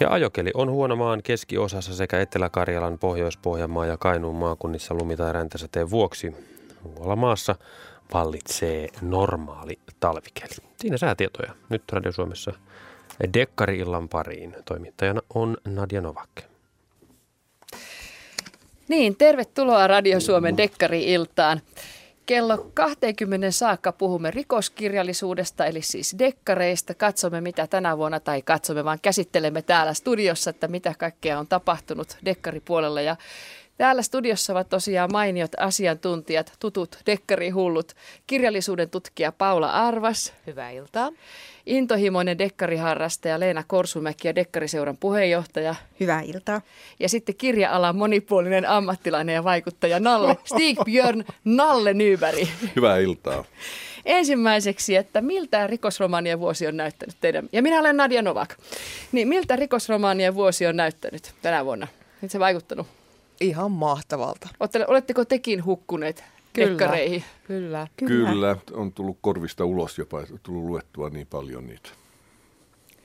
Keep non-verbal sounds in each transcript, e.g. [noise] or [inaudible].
Ja ajokeli on huono maan keskiosassa sekä Etelä-Karjalan, Pohjois-Pohjanmaa ja Kainuun maakunnissa lumi- tai räntäsateen vuoksi. Muualla maassa vallitsee normaali talvikeli. Siinä säätietoja. Nyt Radio Suomessa Dekkari-illan pariin. Toimittajana on Nadia Novak. Niin, tervetuloa Radio Suomen Dekkari-iltaan. Kello 20 saakka puhumme rikoskirjallisuudesta, eli siis dekkareista. Katsomme, mitä tänä vuonna, tai katsomme, vaan käsittelemme täällä studiossa, että mitä kaikkea on tapahtunut dekkaripuolella. Ja Täällä studiossa ovat tosiaan mainiot asiantuntijat, tutut dekkarihullut, kirjallisuuden tutkija Paula Arvas. Hyvää iltaa. Intohimoinen dekkariharrastaja Leena Korsumäki ja Dekkariseuran puheenjohtaja. Hyvää iltaa. Ja sitten kirja-alan monipuolinen ammattilainen ja vaikuttaja Nalle, [laughs] Stig Björn Nalle Nyberg. Hyvää iltaa. Ensimmäiseksi, että miltä rikosromaanien vuosi on näyttänyt teidän, ja minä olen Nadia Novak, niin miltä rikosromaanien vuosi on näyttänyt tänä vuonna? Miltä se vaikuttanut? Ihan mahtavalta. Oletteko, oletteko tekin hukkuneet Kyllä. dekkareihin? Kyllä. Kyllä. Kyllä, on tullut korvista ulos jopa, tullut luettua niin paljon niitä.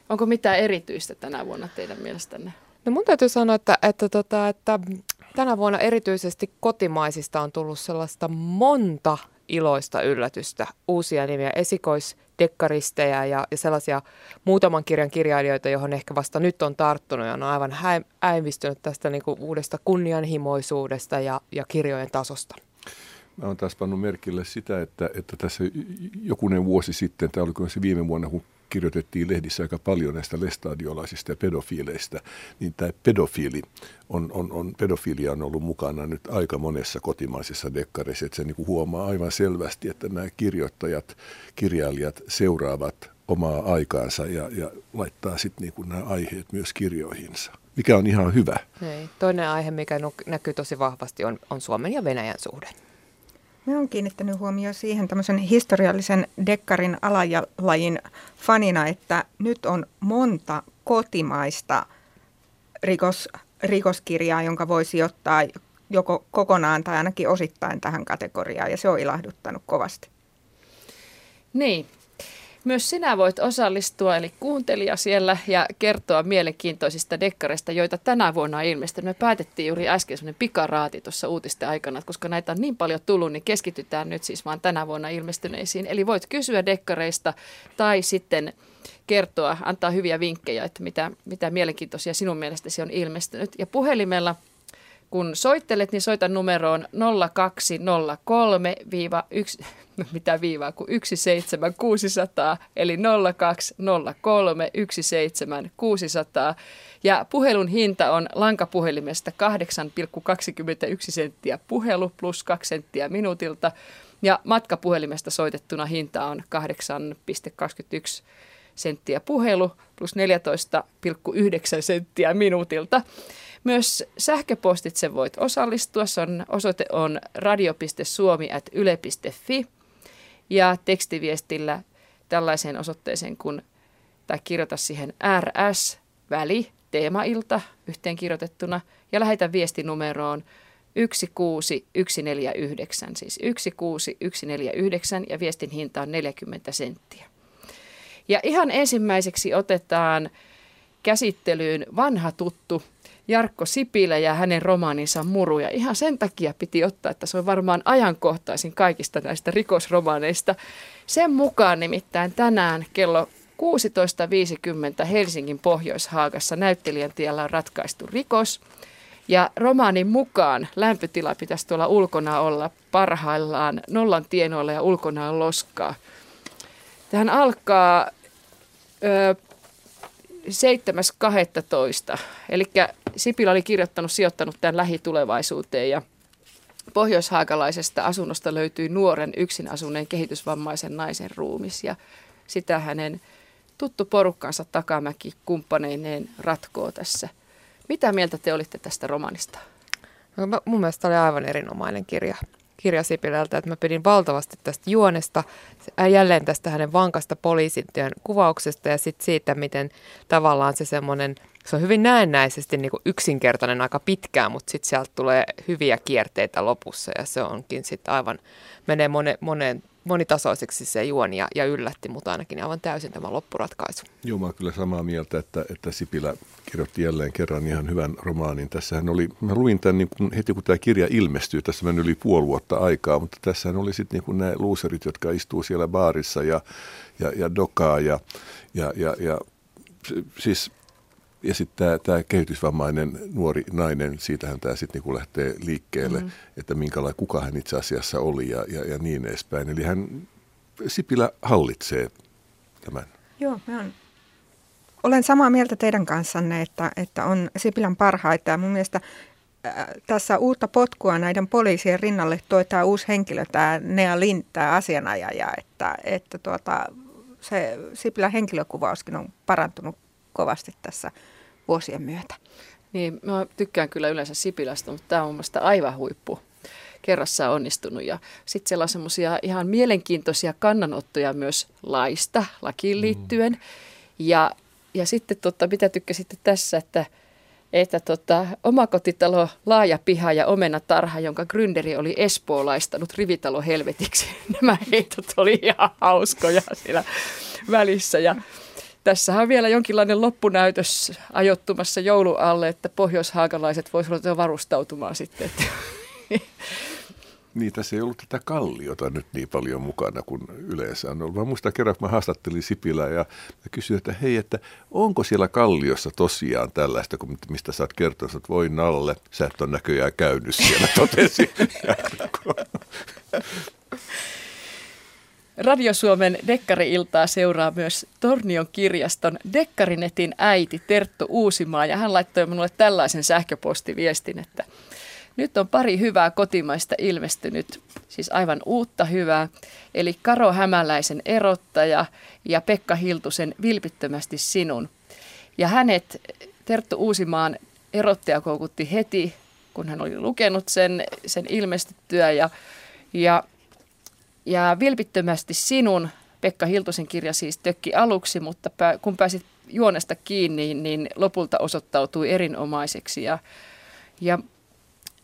Onko mitään erityistä tänä vuonna teidän mielestänne? No mun täytyy sanoa, että, että, tota, että tänä vuonna erityisesti kotimaisista on tullut sellaista monta iloista yllätystä, uusia nimiä, esikoisdekkaristeja ja, ja sellaisia muutaman kirjan kirjailijoita, johon ehkä vasta nyt on tarttunut ja on aivan hä- äivistynyt tästä niin kuin uudesta kunnianhimoisuudesta ja, ja kirjojen tasosta. Mä oon taas pannut merkille sitä, että, että tässä jokunen vuosi sitten, tai oliko se viime vuonna, kun kirjoitettiin lehdissä aika paljon näistä lestadiolaisista ja pedofiileista, niin tämä pedofiili on, on, on, pedofilia on ollut mukana nyt aika monessa kotimaisessa dekkarissa, että se niin huomaa aivan selvästi, että nämä kirjoittajat, kirjailijat seuraavat omaa aikaansa ja, ja laittaa sitten niin nämä aiheet myös kirjoihinsa, mikä on ihan hyvä. Ei. Toinen aihe, mikä näkyy tosi vahvasti, on, on Suomen ja Venäjän suhde. Mä oon kiinnittänyt huomioon siihen tämmöisen historiallisen dekkarin alalajin fanina, että nyt on monta kotimaista rikos, rikoskirjaa, jonka voisi ottaa joko kokonaan tai ainakin osittain tähän kategoriaan, ja se on ilahduttanut kovasti. Niin, myös sinä voit osallistua, eli kuuntelija siellä, ja kertoa mielenkiintoisista dekkareista, joita tänä vuonna on ilmestynyt. Me päätettiin juuri äsken sellainen pikaraati tuossa uutisten aikana, että koska näitä on niin paljon tullut, niin keskitytään nyt siis vaan tänä vuonna ilmestyneisiin. Eli voit kysyä dekkareista tai sitten kertoa, antaa hyviä vinkkejä, että mitä, mitä mielenkiintoisia sinun mielestäsi on ilmestynyt. Ja puhelimella – kun soittelet, niin soita numeroon 0203 1, [laughs] mitä viivaa, kuin 17600, eli 0203 17600. Ja puhelun hinta on lankapuhelimesta 8,21 senttiä puhelu plus 2 senttiä minuutilta. Ja matkapuhelimesta soitettuna hinta on 8,21 senttiä puhelu plus 14,9 senttiä minuutilta. Myös sähköpostitse voit osallistua. Se on, osoite on radio.suomi.yle.fi ja tekstiviestillä tällaiseen osoitteeseen kun, tai kirjoita siihen RS väli teemailta yhteen kirjoitettuna ja lähetä viestinumeroon 16149, siis 16149 ja viestin hinta on 40 senttiä. Ja ihan ensimmäiseksi otetaan käsittelyyn vanha tuttu Jarkko Sipilä ja hänen romaaninsa Muruja. Ihan sen takia piti ottaa, että se on varmaan ajankohtaisin kaikista näistä rikosromaaneista. Sen mukaan nimittäin tänään kello 16.50 Helsingin Pohjoishaagassa näyttelijän tiellä on ratkaistu rikos. Ja romaanin mukaan lämpötila pitäisi tuolla ulkona olla parhaillaan nollan tienoilla ja ulkona on loskaa. Tähän alkaa ö, 7.12. Eli Sipilä oli kirjoittanut, sijoittanut tämän lähitulevaisuuteen ja pohjoishaakalaisesta asunnosta löytyi nuoren yksin asuneen kehitysvammaisen naisen ruumis ja sitä hänen tuttu porukkansa takamäki kumppaneineen ratkoo tässä. Mitä mieltä te olitte tästä romanista? No, mun mielestä oli aivan erinomainen kirja kirja Sipilältä, että mä pidin valtavasti tästä juonesta, jälleen tästä hänen vankasta poliisityön kuvauksesta ja sitten siitä, miten tavallaan se semmoinen, se on hyvin näennäisesti niin kuin yksinkertainen aika pitkään, mutta sitten sieltä tulee hyviä kierteitä lopussa ja se onkin sitten aivan, menee monen, moneen monitasoiseksi se juoni ja, ja yllätti mut ainakin aivan täysin tämä loppuratkaisu. Joo, mä olen kyllä samaa mieltä, että, että Sipilä kirjoitti jälleen kerran ihan hyvän romaanin. Tässähän oli, mä luin tämän niin kun, heti kun tämä kirja ilmestyy, tässä meni yli puoli vuotta aikaa, mutta tässähän oli sitten niin nämä luuserit, jotka istuu siellä baarissa ja, ja, ja dokaa ja, ja, ja, ja siis ja sitten tämä, tämä kehitysvammainen nuori nainen, siitähän tämä sitten niinku lähtee liikkeelle, mm. että minkälainen, kuka hän itse asiassa oli ja, ja, ja niin edespäin. Eli hän, Sipilä hallitsee tämän. Joo, mä on, olen samaa mieltä teidän kanssanne, että, että on Sipilän parhaita. Ja mun mielestä äh, tässä uutta potkua näiden poliisien rinnalle toi tämä uusi henkilö, tämä Nea Lind, tämä asianajaja, että, että tuota, se Sipilän henkilökuvauskin on parantunut kovasti tässä vuosien myötä. Niin, mä tykkään kyllä yleensä Sipilästä, mutta tämä on mun aivan huippu kerrassa onnistunut. Ja sitten siellä on semmoisia ihan mielenkiintoisia kannanottoja myös laista, lakiin mm. liittyen. Mm. Ja, ja sitten tota, mitä tykkäsitte tässä, että, että tota, omakotitalo, laaja piha ja omenatarha, jonka gründeri oli espoolaistanut rivitalo helvetiksi. [laughs] Nämä heitot oli ihan hauskoja siellä välissä. Ja, Tässähän on vielä jonkinlainen loppunäytös ajottumassa joulualle, että pohjoishaakalaiset voisivat jo varustautumaan sitten. [laughs] Niin, tässä ei ollut tätä kalliota nyt niin paljon mukana kuin yleensä on ollut. Mä muistan kerran, kun mä haastattelin Sipilää ja mä kysyin, että hei, että onko siellä kalliossa tosiaan tällaista, kun mistä sä oot kertonut, että voi Nalle, sä et ole näköjään käynyt siellä, [laughs] totesi. [laughs] Radio Suomen Dekkari-iltaa seuraa myös Tornion kirjaston Dekkarinetin äiti Terttu Uusimaa ja hän laittoi minulle tällaisen sähköpostiviestin, että nyt on pari hyvää kotimaista ilmestynyt, siis aivan uutta hyvää, eli Karo Hämäläisen erottaja ja Pekka Hiltusen Vilpittömästi sinun. Ja hänet Terttu Uusimaan erottaja koukutti heti, kun hän oli lukenut sen, sen ilmestyttyä ja, ja ja vilpittömästi sinun, Pekka Hiltosen kirja siis tökki aluksi, mutta kun pääsit juonesta kiinni, niin lopulta osoittautui erinomaiseksi. Ja, ja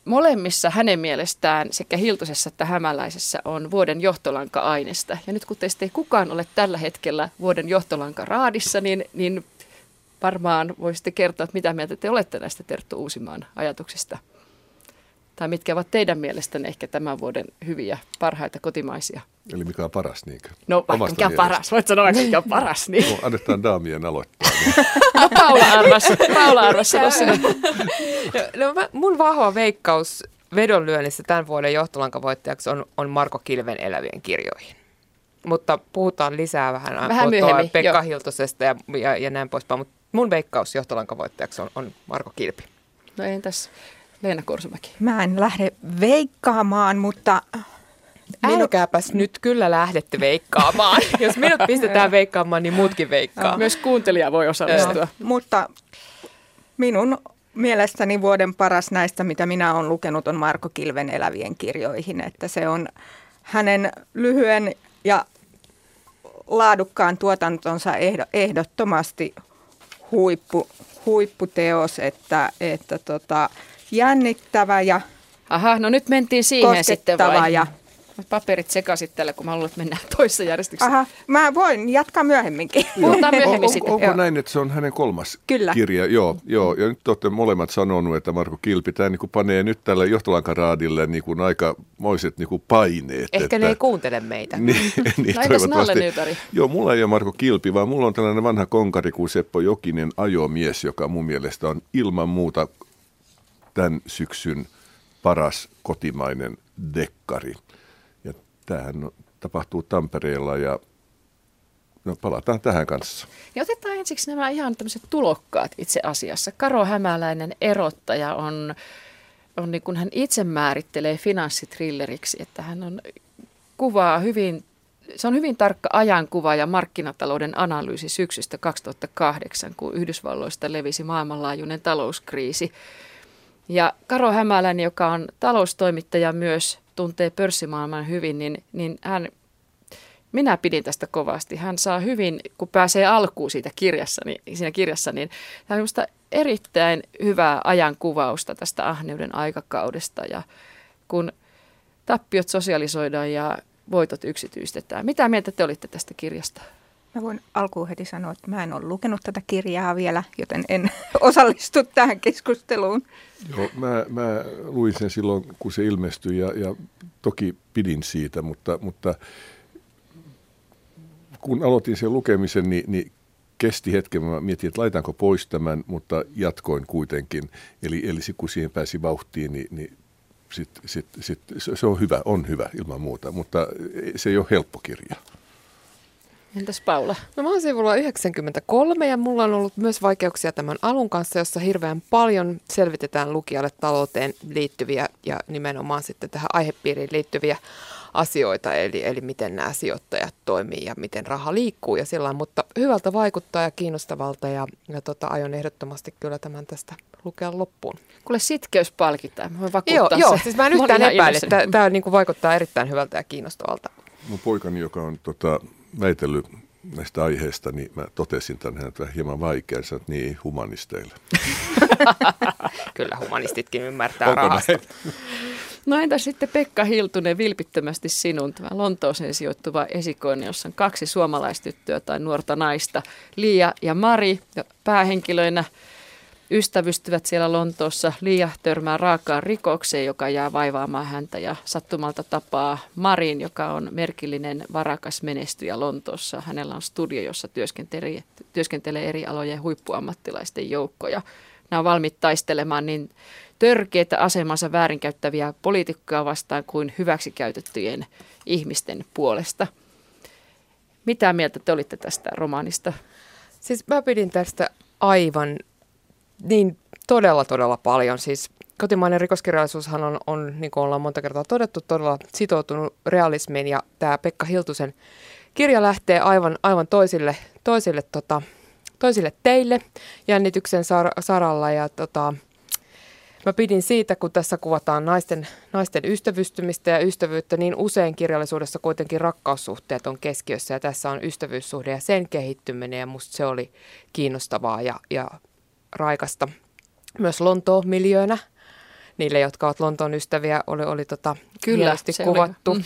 molemmissa hänen mielestään sekä Hiltosessa että Hämäläisessä on vuoden johtolanka-aineesta. Ja nyt kun teistä ei kukaan ole tällä hetkellä vuoden johtolanka raadissa, niin, niin varmaan voisitte kertoa, että mitä mieltä te olette näistä Terttu Uusimaan ajatuksista tai mitkä ovat teidän mielestänne ehkä tämän vuoden hyviä, parhaita kotimaisia? Eli mikä on paras, niinkö? No vaikka Omasta mikä on paras, voit sanoa vaikka mikä on paras. Niin. No, annetaan daamien aloittaa. Niin. [laughs] no Paula arvas, Paula arvas no, no, mä, mun vahva veikkaus vedonlyönnissä tämän vuoden johtolankavoittajaksi on, on Marko Kilven elävien kirjoihin. Mutta puhutaan lisää vähän, vähän myöhemmin, Pekka jo. Hiltosesta ja, ja, ja näin poispäin. Mutta mun veikkaus johtolankavoittajaksi on, on Marko Kilpi. No entäs Leena Korsumäki? Mä en lähde veikkaamaan, mutta... Älkääpäs nyt kyllä lähdette veikkaamaan. [laughs] Jos minut pistetään veikkaamaan, niin muutkin veikkaa. Myös kuuntelija voi osallistua. Mutta minun mielestäni vuoden paras näistä, mitä minä olen lukenut, on Marko Kilven elävien kirjoihin. Että se on hänen lyhyen ja laadukkaan tuotantonsa ehdottomasti huippu, huipputeos, että, että tota, jännittävä ja Aha, no nyt mentiin siihen sitten vai? Ja... Paperit sekaisin tällä, kun mä haluan, että mennään toisessa järjestyksessä. Aha, mä voin jatkaa myöhemminkin. [laughs] Puhutaan myöhemmin on, sitten. Onko joo. näin, että se on hänen kolmas Kyllä. kirja? Joo, joo. Ja nyt olette molemmat sanonut, että Marko Kilpi, tämä niin panee nyt tälle johtolankaraadille niin kuin aikamoiset niin kuin paineet. Ehkä että... ne ei kuuntele meitä. [laughs] niin, niin no toivottavasti. Joo, mulla ei ole Marko Kilpi, vaan mulla on tällainen vanha konkari kuin Seppo Jokinen ajomies, joka mun mielestä on ilman muuta tämän syksyn paras kotimainen dekkari. Ja tämähän tapahtuu Tampereella ja no palataan tähän kanssa. Ja otetaan ensiksi nämä ihan tämmöiset tulokkaat itse asiassa. Karo Hämäläinen erottaja on, on niin kuin hän itse määrittelee finanssitrilleriksi, että hän on kuvaa hyvin se on hyvin tarkka ajankuva ja markkinatalouden analyysi syksystä 2008, kun Yhdysvalloista levisi maailmanlaajuinen talouskriisi. Ja Karo Hämäläinen, joka on taloustoimittaja myös, tuntee pörssimaailman hyvin, niin, niin hän, minä pidin tästä kovasti. Hän saa hyvin, kun pääsee alkuun siitä kirjassa, niin, siinä kirjassa, niin hän on erittäin hyvää ajankuvausta tästä ahneuden aikakaudesta. Ja kun tappiot sosialisoidaan ja voitot yksityistetään. Mitä mieltä te olitte tästä kirjasta? Mä voin alkuun heti sanoa, että mä en ole lukenut tätä kirjaa vielä, joten en [laughs] osallistu tähän keskusteluun. Joo, mä, mä luin sen silloin, kun se ilmestyi ja, ja toki pidin siitä, mutta, mutta kun aloitin sen lukemisen, niin, niin kesti hetken. Mä mietin, että laitanko pois tämän, mutta jatkoin kuitenkin. Eli, eli kun siihen pääsi vauhtiin, niin, niin sit, sit, sit, se on hyvä, on hyvä ilman muuta, mutta se ei ole helppo kirja. Entäs Paula? No mä oon sivulla 93 ja mulla on ollut myös vaikeuksia tämän alun kanssa, jossa hirveän paljon selvitetään lukijalle talouteen liittyviä ja nimenomaan sitten tähän aihepiiriin liittyviä asioita, eli, eli miten nämä sijoittajat toimii ja miten raha liikkuu ja sillä mutta hyvältä vaikuttaa ja kiinnostavalta ja, ja tota, aion ehdottomasti kyllä tämän tästä lukea loppuun. Kuule sitkeys palkitaan, mä voin joo, joo, siis mä en yhtään epäile, että tämä niinku vaikuttaa erittäin hyvältä ja kiinnostavalta. Mun poikani, joka on tota, väitellyt näistä aiheista, niin mä totesin tämän häntä hieman vaikean, että niin humanisteille. [laughs] Kyllä humanistitkin ymmärtää rahasta. No entä sitten Pekka Hiltunen, vilpittömästi sinun, tämä Lontooseen sijoittuva esikoinen, jossa on kaksi suomalaistyttöä tai nuorta naista, Liia ja Mari, ja päähenkilöinä ystävystyvät siellä Lontoossa. Liia törmää raakaan rikokseen, joka jää vaivaamaan häntä ja sattumalta tapaa Marin, joka on merkillinen varakas menestyjä Lontoossa. Hänellä on studio, jossa työskentelee, työskentelee eri alojen huippuammattilaisten joukkoja. Nämä on valmiit taistelemaan niin törkeitä asemansa väärinkäyttäviä poliitikkoja vastaan kuin hyväksikäytettyjen ihmisten puolesta. Mitä mieltä te olitte tästä romaanista? Siis mä pidin tästä aivan niin todella, todella paljon. Siis kotimainen rikoskirjallisuushan on, on, niin kuin ollaan monta kertaa todettu, todella sitoutunut realismiin. Ja tämä Pekka Hiltusen kirja lähtee aivan, aivan toisille, toisille, tota, toisille teille jännityksen sar- saralla. Ja tota, Mä pidin siitä, kun tässä kuvataan naisten, naisten ystävystymistä ja ystävyyttä, niin usein kirjallisuudessa kuitenkin rakkaussuhteet on keskiössä. Ja tässä on ystävyyssuhde ja sen kehittyminen. Ja musta se oli kiinnostavaa ja, ja raikasta. Myös Lontoon miljöönä, niille, jotka ovat Lontoon ystäviä, oli, oli tota Kyllä, kuvattu. Oli. Mm.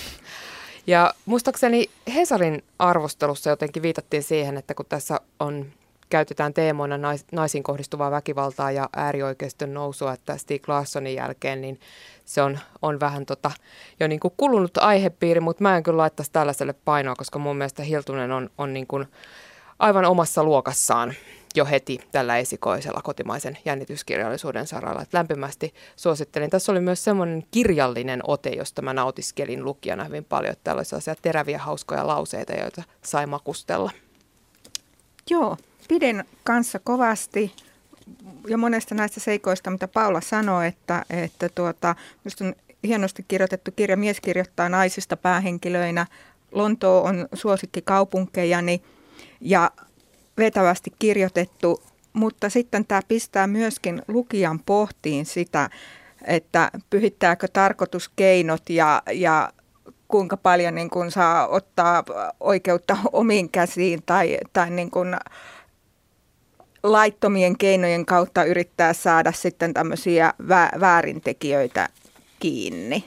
Ja muistaakseni Hesarin arvostelussa jotenkin viitattiin siihen, että kun tässä on käytetään teemoina nais, naisiin kohdistuvaa väkivaltaa ja äärioikeiston nousua, että Stig Larssonin jälkeen, niin se on, on vähän tota, jo niin kuin kulunut aihepiiri, mutta mä en kyllä laittaisi tällaiselle painoa, koska mun mielestä Hiltunen on, on niin kuin aivan omassa luokassaan jo heti tällä esikoisella kotimaisen jännityskirjallisuuden saralla. Että lämpimästi suosittelin. Tässä oli myös semmoinen kirjallinen ote, josta mä nautiskelin lukijana hyvin paljon. Täällä oli sellaisia teräviä, hauskoja lauseita, joita sai makustella. Joo, pidin kanssa kovasti ja monesta näistä seikoista, mitä Paula sanoi, että, että tuota, on hienosti kirjoitettu kirja, mies kirjoittaa naisista päähenkilöinä. Lontoo on suosikki kaupunkejani ja vetävästi kirjoitettu, mutta sitten tämä pistää myöskin lukijan pohtiin sitä, että pyhittääkö tarkoituskeinot ja, ja kuinka paljon niin kuin saa ottaa oikeutta omiin käsiin tai, tai niin kuin laittomien keinojen kautta yrittää saada sitten tämmöisiä vä- väärintekijöitä kiinni.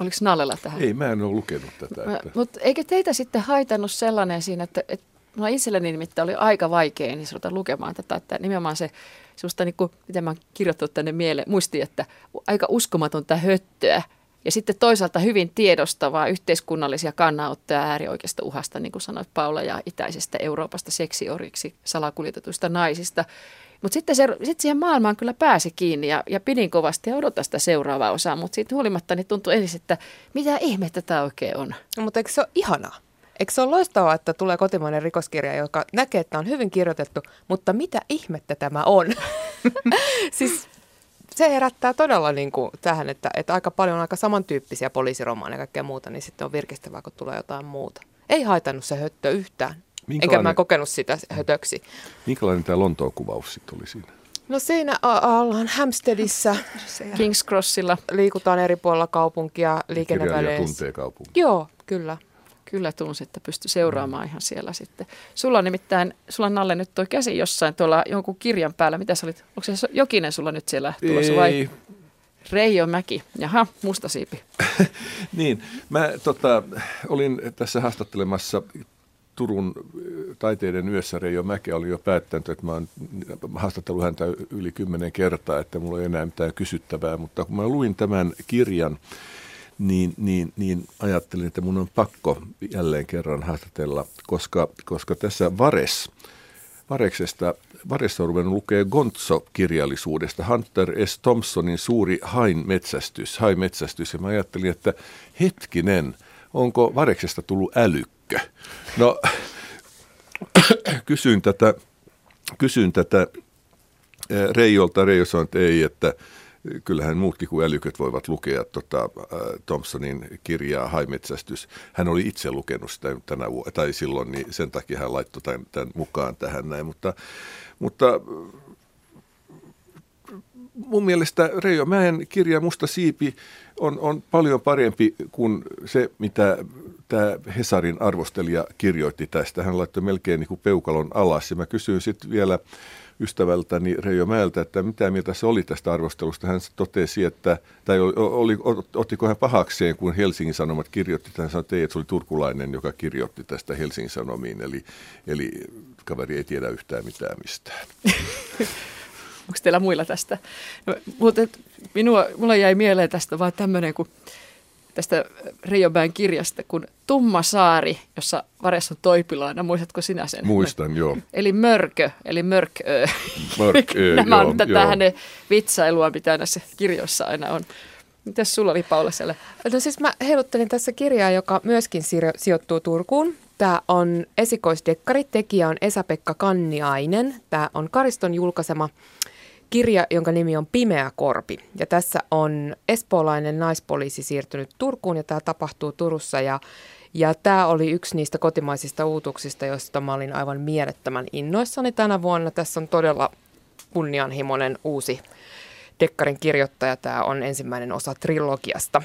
Oliko Nallela tähän? Ei, mä en ole lukenut tätä. Että... Mutta eikö teitä sitten haitannut sellainen siinä, että, että no itselleni nimittäin oli aika vaikea niin lukemaan tätä, että nimenomaan se sellaista, niin kuin, miten mä oon kirjoittanut tänne mieleen, muistin, että aika uskomatonta höttöä, ja sitten toisaalta hyvin tiedostavaa yhteiskunnallisia kannanottoja äärioikeista uhasta, niin kuin sanoit Paula, ja itäisestä Euroopasta seksioriksi salakuljetetuista naisista. Mutta sitten, se, sitten siihen maailmaan kyllä pääsi kiinni ja, ja pidin kovasti ja odotan sitä seuraavaa osaa, mutta siitä huolimatta niin tuntui ensin, että mitä ihmettä tämä oikein on. No, mutta eikö se ole ihanaa? Eikö se ole loistavaa, että tulee kotimainen rikoskirja, joka näkee, että on hyvin kirjoitettu, mutta mitä ihmettä tämä on? [laughs] siis se herättää todella niin kuin tähän, että, että aika paljon on aika samantyyppisiä poliisiromaaneja ja kaikkea muuta, niin sitten on virkistävää, kun tulee jotain muuta. Ei haitannut se höttö yhtään. Enkä mä kokenut sitä hötöksi. Minkälainen tämä Lontoon kuvaus sitten oli siinä? No siinä ollaan Hampsteadissä. [laughs] Kings Crossilla. Liikutaan eri puolilla kaupunkia liikenneväleissä. tuntee kaupunkia. Joo, kyllä kyllä tunsi, että pysty seuraamaan ihan siellä sitten. Sulla nimittäin, sulla Nalle nyt toi käsi jossain tuolla jonkun kirjan päällä. Mitä sä olit, onko se Jokinen sulla nyt siellä tulossa vai Reijo Mäki. Jaha, siipi. [laughs] niin, mä tota, olin tässä haastattelemassa Turun taiteiden yössä Reijo Mäkeä oli jo päättänyt, että mä oon haastatellut häntä yli kymmenen kertaa, että mulla ei enää mitään kysyttävää, mutta kun mä luin tämän kirjan, niin, niin, niin ajattelin, että mun on pakko jälleen kerran haastatella, koska, koska tässä Vares, Vareksesta, Varessa on lukee Gonzo-kirjallisuudesta, Hunter S. Thompsonin suuri hain metsästys, hain metsästys, ja mä ajattelin, että hetkinen, onko Vareksesta tullut älykkö? No, kysyin tätä, kysyin tätä eh, Reijolta, Reijo sanoi, että ei, että kyllähän muutkin kuin älyköt voivat lukea tota, Thompsonin kirjaa Haimetsästys. Hän oli itse lukenut sitä tänä vuonna, tai silloin, niin sen takia hän laittoi tämän, tämän mukaan tähän näin. Mutta, mutta mun mielestä Reijo Mäen kirja Musta siipi on, on paljon parempi kuin se, mitä tämä Hesarin arvostelija kirjoitti tästä. Hän laittoi melkein niin kuin peukalon alas. Ja mä kysyin sitten vielä ystävältäni Reijo Mäeltä, että mitä mieltä se oli tästä arvostelusta. Hän totesi, että, tai oli, ottiko hän pahakseen, kun Helsingin Sanomat kirjoitti, hän sanoi, että, että se oli turkulainen, joka kirjoitti tästä Helsingin Sanomiin, eli, eli kaveri ei tiedä yhtään mitään mistään. [laughs] Onko teillä muilla tästä? No, mutta minua, mulla jäi mieleen tästä vaan tämmöinen, kun tästä Reijomäen kirjasta kuin Tumma saari, jossa Vares on toipilaana. Muistatko sinä sen? Muistan, joo. Eli mörkö, eli mörkö. Mörkö, [laughs] Nämä joo, on tätä hänen vitsailua, mitä näissä kirjoissa aina on. Mitäs sulla oli Paula siellä? No siis mä heiluttelin tässä kirjaa, joka myöskin sijoittuu Turkuun. Tämä on esikoisdekkari, tekijä on Esa-Pekka Kanniainen. Tämä on Kariston julkaisema kirja, jonka nimi on Pimeä korpi. Ja tässä on espoolainen naispoliisi siirtynyt Turkuun ja tämä tapahtuu Turussa ja ja tämä oli yksi niistä kotimaisista uutuksista, joista mä olin aivan mielettömän innoissani tänä vuonna. Tässä on todella kunnianhimoinen uusi Dekkarin kirjoittaja. Tämä on ensimmäinen osa trilogiasta,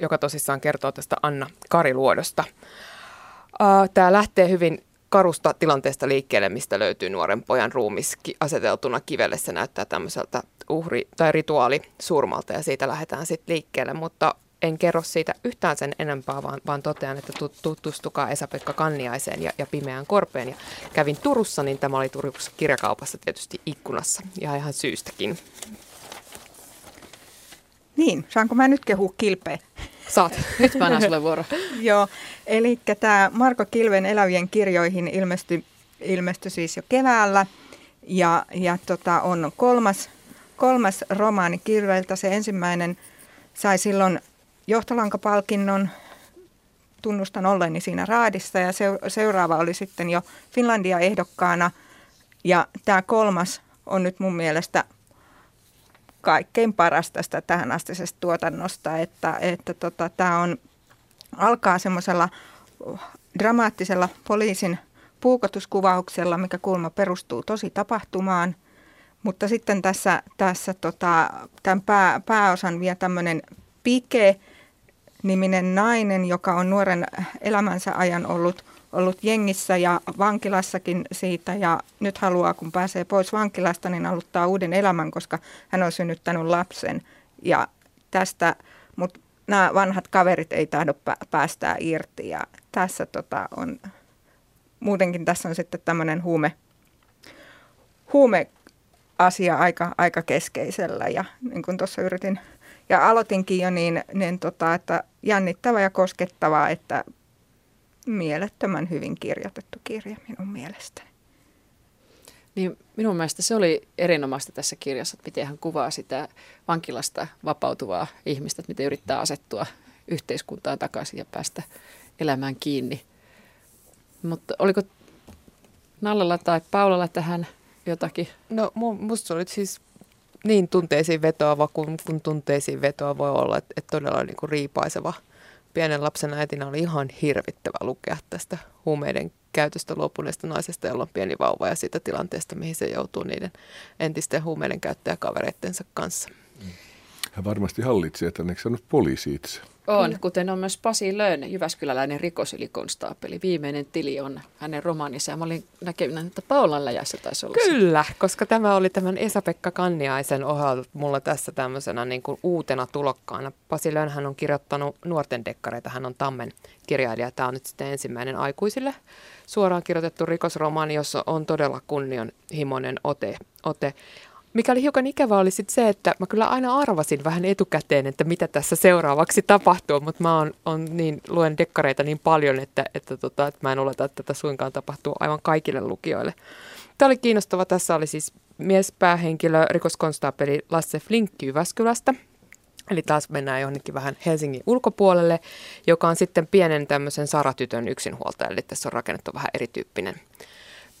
joka tosissaan kertoo tästä Anna Kariluodosta. Tämä lähtee hyvin karusta tilanteesta liikkeelle, mistä löytyy nuoren pojan ruumis aseteltuna kivelle. Se näyttää tämmöiseltä uhri- tai rituaalisuurmalta ja siitä lähdetään sitten liikkeelle, mutta en kerro siitä yhtään sen enempää, vaan, vaan totean, että tutustukaa Esa-Pekka Kanniaiseen ja, ja Pimeään korpeen. Ja kävin Turussa, niin tämä oli Turussa kirjakaupassa tietysti ikkunassa ja ihan syystäkin. Niin, saanko mä nyt kehua kilpeä? Saat. Nyt mä annan sulle vuoro. [laughs] Joo, eli tämä Marko Kilven elävien kirjoihin ilmestyi, ilmestyi siis jo keväällä ja, ja tota, on kolmas, kolmas romaani Kilveltä. Se ensimmäinen sai silloin johtolankapalkinnon, tunnustan olleeni siinä raadissa ja seuraava oli sitten jo Finlandia ehdokkaana ja tämä kolmas on nyt mun mielestä kaikkein paras tästä tähän tuotannosta, että, että tota, tämä on, alkaa semmoisella dramaattisella poliisin puukotuskuvauksella, mikä kulma perustuu tosi tapahtumaan, mutta sitten tässä, tässä tota, tämän pää, pääosan vie tämmöinen Pike, niminen nainen, joka on nuoren elämänsä ajan ollut – ollut jengissä ja vankilassakin siitä. Ja nyt haluaa, kun pääsee pois vankilasta, niin aloittaa uuden elämän, koska hän on synnyttänyt lapsen. Ja tästä, mutta nämä vanhat kaverit ei tahdo päästää irti. Ja tässä tota on, muutenkin tässä on sitten tämmöinen huume, huume asia aika, aika keskeisellä. Ja niin kuin tuossa yritin ja aloitinkin jo niin, niin tota, että jännittävä ja koskettavaa, että mielettömän hyvin kirjoitettu kirja minun mielestäni. Niin minun mielestä se oli erinomaista tässä kirjassa, että miten hän kuvaa sitä vankilasta vapautuvaa ihmistä, että miten yrittää asettua yhteiskuntaan takaisin ja päästä elämään kiinni. Mutta oliko Nallalla tai Paulalla tähän jotakin? No musta oli siis niin tunteisiin vetoava kuin, kun tunteisiin vetoa voi olla, että, että todella niin kuin riipaiseva – pienen lapsen äitinä oli ihan hirvittävä lukea tästä huumeiden käytöstä luopuneesta naisesta, jolla on pieni vauva ja siitä tilanteesta, mihin se joutuu niiden entisten huumeiden käyttäjäkavereittensa kanssa. Hän varmasti hallitsee, että häneksi sanonut poliisi itse. On, kuten on myös Pasi Löön, Jyväskyläläinen rikosylikonstaapeli. Viimeinen tili on hänen romaanissa ja mä olin näkemään, että Paulan läjässä taisi olla Kyllä, se. koska tämä oli tämän Esa-Pekka Kanniaisen ohella mulla tässä tämmöisenä niin kuin uutena tulokkaana. Pasi hän on kirjoittanut nuorten dekkareita, hän on Tammen kirjailija. Tämä on nyt sitten ensimmäinen aikuisille suoraan kirjoitettu rikosromaani, jossa on todella kunnianhimoinen ote. ote. Mikä oli hiukan ikävä oli sit se, että mä kyllä aina arvasin vähän etukäteen, että mitä tässä seuraavaksi tapahtuu, mutta mä on, on niin, luen dekkareita niin paljon, että, että, tota, että mä en oleta, että tätä suinkaan tapahtuu aivan kaikille lukijoille. Tämä oli kiinnostava. Tässä oli siis miespäähenkilö, rikoskonstaapeli Lasse Flinkki Jyväskylästä. Eli taas mennään johonkin vähän Helsingin ulkopuolelle, joka on sitten pienen tämmöisen Saratytön yksinhuoltaja. Eli tässä on rakennettu vähän erityyppinen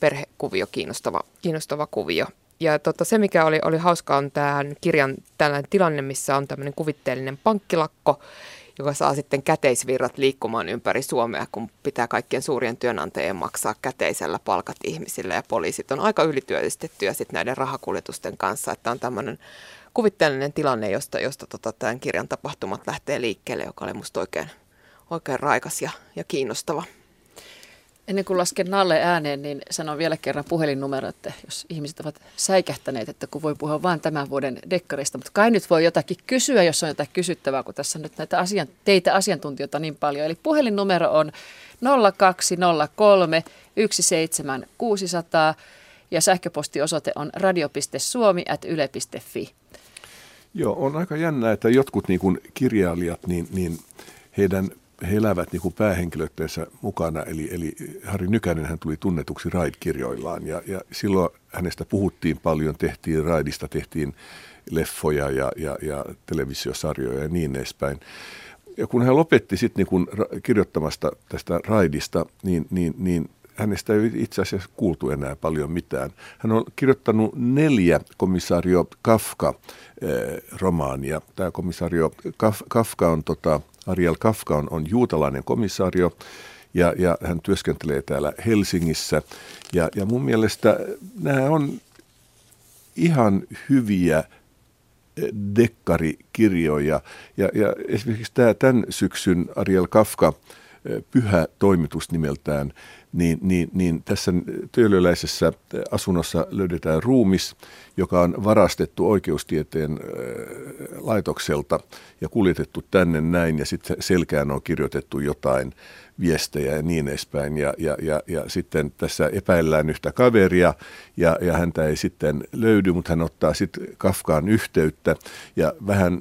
perhekuvio, kiinnostava, kiinnostava kuvio ja tota, se, mikä oli, oli hauskaa, on tämän kirjan tällainen tilanne, missä on tämmöinen kuvitteellinen pankkilakko, joka saa sitten käteisvirrat liikkumaan ympäri Suomea, kun pitää kaikkien suurien työnantajien maksaa käteisellä palkat ihmisille. Ja poliisit on aika ylityöllistettyjä sitten näiden rahakuljetusten kanssa, että on tämmöinen kuvitteellinen tilanne, josta, josta tota, tämän kirjan tapahtumat lähtee liikkeelle, joka oli musta oikein, oikein raikas ja, ja kiinnostava. Ennen kuin lasken Nalle ääneen, niin sanon vielä kerran puhelinnumero, että jos ihmiset ovat säikähtäneet, että kun voi puhua vain tämän vuoden dekkarista, mutta kai nyt voi jotakin kysyä, jos on jotain kysyttävää, kun tässä on nyt näitä asian, teitä asiantuntijoita niin paljon. Eli puhelinnumero on 0203 17600 ja sähköpostiosoite on radio.suomi.yle.fi. Joo, on aika jännä, että jotkut niin kuin kirjailijat, niin, niin heidän he elävät niin päähenkilöittensä mukana, eli, eli Harri Nykänen hän tuli tunnetuksi Raid-kirjoillaan ja, ja silloin hänestä puhuttiin paljon, tehtiin Raidista, tehtiin leffoja ja, ja, ja televisiosarjoja ja niin edespäin. Ja kun hän lopetti sitten niin kirjoittamasta tästä Raidista, niin, niin, niin hänestä ei itse asiassa kuultu enää paljon mitään. Hän on kirjoittanut neljä komissaario Kafka-romaania. Tämä komissaario Kafka on tota, Ariel Kafka on, on juutalainen komissaario ja, ja hän työskentelee täällä Helsingissä. Ja, ja mun mielestä nämä on ihan hyviä eh, dekkarikirjoja. Ja, ja esimerkiksi tämä tämän syksyn Ariel Kafka eh, pyhä toimitus nimeltään, niin, niin, niin tässä työlyöläisessä asunnossa löydetään ruumis, joka on varastettu oikeustieteen laitokselta ja kuljetettu tänne näin ja sitten selkään on kirjoitettu jotain viestejä ja niin edespäin. Ja, ja, ja, ja sitten tässä epäillään yhtä kaveria ja, ja häntä ei sitten löydy, mutta hän ottaa sitten Kafkaan yhteyttä ja vähän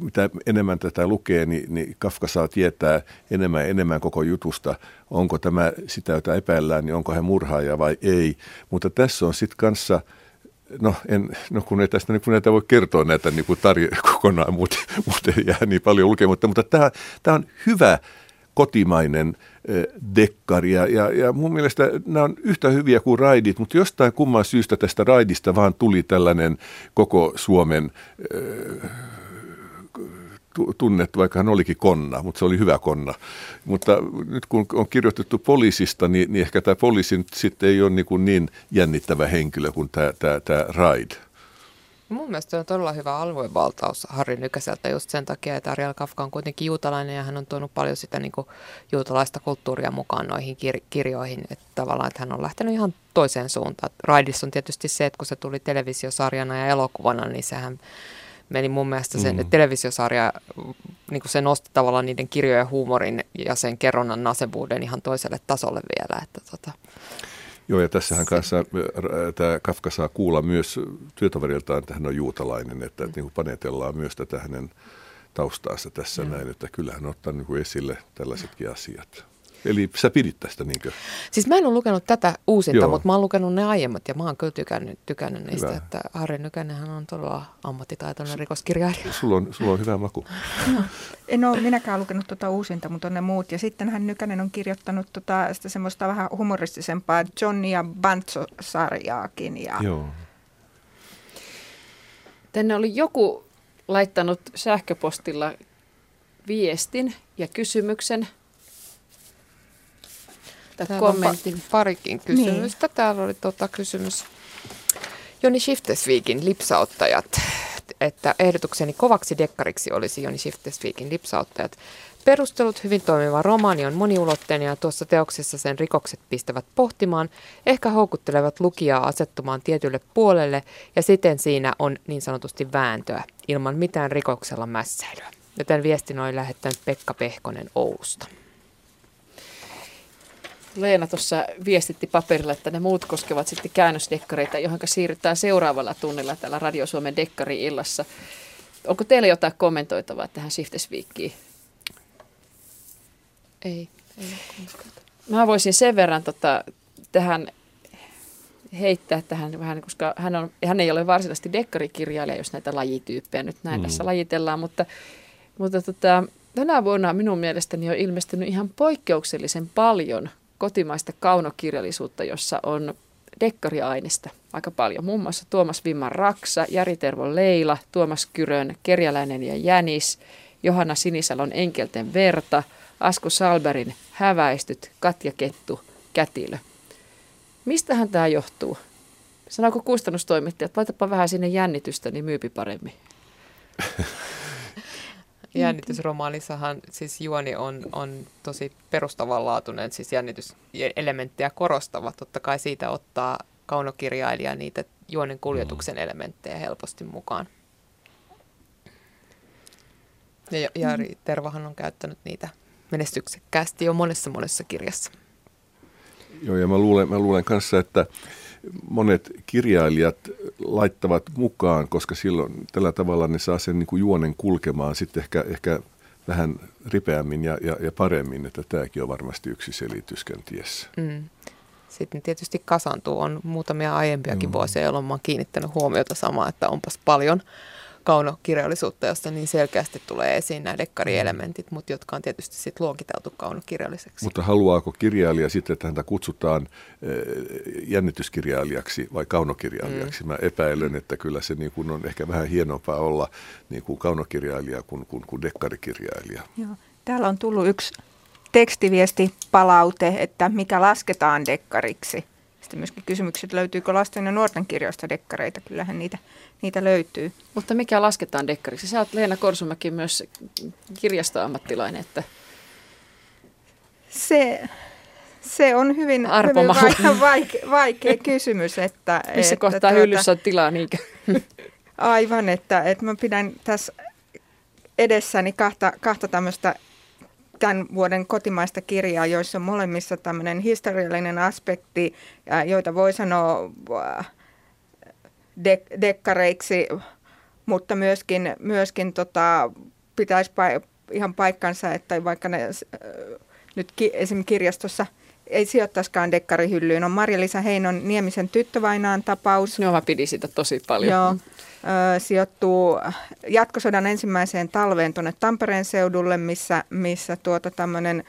mitä enemmän tätä lukee, niin, niin Kafka saa tietää enemmän enemmän koko jutusta, onko tämä sitä, jota epäillään, niin onko hän murhaaja vai ei. Mutta tässä on sitten kanssa, no, en, no kun ei tästä niin kun näitä voi kertoa näitä niin tarjo- kokonaan, mutta, mutta ei jää niin paljon lukematta, mutta tämä, tämä on hyvä kotimainen dekkari. Ja, ja, ja mun mielestä nämä on yhtä hyviä kuin raidit, mutta jostain kumman syystä tästä raidista vaan tuli tällainen koko Suomen tunnettu, vaikka hän olikin konna, mutta se oli hyvä konna. Mutta nyt kun on kirjoitettu poliisista, niin, niin ehkä tämä poliisi nyt sitten ei ole niin, kuin niin jännittävä henkilö kuin tämä, tämä, tämä Raid. Mun mielestä on todella hyvä aluevaltaus Harri Nykäseltä just sen takia, että Ariel Kafka on kuitenkin juutalainen ja hän on tuonut paljon sitä niin kuin juutalaista kulttuuria mukaan noihin kir- kirjoihin. Että tavallaan, että hän on lähtenyt ihan toiseen suuntaan. Raidissa on tietysti se, että kun se tuli televisiosarjana ja elokuvana, niin sehän meni mun mielestä sen mm. televisiosarja, niin kuin se nosti tavallaan niiden kirjojen huumorin ja sen kerronnan nasevuuden ihan toiselle tasolle vielä. Että tota. Joo, ja tässähän kanssa äh, tämä Kafka saa kuulla myös työtoveriltaan, että hän on juutalainen, että niin kuin panetellaan myös tätä hänen taustaansa tässä Joo. näin, että kyllähän ottaa niin kuin esille tällaisetkin asiat. Eli sä pidit tästä niinkö? Siis mä en ole lukenut tätä uusinta, Joo. mutta mä oon lukenut ne aiemmat ja mä oon kyllä tykännyt, tykännyt niistä, hyvä. että Harri Nykänenhän on todella ammattitaitoinen rikoskirjailija. Sulla on, sulla on hyvä maku. No, en ole minäkään lukenut tuota uusinta, mutta on ne muut. Ja sitten hän Nykänen on kirjoittanut tota, sitä semmoista vähän humoristisempaa Johnny ja Bantso-sarjaakin. Ja... Joo. Tänne oli joku laittanut sähköpostilla viestin ja kysymyksen – Täällä kommentin. Pa- parikin kysymystä. Niin. Täällä oli tota kysymys. Joni Shiftesviikin lipsauttajat että ehdotukseni kovaksi dekkariksi olisi Joni Shiftespeakin lipsauttajat. Perustelut hyvin toimiva romaani on moniulotteinen ja tuossa teoksessa sen rikokset pistävät pohtimaan, ehkä houkuttelevat lukijaa asettumaan tietylle puolelle ja siten siinä on niin sanotusti vääntöä, ilman mitään rikoksella mässäilyä. Joten viestin oli lähettänyt Pekka Pehkonen Oulusta. Leena tuossa viestitti paperilla, että ne muut koskevat sitten käännösdekkareita, johon siirrytään seuraavalla tunnilla täällä Radio Suomen Dekkari-illassa. Onko teillä jotain kommentoitavaa tähän Shiftesweekiin? Ei, ei Mä voisin sen verran tota, tähän heittää tähän vähän, koska hän, on, hän ei ole varsinaisesti dekkarikirjailija, jos näitä lajityyppejä nyt näin mm. tässä lajitellaan, mutta, mutta tota, tänä vuonna minun mielestäni on ilmestynyt ihan poikkeuksellisen paljon kotimaista kaunokirjallisuutta, jossa on dekkariainesta aika paljon. Muun muassa Tuomas Vimman Raksa, Jari Tervo Leila, Tuomas Kyrön Kerjäläinen ja Jänis, Johanna Sinisalon Enkelten verta, Asko Salberin Häväistyt, Katja Kettu, Kätilö. Mistähän tämä johtuu? Sanoiko kustannustoimittaja, että laitapa vähän sinne jännitystä, niin myypi paremmin. [laughs] Jännitysromaanissahan siis juoni on, on tosi perustavanlaatuinen, siis jännityselementtejä korostava. Totta kai siitä ottaa kaunokirjailija niitä juonen kuljetuksen mm. elementtejä helposti mukaan. Ja Jari Tervahan on käyttänyt niitä menestyksekkäästi jo monessa monessa kirjassa. Joo, ja mä luulen, mä luulen kanssa, että monet kirjailijat laittavat mukaan, koska silloin tällä tavalla ne saa sen niin kuin juonen kulkemaan sitten ehkä, ehkä vähän ripeämmin ja, ja, ja paremmin, että tämäkin on varmasti yksi selitys kenties. Mm. Sitten tietysti kasantuu, on muutamia aiempiakin mm. vuosia, jolloin mä oon kiinnittänyt huomiota samaa, että onpas paljon kaunokirjallisuutta, jossa niin selkeästi tulee esiin nämä dekkarielementit, mutta jotka on tietysti sitten luokiteltu kaunokirjalliseksi. Mutta haluaako kirjailija sitten, että häntä kutsutaan eh, jännityskirjailijaksi vai kaunokirjailijaksi? Mm. Mä epäilen, että kyllä se niin kuin on ehkä vähän hienompaa olla niin kuin kaunokirjailija kuin, kuin, kuin dekkarikirjailija. Joo. Täällä on tullut yksi tekstiviesti palaute, että mikä lasketaan dekkariksi. Sitten myöskin kysymykset, löytyykö lasten ja nuorten kirjoista dekkareita. Kyllähän niitä, niitä löytyy. Mutta mikä lasketaan dekkariksi? Sä oot Leena Korsumäki myös kirjastoammattilainen, että... Se, se on hyvin, hyvin vaikea, vaikea, vaikea kysymys. Että, [laughs] Missä että, kohtaa tuota, hyllyssä on tilaa niinkö? [laughs] Aivan, että, että mä pidän tässä edessäni kahta, kahta tämmöistä tämän vuoden kotimaista kirjaa, joissa on molemmissa tämmöinen historiallinen aspekti, joita voi sanoa dek- dekkareiksi, mutta myöskin, myöskin tota, pitäisi pa- ihan paikkansa, että vaikka ne äh, nyt ki- esimerkiksi kirjastossa ei sijoittaisikaan dekkarihyllyyn. On Marja-Liisa Heinon Niemisen tyttövainaan tapaus. No mä pidin sitä tosi paljon. Joo sijoittuu jatkosodan ensimmäiseen talveen tuonne Tampereen seudulle, missä, missä tuota tämmöinen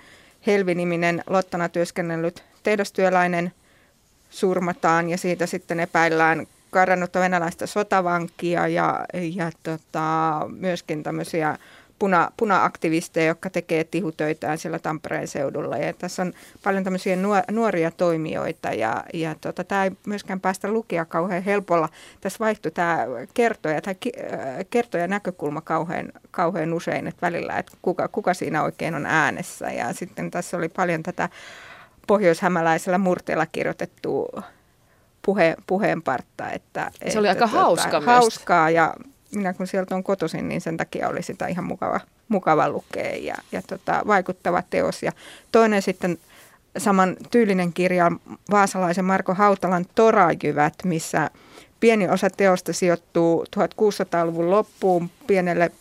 Helviniminen Lottana työskennellyt tehdastyöläinen surmataan ja siitä sitten epäillään karannutta venäläistä sotavankia ja, ja tota, myöskin tämmöisiä puna, puna-aktivisteja, jotka tekee tihutöitään siellä Tampereen seudulla. Ja tässä on paljon tämmöisiä nuoria toimijoita ja, ja tota, tämä ei myöskään päästä lukia kauhean helpolla. Tässä vaihtui tämä kertoja, tämä äh, kertoja näkökulma kauhean, kauhean usein, että välillä, että kuka, kuka siinä oikein on äänessä. Ja sitten tässä oli paljon tätä pohjoishämäläisellä murteella kirjoitettua puhe, puheenpartta. Että, se oli aika tuota, hauska Hauskaa ja minä kun sieltä on kotoisin, niin sen takia oli sitä ihan mukava, mukava lukea ja, ja tota, vaikuttava teos. Ja toinen sitten saman tyylinen kirja vaasalaisen Marko Hautalan Torajyvät, missä pieni osa teosta sijoittuu 1600-luvun loppuun pienelle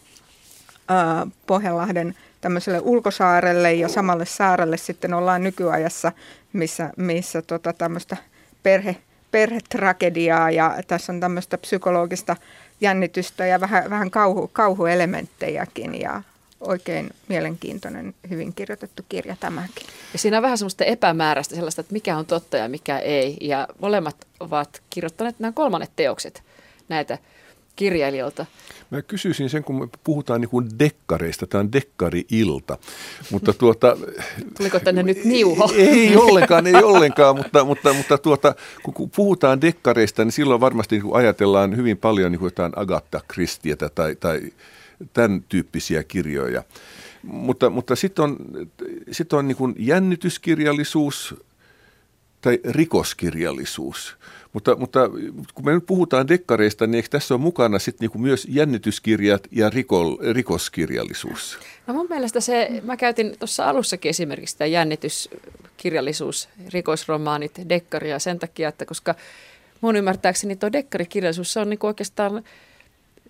ää, Pohjanlahden tämmöiselle ulkosaarelle ja samalle saarelle sitten ollaan nykyajassa, missä, missä tota tämmöistä perhe, perhetragediaa ja tässä on tämmöistä psykologista jännitystä ja vähän, vähän kauhu, kauhuelementtejäkin ja oikein mielenkiintoinen, hyvin kirjoitettu kirja tämäkin. Ja siinä on vähän semmoista epämääräistä sellaista, että mikä on totta ja mikä ei. Ja molemmat ovat kirjoittaneet nämä kolmannet teokset näitä kirjailijoilta? Mä kysyisin sen, kun me puhutaan niin kuin dekkareista, tämä on dekkari-ilta, mutta tuota... Tuliko tänne nyt niuho? [laughs] Ei ollenkaan, ei ollenkaan, mutta, mutta, mutta tuota, kun puhutaan dekkareista, niin silloin varmasti niin ajatellaan hyvin paljon niin kuin jotain Agatha Christietä tai, tai tämän tyyppisiä kirjoja. Mutta, mutta sitten on, sit on niin kuin jännityskirjallisuus tai rikoskirjallisuus. Mutta, mutta kun me nyt puhutaan dekkareista, niin eikö tässä ole mukana sitten niinku myös jännityskirjat ja rikol, rikoskirjallisuus? No mun mielestä se, mä käytin tuossa alussakin esimerkiksi sitä jännityskirjallisuus, rikosromaanit, dekkaria sen takia, että koska mun ymmärtääkseni tuo dekkarikirjallisuus, se on niinku oikeastaan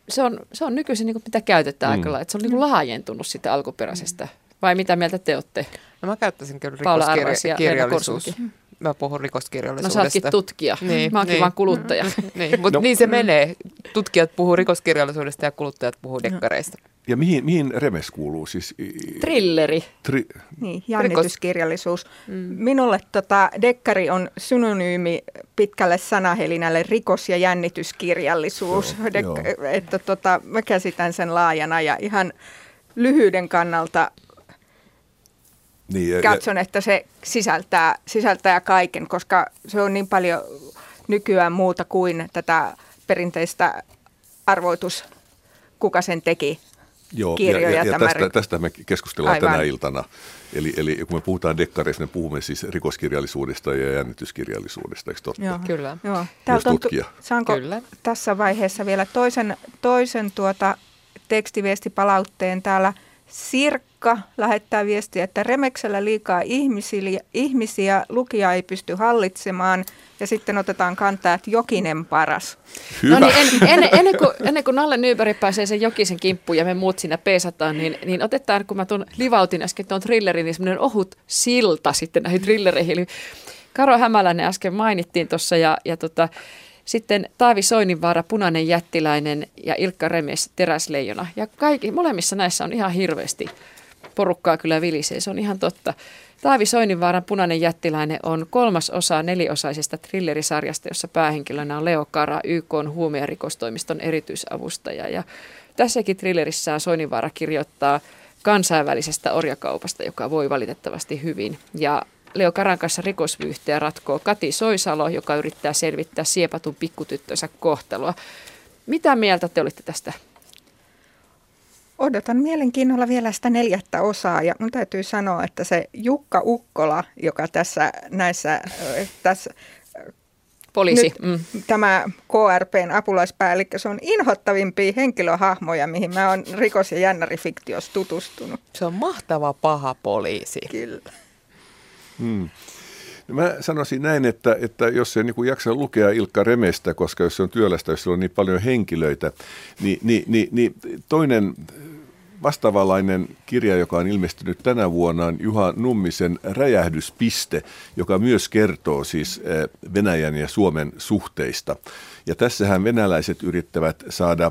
se on, se on nykyisin niin kuin mitä käytetään mm. aika lailla, että se on niin kuin laajentunut sitä alkuperäisestä. Vai mitä mieltä te olette? No mä käyttäisin kyllä rikoskirjallisuus. Mä puhun rikoskirjallisuudesta. No sä ootkin tutkija. Niin, mä oonkin niin. vaan kuluttaja. [laughs] niin, mutta no. niin se menee. Tutkijat puhuu rikoskirjallisuudesta ja kuluttajat puhuu dekkareista. Ja mihin, mihin Remes kuuluu? Siis, Trilleri. Tri... Niin, jännityskirjallisuus. Mm. Minulle tota, dekkari on synonyymi pitkälle sanahelinälle rikos- ja jännityskirjallisuus. Joo, Dek- joo. Että, tota, mä käsitän sen laajana ja ihan lyhyyden kannalta niin, katson, ja, että se sisältää, sisältää kaiken, koska se on niin paljon nykyään muuta kuin tätä perinteistä arvoitus, kuka sen teki Joo, kirjoja. Ja, ja, ja tästä, tästä me keskustellaan Aivan. tänä iltana. Eli, eli kun me puhutaan dekkareista, me puhumme siis rikoskirjallisuudesta ja jännityskirjallisuudesta, eikö totta? Joo, kyllä. Joo. Täältä on, saanko kyllä. tässä vaiheessa vielä toisen, toisen tuota tekstiviestipalautteen täällä – Sirkka lähettää viestiä, että Remeksellä liikaa ihmisiä, ihmisiä lukija ei pysty hallitsemaan ja sitten otetaan kantaa, että Jokinen paras. Hyvä. No niin, en, en, ennen, kuin, ennen kuin Nalle Nyberg pääsee sen Jokisen kimppuun ja me muut siinä peesataan, niin, niin otetaan, kun mä tuon livautin äsken tuon thrillerin, niin semmoinen ohut silta sitten näihin thrillereihin. Eli Karo Hämäläinen äsken mainittiin tuossa ja, ja tota, sitten Taavi Soininvaara, Punainen jättiläinen ja Ilkka Remes, Teräsleijona. Ja kaikki, molemmissa näissä on ihan hirveästi porukkaa kyllä vilisee, se on ihan totta. Taavi Soininvaaran Punainen jättiläinen on kolmas osa neliosaisesta thrillerisarjasta, jossa päähenkilönä on Leo Kara, YK on rikostoimiston erityisavustaja. Ja tässäkin thrillerissään Soininvaara kirjoittaa kansainvälisestä orjakaupasta, joka voi valitettavasti hyvin. Ja Leo Karan kanssa rikosvyyhteä ratkoo Kati Soisalo, joka yrittää selvittää siepatun pikkutyttönsä kohtelua. Mitä mieltä te olitte tästä? Odotan mielenkiinnolla vielä sitä neljättä osaa ja mun täytyy sanoa, että se Jukka Ukkola, joka tässä näissä tässä Poliisi. Nyt mm. Tämä KRPn apulaispäällikkö, se on inhottavimpia henkilöhahmoja, mihin mä oon rikos- ja jännärifiktiossa tutustunut. Se on mahtava paha poliisi. Kyllä. Hmm. No mä sanoisin näin, että, että jos se niin jaksa lukea Ilkka Remestä, koska jos se on työlästä, jos on niin paljon henkilöitä, niin, niin, niin, niin toinen vastaavanlainen kirja, joka on ilmestynyt tänä vuonna, on Juha Nummisen Räjähdyspiste, joka myös kertoo siis eh, Venäjän ja Suomen suhteista. Ja tässähän venäläiset yrittävät saada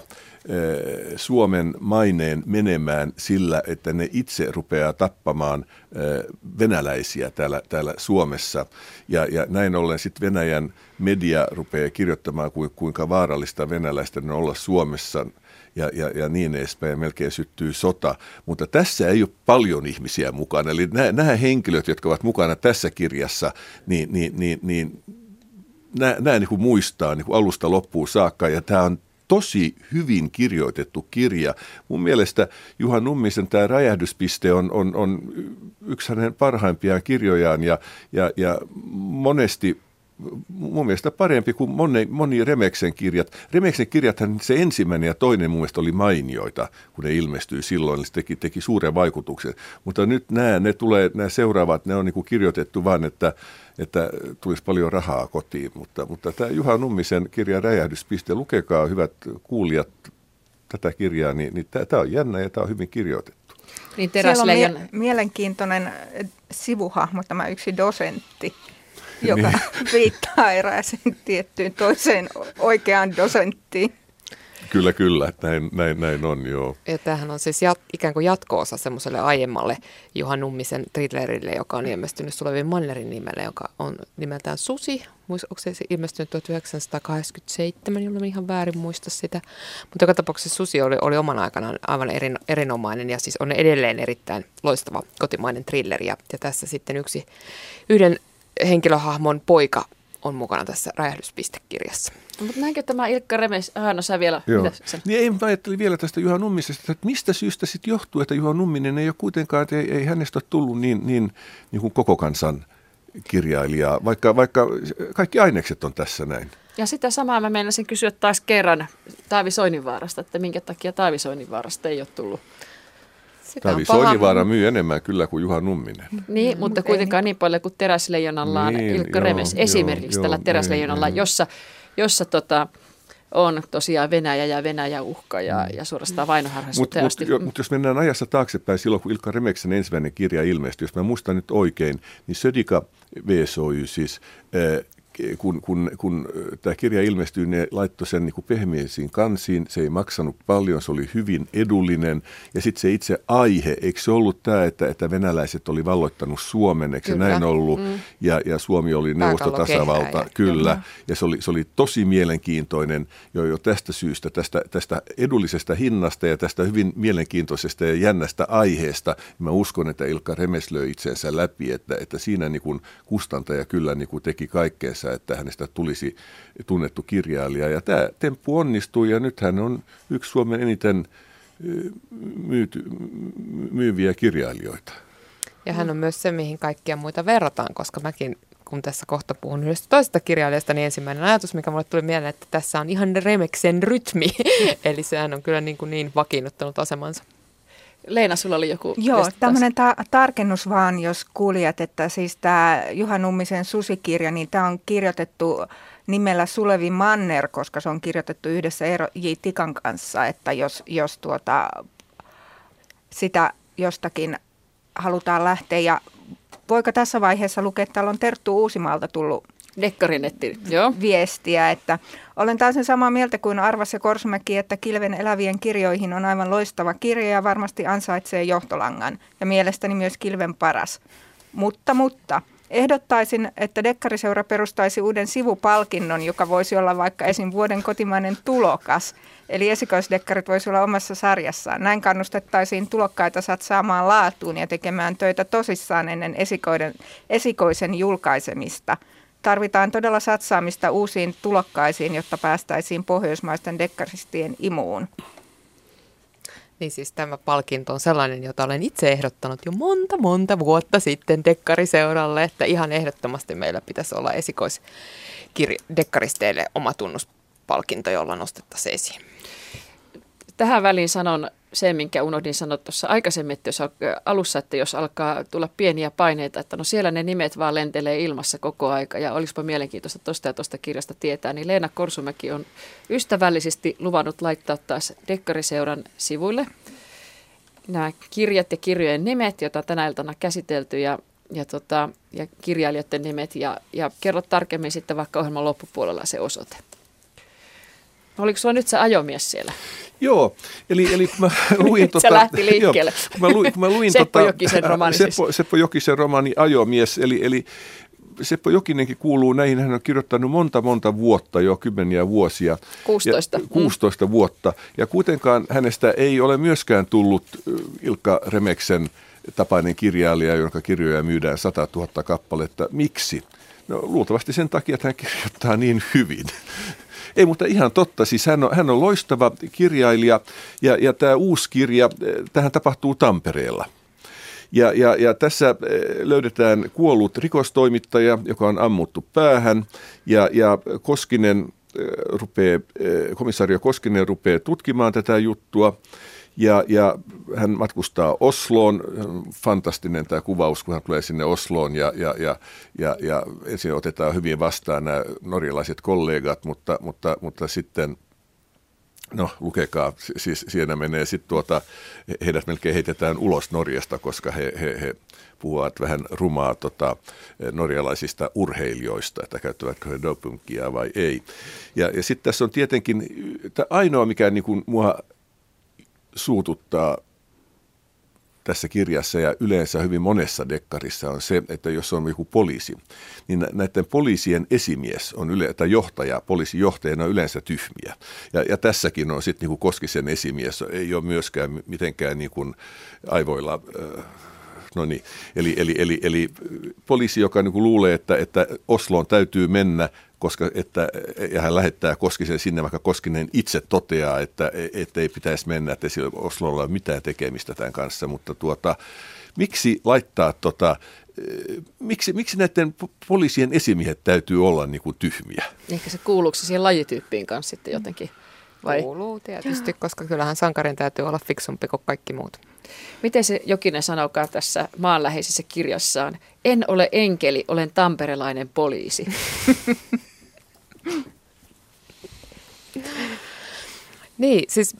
Suomen maineen menemään sillä, että ne itse rupeaa tappamaan venäläisiä täällä, täällä Suomessa. Ja, ja näin ollen sitten Venäjän media rupeaa kirjoittamaan, kuinka vaarallista venäläistä on olla Suomessa ja, ja, ja niin edespäin, melkein syttyy sota. Mutta tässä ei ole paljon ihmisiä mukana. Eli nämä, nämä henkilöt, jotka ovat mukana tässä kirjassa, niin, niin, niin, niin nämä, niin kuin muistaa niin kuin alusta loppuun saakka. Ja tämä on tosi hyvin kirjoitettu kirja. Mun mielestä Juha Nummisen tämä räjähdyspiste on, on, on yksi hänen parhaimpiaan kirjojaan ja, ja, ja monesti mun mielestä parempi kuin moni, moni Remeksen kirjat. Remeksen kirjathan se ensimmäinen ja toinen mun mielestä oli mainioita, kun ne ilmestyi silloin, se teki, teki suuren vaikutuksen. Mutta nyt nämä, ne tulee, nämä seuraavat, ne on niin kuin kirjoitettu vain, että, että tulisi paljon rahaa kotiin. Mutta, mutta tämä Juha Nummisen kirja Räjähdyspiste, lukekaa hyvät kuulijat tätä kirjaa, niin, niin tämä on jännä ja tämä on hyvin kirjoitettu. Niin Siellä on mie- mielenkiintoinen sivuhahmo, tämä yksi dosentti, joka niin. [laughs] viittaa erääseen tiettyyn toiseen oikeaan dosenttiin. Kyllä, kyllä. Näin, näin, näin on, joo. Ja tämähän on siis jat, ikään kuin jatko-osa semmoiselle aiemmalle Juha Nummisen thrillerille, joka on ilmestynyt Sulevi Mannerin nimelle, joka on nimeltään Susi. Onko se ilmestynyt 1987, jolloin ihan väärin muista sitä. Mutta joka tapauksessa Susi oli, oli oman aikanaan aivan erin, erinomainen ja siis on edelleen erittäin loistava kotimainen thriller. Ja, ja tässä sitten yksi yhden henkilöhahmon poika on mukana tässä räjähdyspistekirjassa. Mutta näinkö tämä Ilkka Remes, ah, no sä vielä, Joo. mitä sä? Niin ei, mä ajattelin vielä tästä Juha Nummisesta, että mistä syystä sitten johtuu, että Juha Numminen ei ole kuitenkaan, että ei, ei hänestä ole tullut niin, niin, niin kuin koko kansan kirjailijaa, vaikka, vaikka kaikki ainekset on tässä näin. Ja sitä samaa mä meinasin kysyä taas kerran Taavi Soininvaarasta, että minkä takia Taavi Soininvaarasta ei ole tullut. Sitä paha- Soinivaara myy enemmän kyllä kuin Juha Numminen. Niin, mm, mutta ei kuitenkaan niin paljon kuin Teräsleijonalla on Niin, Ilkka joo, Remes joo, esimerkiksi joo, tällä niin, Teräsleijonalla, niin. jossa, jossa tota, on tosiaan Venäjä ja Venäjä uhka ja, ja suorastaan Mutta vainoharhaisuuteen mut, asti. jo, mut jos mennään ajassa taaksepäin, silloin kun Ilkka Remeksen ensimmäinen kirja ilmestyi, jos mä muistan nyt oikein, niin Södika VSOY siis, äh, kun, kun, kun tämä kirja ilmestyi, ne laittoi sen niin pehmeisiin kansiin, se ei maksanut paljon, se oli hyvin edullinen. Ja sitten se itse aihe, eikö se ollut tämä, että, että venäläiset oli valloittanut Suomen, eikö Kyllä. se näin ollut? Mm. Ja, ja Suomi oli neuvostotasavalta, ja- kyllä. Kyllä. Ja se oli, se oli tosi mielenkiintoinen jo, jo tästä syystä, tästä, tästä edullisesta hinnasta ja tästä hyvin mielenkiintoisesta ja jännästä aiheesta. Mä uskon, että Ilkka Remes löi itsensä läpi, että, että siinä niin kuin kustantaja kyllä niin kuin teki kaikkeensa, että hänestä tulisi tunnettu kirjailija. Ja tämä temppu onnistui ja nyt hän on yksi Suomen eniten myyty, myyviä kirjailijoita. Ja hän on myös se, mihin kaikkia muita verrataan, koska mäkin, kun tässä kohta puhun yhdestä toisesta kirjailijasta, niin ensimmäinen ajatus, mikä mulle tuli mieleen, että tässä on ihan Remeksen rytmi. [laughs] Eli sehän on kyllä niin, kuin niin vakiinnuttanut asemansa. Leena, sulla oli joku Joo, tämmöinen ta- tarkennus vaan, jos kuulijat, että siis tämä Juha Nummisen susikirja, niin tämä on kirjoitettu nimellä Sulevi Manner, koska se on kirjoitettu yhdessä Eero J. Tikan kanssa, että jos, jos tuota, sitä jostakin halutaan lähteä. Ja voiko tässä vaiheessa lukea, että täällä on Terttu Uusimaalta tullut Dekkarinetti, joo. viestiä, että olen täysin samaa mieltä kuin Arvas ja Korsumäki, että Kilven elävien kirjoihin on aivan loistava kirja ja varmasti ansaitsee johtolangan ja mielestäni myös Kilven paras. Mutta, mutta ehdottaisin, että Dekkariseura perustaisi uuden sivupalkinnon, joka voisi olla vaikka esim. vuoden kotimainen tulokas. Eli esikoisdekkarit voisi olla omassa sarjassaan. Näin kannustettaisiin tulokkaita satsaamaan laatuun ja tekemään töitä tosissaan ennen esikoiden, esikoisen julkaisemista. Tarvitaan todella satsaamista uusiin tulokkaisiin, jotta päästäisiin pohjoismaisten dekkaristien imuun. Niin siis tämä palkinto on sellainen, jota olen itse ehdottanut jo monta, monta vuotta sitten Dekkariseuralle, että ihan ehdottomasti meillä pitäisi olla esikoiskirjadekkaristeille oma tunnuspalkinto, jolla nostettaisiin esiin. Tähän väliin sanon sen, minkä unohdin sanoa tuossa aikaisemmin, että jos al- alussa, että jos alkaa tulla pieniä paineita, että no siellä ne nimet vaan lentelee ilmassa koko aika ja olisipa mielenkiintoista tuosta ja tuosta kirjasta tietää, niin Leena Korsumäki on ystävällisesti luvannut laittaa taas Dekkariseuran sivuille nämä kirjat ja kirjojen nimet, joita tänä iltana käsitelty ja, ja, tota, ja kirjailijoiden nimet ja, ja kerro tarkemmin sitten vaikka ohjelman loppupuolella se osoite. Oliko sulla nyt se ajomies siellä? Joo, eli, eli kun mä [laughs] luin... Nyt se lähti [laughs] liikkeelle. Joo, kun mä luin, kun mä luin [laughs] Seppo tota, Jokisen romaani siis. Seppo, Seppo Jokisen romaani Ajomies, eli, eli Seppo Jokinenkin kuuluu näihin, hän on kirjoittanut monta monta vuotta, jo kymmeniä vuosia. 16. Ja, 16 vuotta. Ja kuitenkaan hänestä ei ole myöskään tullut Ilkka Remeksen tapainen kirjailija, jonka kirjoja myydään 100 000 kappaletta. Miksi? No luultavasti sen takia, että hän kirjoittaa niin hyvin. Ei, mutta ihan totta. Siis hän on, hän on loistava kirjailija ja, ja tämä uusi kirja, eh, tähän tapahtuu Tampereella. Ja, ja, ja tässä eh, löydetään kuollut rikostoimittaja, joka on ammuttu päähän ja, ja Koskinen eh, rupeaa, komisario Koskinen rupeaa tutkimaan tätä juttua ja, ja hän matkustaa Osloon, fantastinen tämä kuvaus, kun hän tulee sinne Osloon ja, ja, ja, ja, ja ensin otetaan hyvin vastaan nämä norjalaiset kollegat, mutta, mutta, mutta sitten No, lukekaa, siis siinä menee sitten tuota, heidät melkein heitetään ulos Norjasta, koska he, he, he puhuvat vähän rumaa tota, norjalaisista urheilijoista, että käyttävätkö he dopingia vai ei. Ja, ja sitten tässä on tietenkin, ainoa mikä niin kuin mua suututtaa tässä kirjassa ja yleensä hyvin monessa dekkarissa on se, että jos on joku poliisi, niin näiden poliisien esimies on yle, tai johtaja, poliisijohtajana on yleensä tyhmiä. Ja, ja tässäkin on sitten niin Koskisen esimies, ei ole myöskään mitenkään niin kuin aivoilla... Äh, No niin, eli, eli, eli, eli poliisi, joka niin luulee, että, että Osloon täytyy mennä koska, että, ja hän lähettää Koskisen sinne, vaikka Koskinen itse toteaa, että, että ei pitäisi mennä, että sillä Oslolla ole mitään tekemistä tämän kanssa, mutta tuota, miksi laittaa tota, miksi, miksi näiden poliisien esimiehet täytyy olla niin kuin tyhmiä? Ehkä se kuuluuko siihen lajityyppiin kanssa sitten jotenkin? Vai? Kuuluu tietysti, koska kyllähän sankarin täytyy olla fiksumpi kuin kaikki muut. Miten se Jokinen sanokaa tässä maanläheisessä kirjassaan? En ole enkeli, olen tamperelainen poliisi. [laughs] niin, siis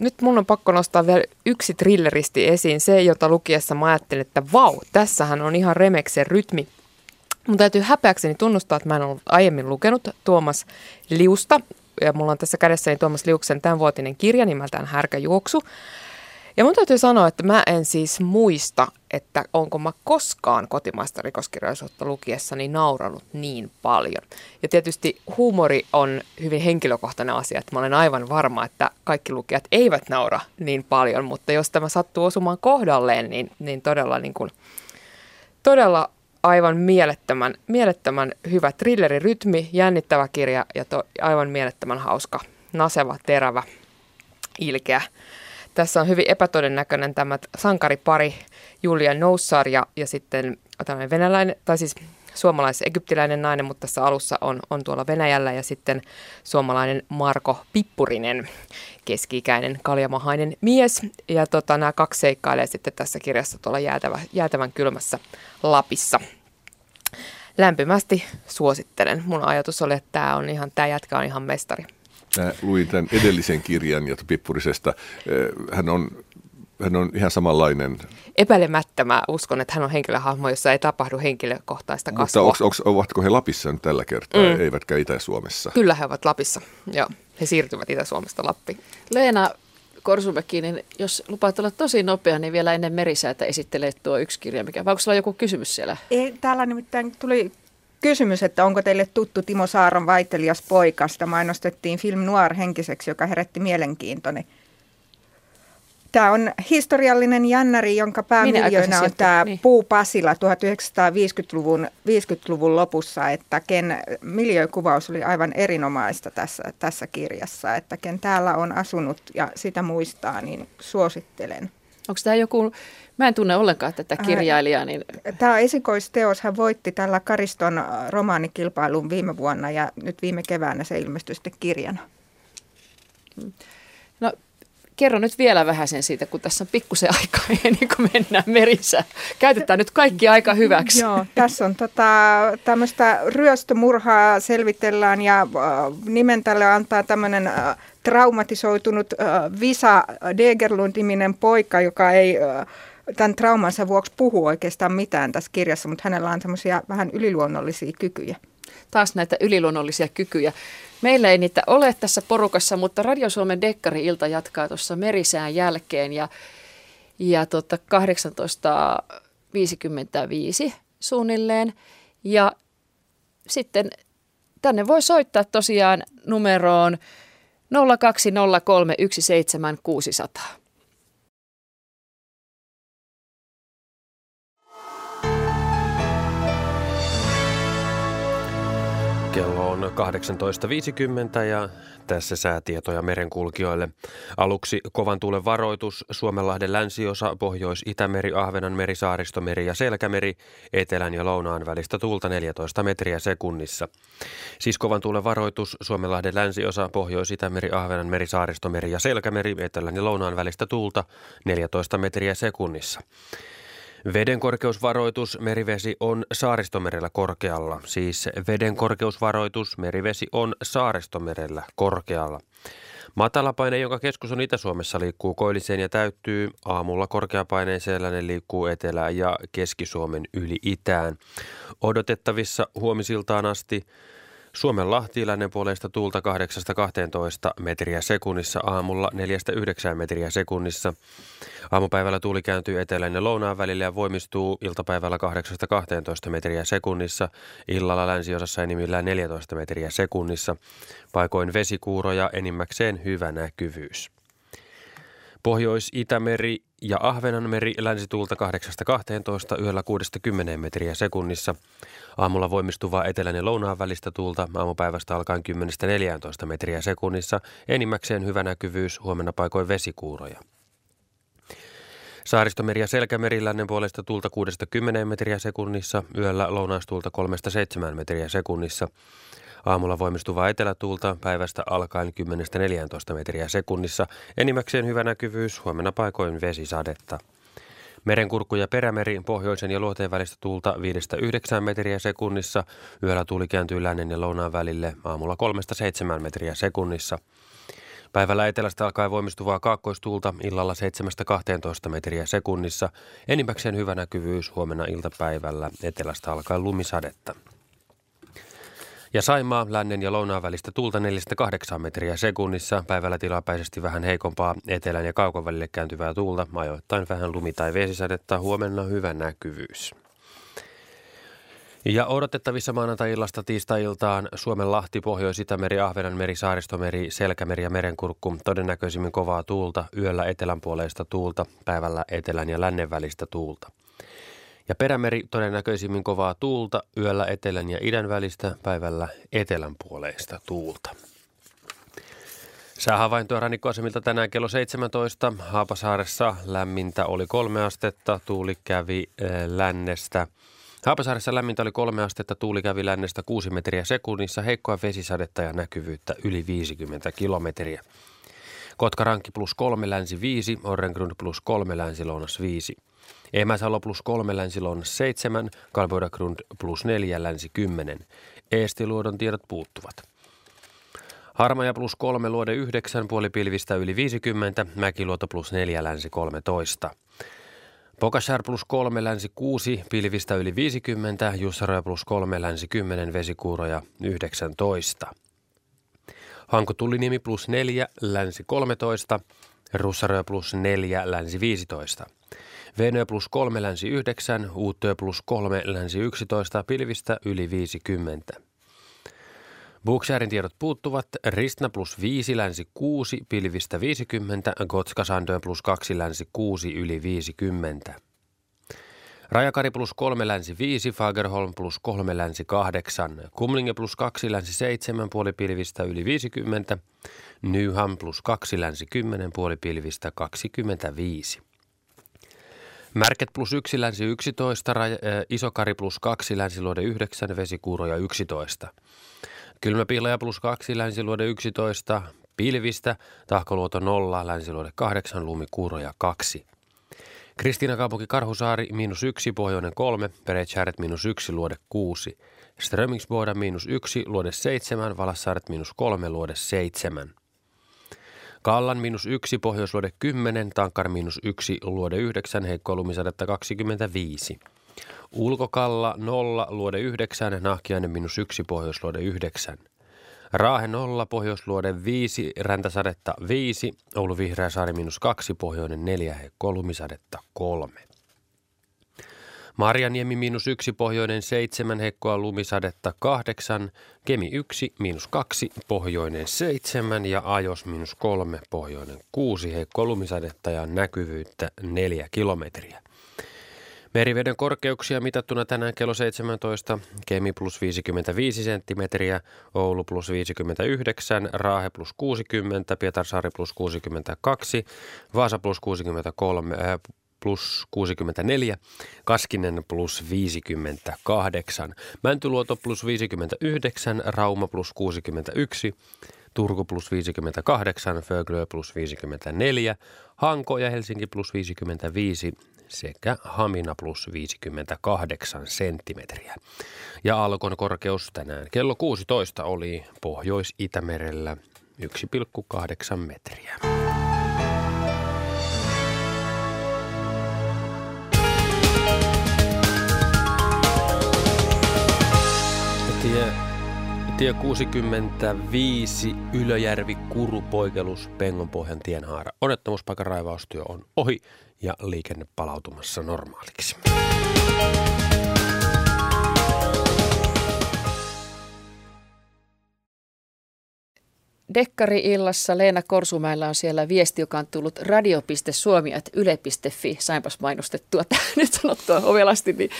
nyt mun on pakko nostaa vielä yksi thrilleristi esiin. Se, jota lukiessa mä ajattelin, että vau, tässähän on ihan remeksen rytmi. Mun täytyy häpeäkseni tunnustaa, että mä en ollut aiemmin lukenut Tuomas Liusta. Ja mulla on tässä kädessäni Tuomas Liuksen tämänvuotinen kirja nimeltään Härkäjuoksu. Ja mun täytyy sanoa, että mä en siis muista, että onko mä koskaan kotimaista rikoskirjallisuutta lukiessani nauranut niin paljon. Ja tietysti huumori on hyvin henkilökohtainen asia, että mä olen aivan varma, että kaikki lukijat eivät naura niin paljon, mutta jos tämä sattuu osumaan kohdalleen, niin, niin todella, niin kuin, todella aivan mielettömän, mielettömän hyvä thrillerirytmi, jännittävä kirja ja to, aivan mielettömän hauska, naseva, terävä, ilkeä tässä on hyvin epätodennäköinen tämä sankaripari Julia Noussar ja, ja sitten tämmöinen venäläinen, tai siis suomalais-egyptiläinen nainen, mutta tässä alussa on, on tuolla Venäjällä ja sitten suomalainen Marko Pippurinen, keski-ikäinen kaljamahainen mies. Ja tota, nämä kaksi seikkailee sitten tässä kirjassa tuolla jäätävä, jäätävän kylmässä Lapissa. Lämpimästi suosittelen. Mun ajatus oli, että tämä on ihan, tämä jätkä on ihan mestari. Mä luin tämän edellisen kirjan Jota Pippurisesta. Hän on, hän on ihan samanlainen. Epäilemättä mä uskon, että hän on henkilöhahmo, jossa ei tapahdu henkilökohtaista kasvua. Mutta onks, onks, ovatko he Lapissa nyt tällä kertaa, mm. eivätkä Itä-Suomessa? Kyllä he ovat Lapissa, joo. He siirtyvät Itä-Suomesta Lappiin. Leena Korsumäki, niin jos lupaat olla tosi nopea, niin vielä ennen merisäätä esittelee tuo yksi kirja. Mikä, vai onko sulla joku kysymys siellä? Ei, täällä nimittäin tuli kysymys, että onko teille tuttu Timo Saaron vaihtelias poikasta. Mainostettiin film Noir henkiseksi, joka herätti mielenkiintoni. Tämä on historiallinen jännäri, jonka päämiljoina on tämä niin. Puu Pasila 1950-luvun 50-luvun lopussa, että ken miljökuvaus oli aivan erinomaista tässä, tässä kirjassa, että ken täällä on asunut ja sitä muistaa, niin suosittelen. Onko tämä joku Mä en tunne ollenkaan tätä kirjailijaa. Niin... Tämä esikoisteos. Hän voitti tällä Kariston romaanikilpailun viime vuonna ja nyt viime keväänä se ilmestyi sitten kirjana. No kerro nyt vielä vähän sen siitä, kun tässä on pikkusen aikaa [laughs] ennen kuin mennään merissä. Käytetään nyt kaikki aika hyväksi. Joo, tässä on tota, tämmöistä ryöstömurhaa selvitellään ja äh, nimen tälle antaa tämmöinen äh, traumatisoitunut äh, Visa Degerlund-niminen poika, joka ei äh, tämän traumansa vuoksi puhu oikeastaan mitään tässä kirjassa, mutta hänellä on semmoisia vähän yliluonnollisia kykyjä. Taas näitä yliluonnollisia kykyjä. Meillä ei niitä ole tässä porukassa, mutta Radio Suomen Dekkari-ilta jatkaa tuossa merisään jälkeen ja, ja tota 18.55 suunnilleen. Ja sitten tänne voi soittaa tosiaan numeroon 0203 Kello on 18.50 ja tässä säätietoja merenkulkijoille. Aluksi kovan tuulen varoitus Suomenlahden länsiosa, Pohjois-Itämeri, Ahvenanmeri, Saaristomeri ja Selkämeri, etelän ja lounaan välistä tuulta 14 metriä sekunnissa. Siis kovan tuulen varoitus Suomenlahden länsiosa, Pohjois-Itämeri, Ahvenanmeri, Saaristomeri ja Selkämeri, etelän ja lounaan välistä tuulta 14 metriä sekunnissa. Veden korkeusvaroitus merivesi on saaristomerellä korkealla. Siis veden korkeusvaroitus merivesi on saaristomerellä korkealla. Matalapaine, jonka keskus on Itä-Suomessa, liikkuu koilliseen ja täyttyy. Aamulla korkeapaineen sellainen liikkuu Etelä- ja Keski-Suomen yli itään. Odotettavissa huomisiltaan asti Suomen lahtiiläinen puolesta tuulta 8-12 metriä sekunnissa, aamulla 4-9 metriä sekunnissa. Aamupäivällä tuuli kääntyy etelän ja lounaan välillä ja voimistuu iltapäivällä 8-12 metriä sekunnissa, illalla länsiosassa enimmillään 14 metriä sekunnissa. Paikoin vesikuuroja enimmäkseen hyvä näkyvyys. Pohjois-Itämeri ja Ahvenanmeri länsituulta 8-12, yöllä 6-10 metriä sekunnissa. Aamulla voimistuvaa etelän ja lounaan välistä tuulta aamupäivästä alkaen 10-14 metriä sekunnissa. Enimmäkseen hyvä näkyvyys, huomenna paikoin vesikuuroja. Saaristomeri ja Selkämeri lännen puolesta tuulta 6-10 metriä sekunnissa, yöllä lounaistuulta 3-7 metriä sekunnissa. Aamulla voimistuvaa etelätuulta päivästä alkaen 10-14 metriä sekunnissa. Enimmäkseen hyvä näkyvyys, huomenna paikoin vesisadetta. Merenkurkku ja perämeri pohjoisen ja luoteen välistä tuulta 5-9 metriä sekunnissa. Yöllä tuuli kääntyy lännen ja lounaan välille aamulla 3-7 metriä sekunnissa. Päivällä etelästä alkaa voimistuvaa kaakkoistuulta illalla 7-12 metriä sekunnissa. Enimmäkseen hyvä näkyvyys huomenna iltapäivällä etelästä alkaen lumisadetta. Ja Saimaa lännen ja lounaan välistä tuulta 4-8 metriä sekunnissa. Päivällä tilapäisesti vähän heikompaa etelän ja kaukon välille kääntyvää tuulta. Ajoittain vähän lumi- tai vesisadetta. Huomenna hyvä näkyvyys. Ja odotettavissa maanantai-illasta tiistai-iltaan Suomen Lahti, Pohjois-Itämeri, Ahvenanmeri, Saaristomeri, Selkämeri ja Merenkurkku. Todennäköisimmin kovaa tuulta, yöllä etelänpuoleista tuulta, päivällä etelän ja lännen välistä tuulta. Ja perämeri todennäköisimmin kovaa tuulta, yöllä etelän ja idän välistä, päivällä etelänpuoleista tuulta. Säähavaintoja rannikkoasemilta tänään kello 17. Haapasaaressa lämmintä oli kolme astetta, tuuli kävi lännestä – Haapasaaressa lämmintä oli kolme astetta, tuuli kävi lännestä 6 metriä sekunnissa, heikkoa vesisadetta ja näkyvyyttä yli 50 kilometriä. Kotkarankki plus 3 länsi 5, Orrengrund plus 3 länsi lounas 5. Emäsalo plus 3 länsi lounas 7, Kalvoidagrund plus 4 länsi 10. Eestiluodon tiedot puuttuvat. Harmaja plus 3 luode 9, puolipilvistä yli 50, Mäkiluoto plus 4 länsi 13. Pokashar plus 3 länsi 6, pilvistä yli 50, Jussaroja plus 3 länsi 10, vesikuuroja 19. Hanko Tulliniemi plus 4 länsi 13, Russaroja plus 4 länsi 15. Venö plus 3 länsi 9, Uuttöö plus 3 länsi 11, pilvistä yli 50. Booksharin tiedot puuttuvat. Ristna plus 5 länsi 6, pilvistä 50, Gotska Sandö plus 2 länsi 6 yli 50. Rajakari plus 3 länsi 5, Fagerholm plus 3 länsi 8, Kumlinge plus 2 länsi 7, puolipilvistä yli 50, Nyham plus 2 länsi 10, puolipilvistä 25. Märket plus 1 länsi 11, Raj- äh, Isokari plus 2 länsiluode 9, vesikuuroja 11. Kylmäpiilaja plus 2, länsiluode 11, pilvistä, tahkoluoto 0, länsiluode 8, lumikuuroja 2. Kristiina kaupunki Karhusaari miinus 1, pohjoinen 3, Peretsäret miinus 1, luode 6. Strömingsboda miinus 1, luode 7, Valassaaret miinus 3, luode 7. Kallan miinus 1, pohjoisluode 10, Tankar miinus 1, luode 9, heikko lumisadetta 25. Ulkokalla 0, luode 9, Nahkiainen minus 1, pohjoisluode 9. Raahe 0, pohjoisluode 5, Räntäsadetta 5, Oulu Vihreä saari minus 2, pohjoinen 4, heikko lumisadetta 3. Marjaniemi miinus 1, pohjoinen 7, heikkoa lumisadetta 8, Kemi 1, miinus 2, pohjoinen 7 ja Ajos miinus 3, pohjoinen 6, heikkoa lumisadetta ja näkyvyyttä 4 kilometriä. Meriveden korkeuksia mitattuna tänään kello 17, Kemi plus 55 senttimetriä, Oulu plus 59, Raahe plus 60, Pietarsaari plus 62, Vaasa plus 63, äh, plus 64, Kaskinen plus 58, Mäntyluoto plus 59, Rauma plus 61, Turku plus 58, Föglö plus 54, Hanko ja Helsinki plus 55 sekä Hamina plus 58 senttimetriä. Ja Alkon korkeus tänään kello 16 oli Pohjois-Itämerellä 1,8 metriä. Tie, tie 65 Ylöjärvi Kuru poikelus Pengonpohjan tienhaara. Onnettomuuspaikan raivaustyö on ohi ja liikenne palautumassa normaaliksi. Dekkari-illassa Leena Korsumäellä on siellä viesti, joka on tullut radio.suomi.yle.fi. Sainpas mainostettua [laughs] nyt sanottua ovelasti, niin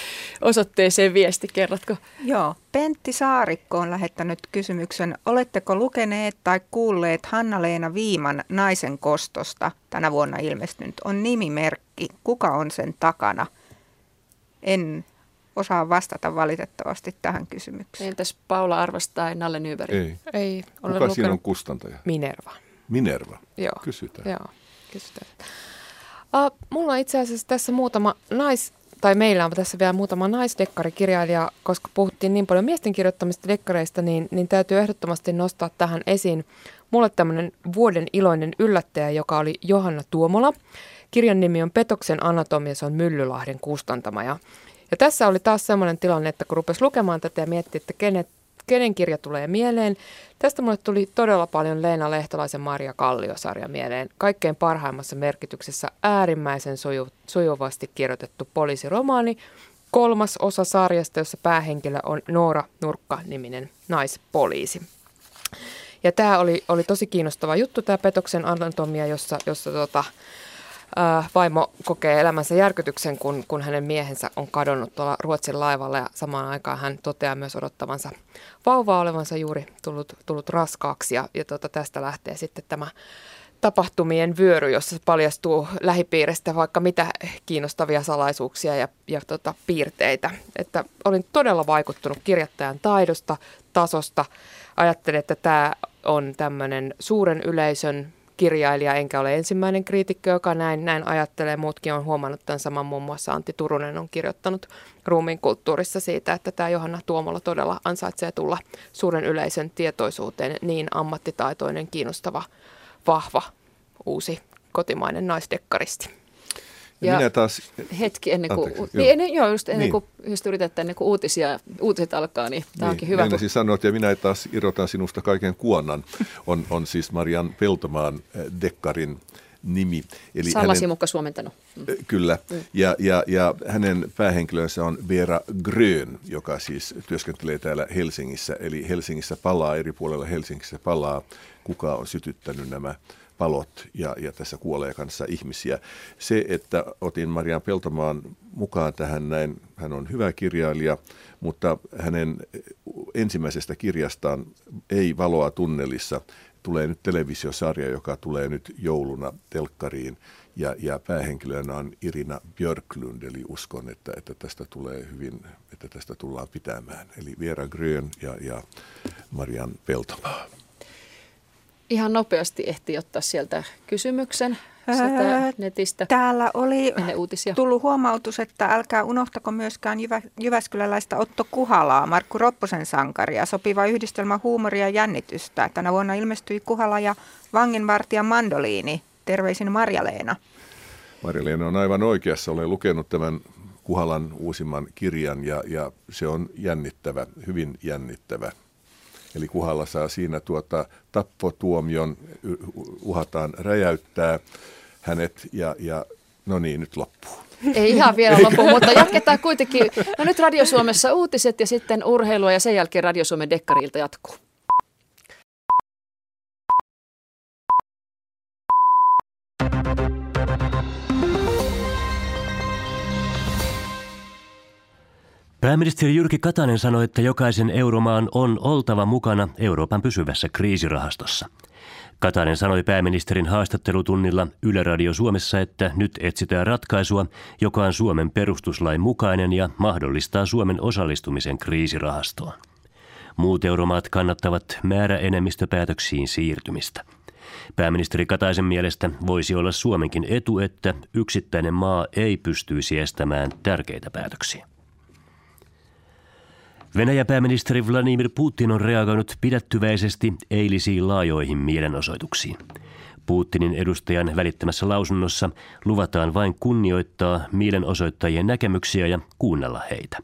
osoitteeseen viesti. Kerrotko? Joo. Pentti Saarikko on lähettänyt kysymyksen. Oletteko lukeneet tai kuulleet Hanna-Leena Viiman naisen kostosta tänä vuonna ilmestynyt? On nimimerkki. Kuka on sen takana? En osaa vastata valitettavasti tähän kysymykseen. Entäs Paula Arvas tai Nalle Nyberg? Ei. Ei, olen Kuka siinä lukenut on kustantaja? Minerva. Minerva. Joo. Kysytään. Joo, kysytään. Uh, mulla on itse asiassa tässä muutama nais, tai meillä on tässä vielä muutama naisdekkarikirjailija, koska puhuttiin niin paljon miesten kirjoittamista dekkareista, niin, niin täytyy ehdottomasti nostaa tähän esiin mulle tämmöinen vuoden iloinen yllättäjä, joka oli Johanna Tuomola. Kirjan nimi on Petoksen anatomia, se on Myllylahden kustantama. Ja, ja tässä oli taas semmoinen tilanne, että kun rupesi lukemaan tätä ja miettii, että kenet, kenen kirja tulee mieleen. Tästä mulle tuli todella paljon Leena Lehtolaisen Maria Kallio-sarja mieleen. Kaikkein parhaimmassa merkityksessä äärimmäisen soju, sujuvasti kirjoitettu poliisiromaani. Kolmas osa sarjasta, jossa päähenkilö on Noora Nurkka-niminen naispoliisi. Ja tämä oli, oli tosi kiinnostava juttu, tämä petoksen anatomia, jossa, jossa tota, vaimo kokee elämänsä järkytyksen, kun, kun hänen miehensä on kadonnut tuolla Ruotsin laivalla ja samaan aikaan hän toteaa myös odottavansa vauvaa olevansa juuri tullut, tullut raskaaksi ja, ja tota, tästä lähtee sitten tämä tapahtumien vyöry, jossa paljastuu lähipiiristä vaikka mitä kiinnostavia salaisuuksia ja, ja tota, piirteitä. Että olin todella vaikuttunut kirjoittajan taidosta, tasosta. Ajattelin, että tämä on tämmöinen suuren yleisön kirjailija, enkä ole ensimmäinen kriitikko, joka näin, näin ajattelee. Muutkin on huomannut tämän saman, muun muassa Antti Turunen on kirjoittanut ruumiin kulttuurissa siitä, että tämä Johanna Tuomola todella ansaitsee tulla suuren yleisön tietoisuuteen niin ammattitaitoinen, kiinnostava, vahva, uusi kotimainen naisdekkaristi. Ja minä taas... Hetki ennen kuin, Anteeksi, niin, ennen, joo, just ennen Niin. kuin just yritetään ennen kuin uutisia, uutiset alkaa, niin tämä onkin hyvä. kun- Meinasin sanoa, että ja minä taas irrotan sinusta kaiken kuonnan, on, on siis Marian Peltomaan äh, dekkarin nimi. Eli Salla hänen, suomentanut. Mm. Äh, Kyllä, ja, ja, ja hänen päähenkilönsä on Vera Grön, joka siis työskentelee täällä Helsingissä. Eli Helsingissä palaa, eri puolella Helsingissä palaa, kuka on sytyttänyt nämä palot ja, ja tässä kuolee kanssa ihmisiä. Se, että otin Marian Peltomaan mukaan tähän näin, hän on hyvä kirjailija, mutta hänen ensimmäisestä kirjastaan Ei valoa tunnelissa tulee nyt televisiosarja, joka tulee nyt jouluna telkkariin ja, ja päähenkilönä on Irina Björklund, eli uskon, että, että tästä tulee hyvin, että tästä tullaan pitämään. Eli Vera Grön ja, ja Marian Peltomaa. Ihan nopeasti ehti ottaa sieltä kysymyksen sieltä netistä Täällä oli uutisia. tullut huomautus, että älkää unohtako myöskään Jyvä, Jyväskyläläistä Otto Kuhalaa, Markku Ropposen sankaria, sopiva yhdistelmä huumoria ja jännitystä. Tänä vuonna ilmestyi Kuhala ja vanginvartija Mandoliini. Terveisin Marja-Leena. Marja-Leena on aivan oikeassa. Olen lukenut tämän Kuhalan uusimman kirjan ja, ja se on jännittävä, hyvin jännittävä. Eli Kuhalla saa siinä tuota tappotuomion, uhataan räjäyttää hänet ja, ja no niin, nyt loppuu. Ei ihan vielä loppu, mutta jatketaan kuitenkin. No nyt Radio Suomessa uutiset ja sitten urheilua ja sen jälkeen Radio Suomen dekkarilta jatkuu. Pääministeri Jyrki Katainen sanoi, että jokaisen euromaan on oltava mukana Euroopan pysyvässä kriisirahastossa. Katainen sanoi pääministerin haastattelutunnilla Yle Radio Suomessa, että nyt etsitään ratkaisua, joka on Suomen perustuslain mukainen ja mahdollistaa Suomen osallistumisen kriisirahastoon. Muut euromaat kannattavat määräenemmistöpäätöksiin siirtymistä. Pääministeri Kataisen mielestä voisi olla Suomenkin etu, että yksittäinen maa ei pystyisi estämään tärkeitä päätöksiä. Venäjän pääministeri Vladimir Putin on reagoinut pidättyväisesti eilisiin laajoihin mielenosoituksiin. Putinin edustajan välittämässä lausunnossa luvataan vain kunnioittaa mielenosoittajien näkemyksiä ja kuunnella heitä.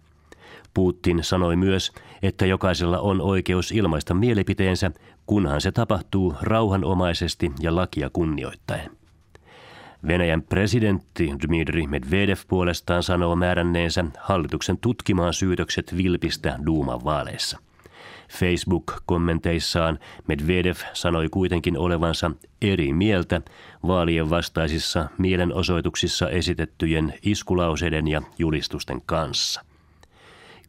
Putin sanoi myös, että jokaisella on oikeus ilmaista mielipiteensä, kunhan se tapahtuu rauhanomaisesti ja lakia kunnioittaen. Venäjän presidentti Dmitri Medvedev puolestaan sanoo määränneensä hallituksen tutkimaan syytökset vilpistä Duuman vaaleissa. Facebook-kommenteissaan Medvedev sanoi kuitenkin olevansa eri mieltä vaalien vastaisissa mielenosoituksissa esitettyjen iskulauseiden ja julistusten kanssa.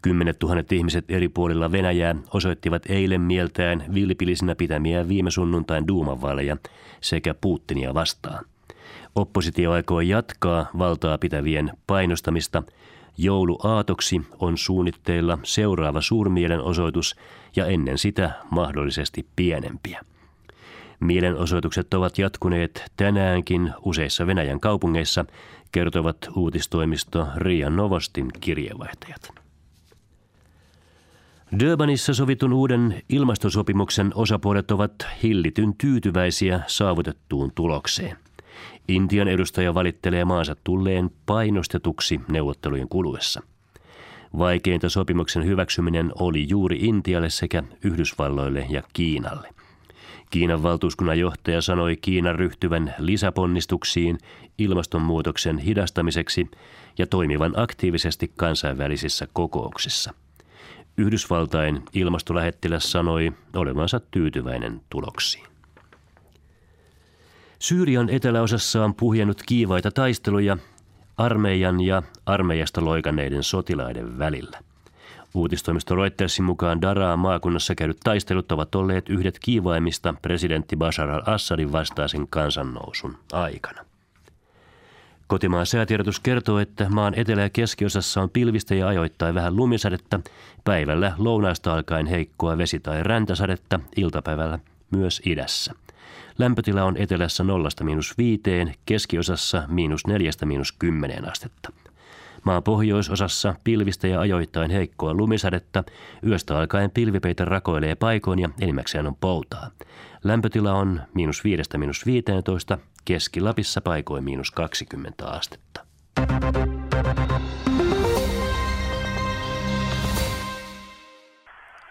Kymmenet tuhannet ihmiset eri puolilla Venäjää osoittivat eilen mieltään vilpillisinä pitämiä viime sunnuntain duumanvaaleja sekä Putinia vastaan. Oppositio aikoo jatkaa valtaa pitävien painostamista. Jouluaatoksi on suunnitteilla seuraava suurmielenosoitus ja ennen sitä mahdollisesti pienempiä. Mielenosoitukset ovat jatkuneet tänäänkin useissa Venäjän kaupungeissa, kertovat uutistoimisto Rian Novostin kirjeenvaihtajat. Durbanissa sovitun uuden ilmastosopimuksen osapuolet ovat hillityn tyytyväisiä saavutettuun tulokseen. Intian edustaja valittelee maansa tulleen painostetuksi neuvottelujen kuluessa. Vaikeinta sopimuksen hyväksyminen oli juuri Intialle sekä Yhdysvalloille ja Kiinalle. Kiinan valtuuskunnan johtaja sanoi Kiinan ryhtyvän lisäponnistuksiin ilmastonmuutoksen hidastamiseksi ja toimivan aktiivisesti kansainvälisissä kokouksissa. Yhdysvaltain ilmastolähettiläs sanoi olevansa tyytyväinen tuloksiin. Syyrian eteläosassa on puhjennut kiivaita taisteluja armeijan ja armeijasta loikanneiden sotilaiden välillä. Uutistoimisto Reutersin mukaan Daraa maakunnassa käydyt taistelut ovat olleet yhdet kiivaimmista presidentti Bashar al-Assadin vastaisen kansannousun aikana. Kotimaan säätiedotus kertoo, että maan etelä- ja keskiosassa on pilvistä ja ajoittain vähän lumisadetta, päivällä lounaasta alkaen heikkoa vesi- tai räntäsadetta, iltapäivällä myös idässä. Lämpötila on etelässä nollasta miinus viiteen, keskiosassa miinus neljästä miinus kymmeneen astetta. Maan pohjoisosassa pilvistä ja ajoittain heikkoa lumisadetta, yöstä alkaen pilvipeitä rakoilee paikoin ja enimmäkseen on poutaa. Lämpötila on miinus viidestä miinus viiteentoista, Keski-Lapissa paikoin miinus 20 astetta.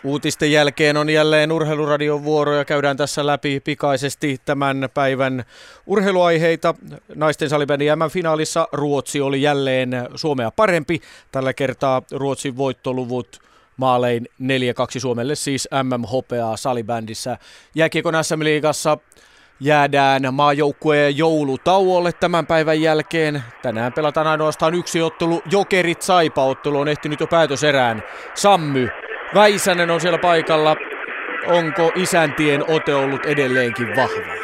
Uutisten jälkeen on jälleen urheiluradion vuoro ja käydään tässä läpi pikaisesti tämän päivän urheiluaiheita. Naisten salibändin M-finaalissa Ruotsi oli jälleen Suomea parempi. Tällä kertaa Ruotsin voittoluvut maalein 4-2 Suomelle, siis MM-hopeaa salibändissä. Jääkiekon SM-liigassa jäädään maajoukkueen joulutauolle tämän päivän jälkeen. Tänään pelataan ainoastaan yksi ottelu. Jokerit Saipa-ottelu on ehtinyt jo päätöserään. Sammy Väisänen on siellä paikalla. Onko isäntien ote ollut edelleenkin vahva?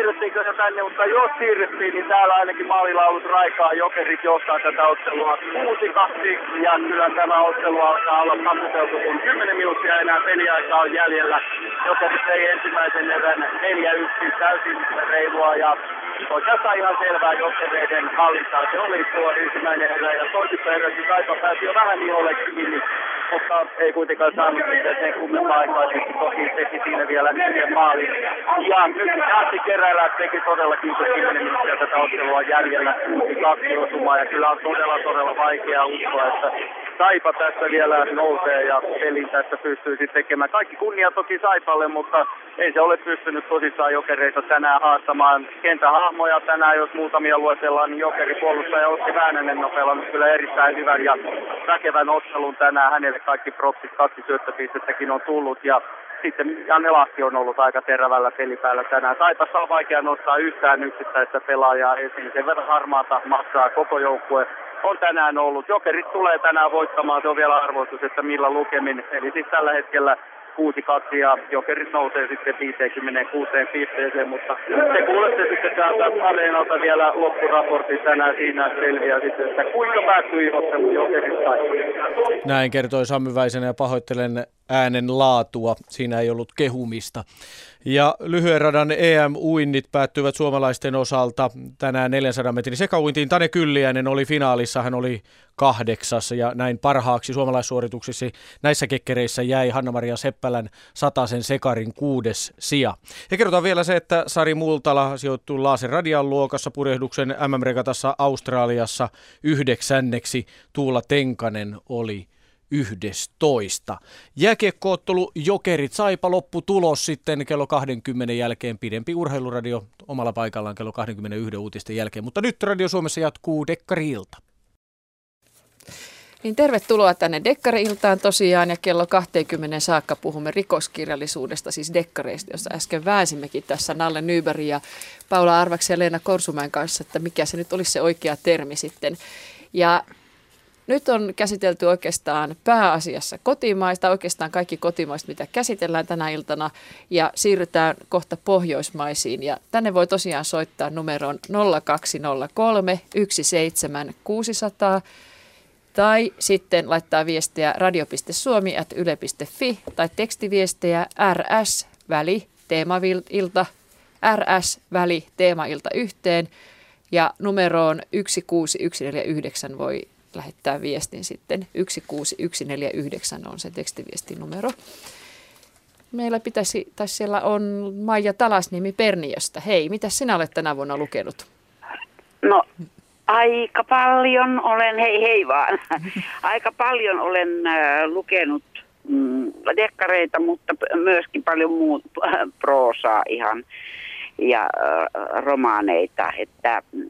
Siirryttiinkö se tänne, mutta jos siirryttiin, niin täällä ainakin maalilaulut raikaa. Jokerit johtaa tätä ottelua 6-2 ja kyllä tämä ottelu alkaa olla taputeltu, kun 10 minuuttia enää peliaikaa on jäljellä. Jokerit ei ensimmäisen erän 4-1 täysin reilua ja oikeastaan ihan selvää jokereiden hallintaa. Se oli tuo ensimmäinen erä ja toisessa erässä Saipa pääsi jo vähän iholle kiinni, mutta ei kuitenkaan saanut sitten sen kummempaa aikaa. Toki teki siinä vielä yhden maalin. Ja nyt Jahti Kerälä teki todellakin 10 minuuttia tätä ottelua jäljellä. Kaksi osumaa ja kyllä on todella todella vaikea uskoa, että Saipa tässä vielä nousee ja pelin tässä pystyisi tekemään. Kaikki kunnia toki Saipalle, mutta ei se ole pystynyt tosissaan jokereita tänään haastamaan. Kentähahmoja tänään, jos muutamia luetellaan, niin jokeripuolustaja Ossi Väänänen on pelannut kyllä erittäin hyvän ja väkevän ottelun tänään. Hänelle kaikki propsit, kaksi syöttöpistettäkin on tullut ja sitten Lahti on ollut aika terävällä pelipäällä tänään. Taipassa on vaikea nostaa yhtään yksittäistä pelaajaa esiin. Sen verran harmaata maksaa koko joukkue on tänään ollut. Jokerit tulee tänään voittamaan, se on vielä arvoitus, että millä lukemin. Eli siis tällä hetkellä 6-2 ja Jokerit nousee sitten 56 pisteeseen, mutta te kuulette sitten täältä Areenalta vielä loppuraportin tänään siinä selviää sitten, että kuinka päättyi ottelu Jokerit Näin kertoi Sammy Väisenä ja pahoittelen äänen laatua. Siinä ei ollut kehumista. Ja lyhyen radan EM-uinnit päättyvät suomalaisten osalta tänään 400 metrin sekauintiin. Tane Kylliäinen oli finaalissa, hän oli kahdeksas ja näin parhaaksi suomalaissuorituksissa näissä kekkereissä jäi Hanna-Maria Seppälän sataisen sekarin kuudes sija. Ja kerrotaan vielä se, että Sari Multala sijoittuu Laasen radian luokassa purjehduksen MM-regatassa Australiassa yhdeksänneksi. Tuula Tenkanen oli 11. Jääkiekkoottelu Jokerit Saipa loppu tulos sitten kello 20 jälkeen pidempi urheiluradio omalla paikallaan kello 21 uutisten jälkeen. Mutta nyt Radio Suomessa jatkuu Dekkari-ilta. Niin tervetuloa tänne Dekkari-iltaan tosiaan ja kello 20 saakka puhumme rikoskirjallisuudesta, siis dekkareista, josta äsken väänsimmekin tässä Nalle Nyberg ja Paula Arvaksi ja Leena Korsumäen kanssa, että mikä se nyt olisi se oikea termi sitten. Ja nyt on käsitelty oikeastaan pääasiassa kotimaista, oikeastaan kaikki kotimaista, mitä käsitellään tänä iltana, ja siirrytään kohta pohjoismaisiin. Ja tänne voi tosiaan soittaa numeron 0203 17600 tai sitten laittaa viestiä radio.suomi.yle.fi tai tekstiviestejä rs väli teemailta rs väli teemailta yhteen ja numeroon 16149 voi lähettää viestin sitten. 16149 on se tekstiviestinumero. Meillä pitäisi, tai siellä on Maija Talasniemi Perniöstä. Hei, mitä sinä olet tänä vuonna lukenut? No aika paljon olen, hei hei vaan, [laughs] aika paljon olen äh, lukenut mm, dekkareita, mutta myöskin paljon muut äh, proosaa ihan ja romaaneita, että mm,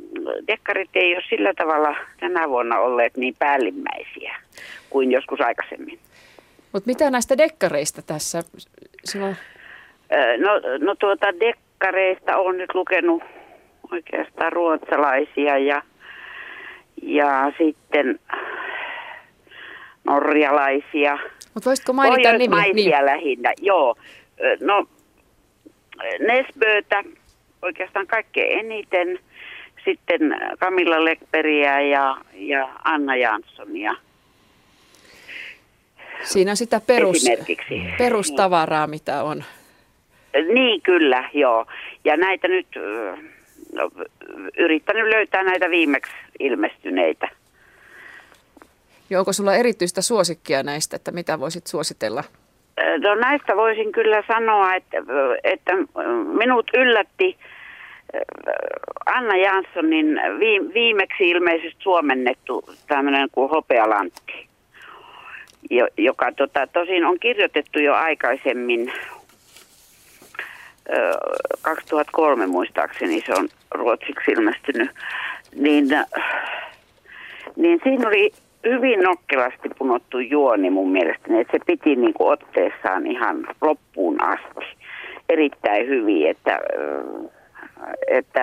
dekkarit ei ole sillä tavalla tänä vuonna olleet niin päällimmäisiä kuin joskus aikaisemmin. Mutta mitä näistä dekkareista tässä? Silloin... No, no tuota dekkareista olen nyt lukenut oikeastaan ruotsalaisia ja, ja sitten norjalaisia. Mutta voisitko mainita nimi? Niin. lähinnä, joo. No Nesbötä oikeastaan kaikkein eniten – sitten Camilla Lekperiä ja, ja Anna Janssonia. Siinä on sitä perus, perustavaraa, mitä on. Niin, kyllä, joo. Ja näitä nyt no, yrittänyt löytää näitä viimeksi ilmestyneitä. Ja onko sulla erityistä suosikkia näistä, että mitä voisit suositella? No näistä voisin kyllä sanoa, että, että minut yllätti Anna Janssonin viimeksi ilmeisesti suomennettu tämmöinen kuin Hopealantti, joka tota, tosin on kirjoitettu jo aikaisemmin, 2003 muistaakseni se on ruotsiksi ilmestynyt, niin, niin siinä oli hyvin nokkelasti punottu juoni mun mielestäni, että se piti niin kuin otteessaan ihan loppuun asti erittäin hyvin, että että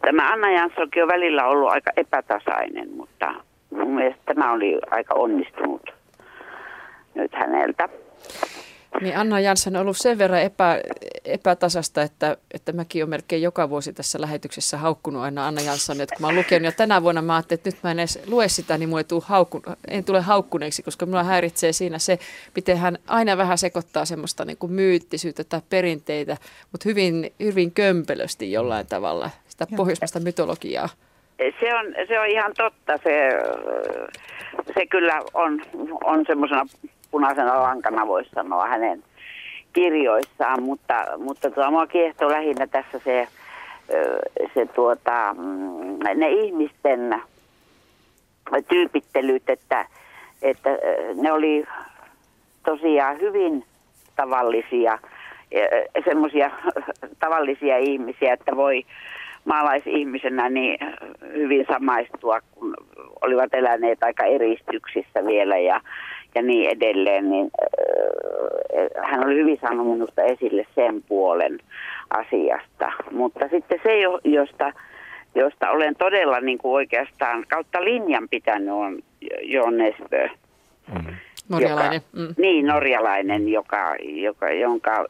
tämä Anna Janssokin on välillä ollut aika epätasainen, mutta mun mielestä tämä oli aika onnistunut nyt häneltä. Niin Anna Jansson on ollut sen verran epä, epätasasta, että, että mäkin olen melkein joka vuosi tässä lähetyksessä haukkunut aina Anna Jansson. Että kun mä oon lukenut ja tänä vuonna mä ajattelin, että nyt mä en edes lue sitä, niin mulla ei tule haukku, en tule haukkuneeksi, koska mulla häiritsee siinä se, miten hän aina vähän sekoittaa semmoista niin kuin myyttisyyttä tai perinteitä, mutta hyvin, hyvin kömpelösti jollain tavalla sitä pohjoismaista mytologiaa. Se on, se on ihan totta. Se, se kyllä on, on semmoisena punaisena lankana, voisi sanoa hänen kirjoissaan, mutta, mutta tuo, mua kiehtoo lähinnä tässä se, se tuota, mm, ne ihmisten tyypittelyt, että, että ne oli tosiaan hyvin tavallisia, semmoisia [laughs] tavallisia ihmisiä, että voi maalaisihmisenä niin hyvin samaistua, kun olivat eläneet aika eristyksissä vielä. Ja, ja niin edelleen, niin äh, hän oli hyvin saanut minusta esille sen puolen asiasta. Mutta sitten se, josta, josta olen todella niin kuin oikeastaan kautta linjan pitänyt, on Jon Nesbö. Mm. Norjalainen. Joka, mm. Niin, norjalainen, joka, joka, jonka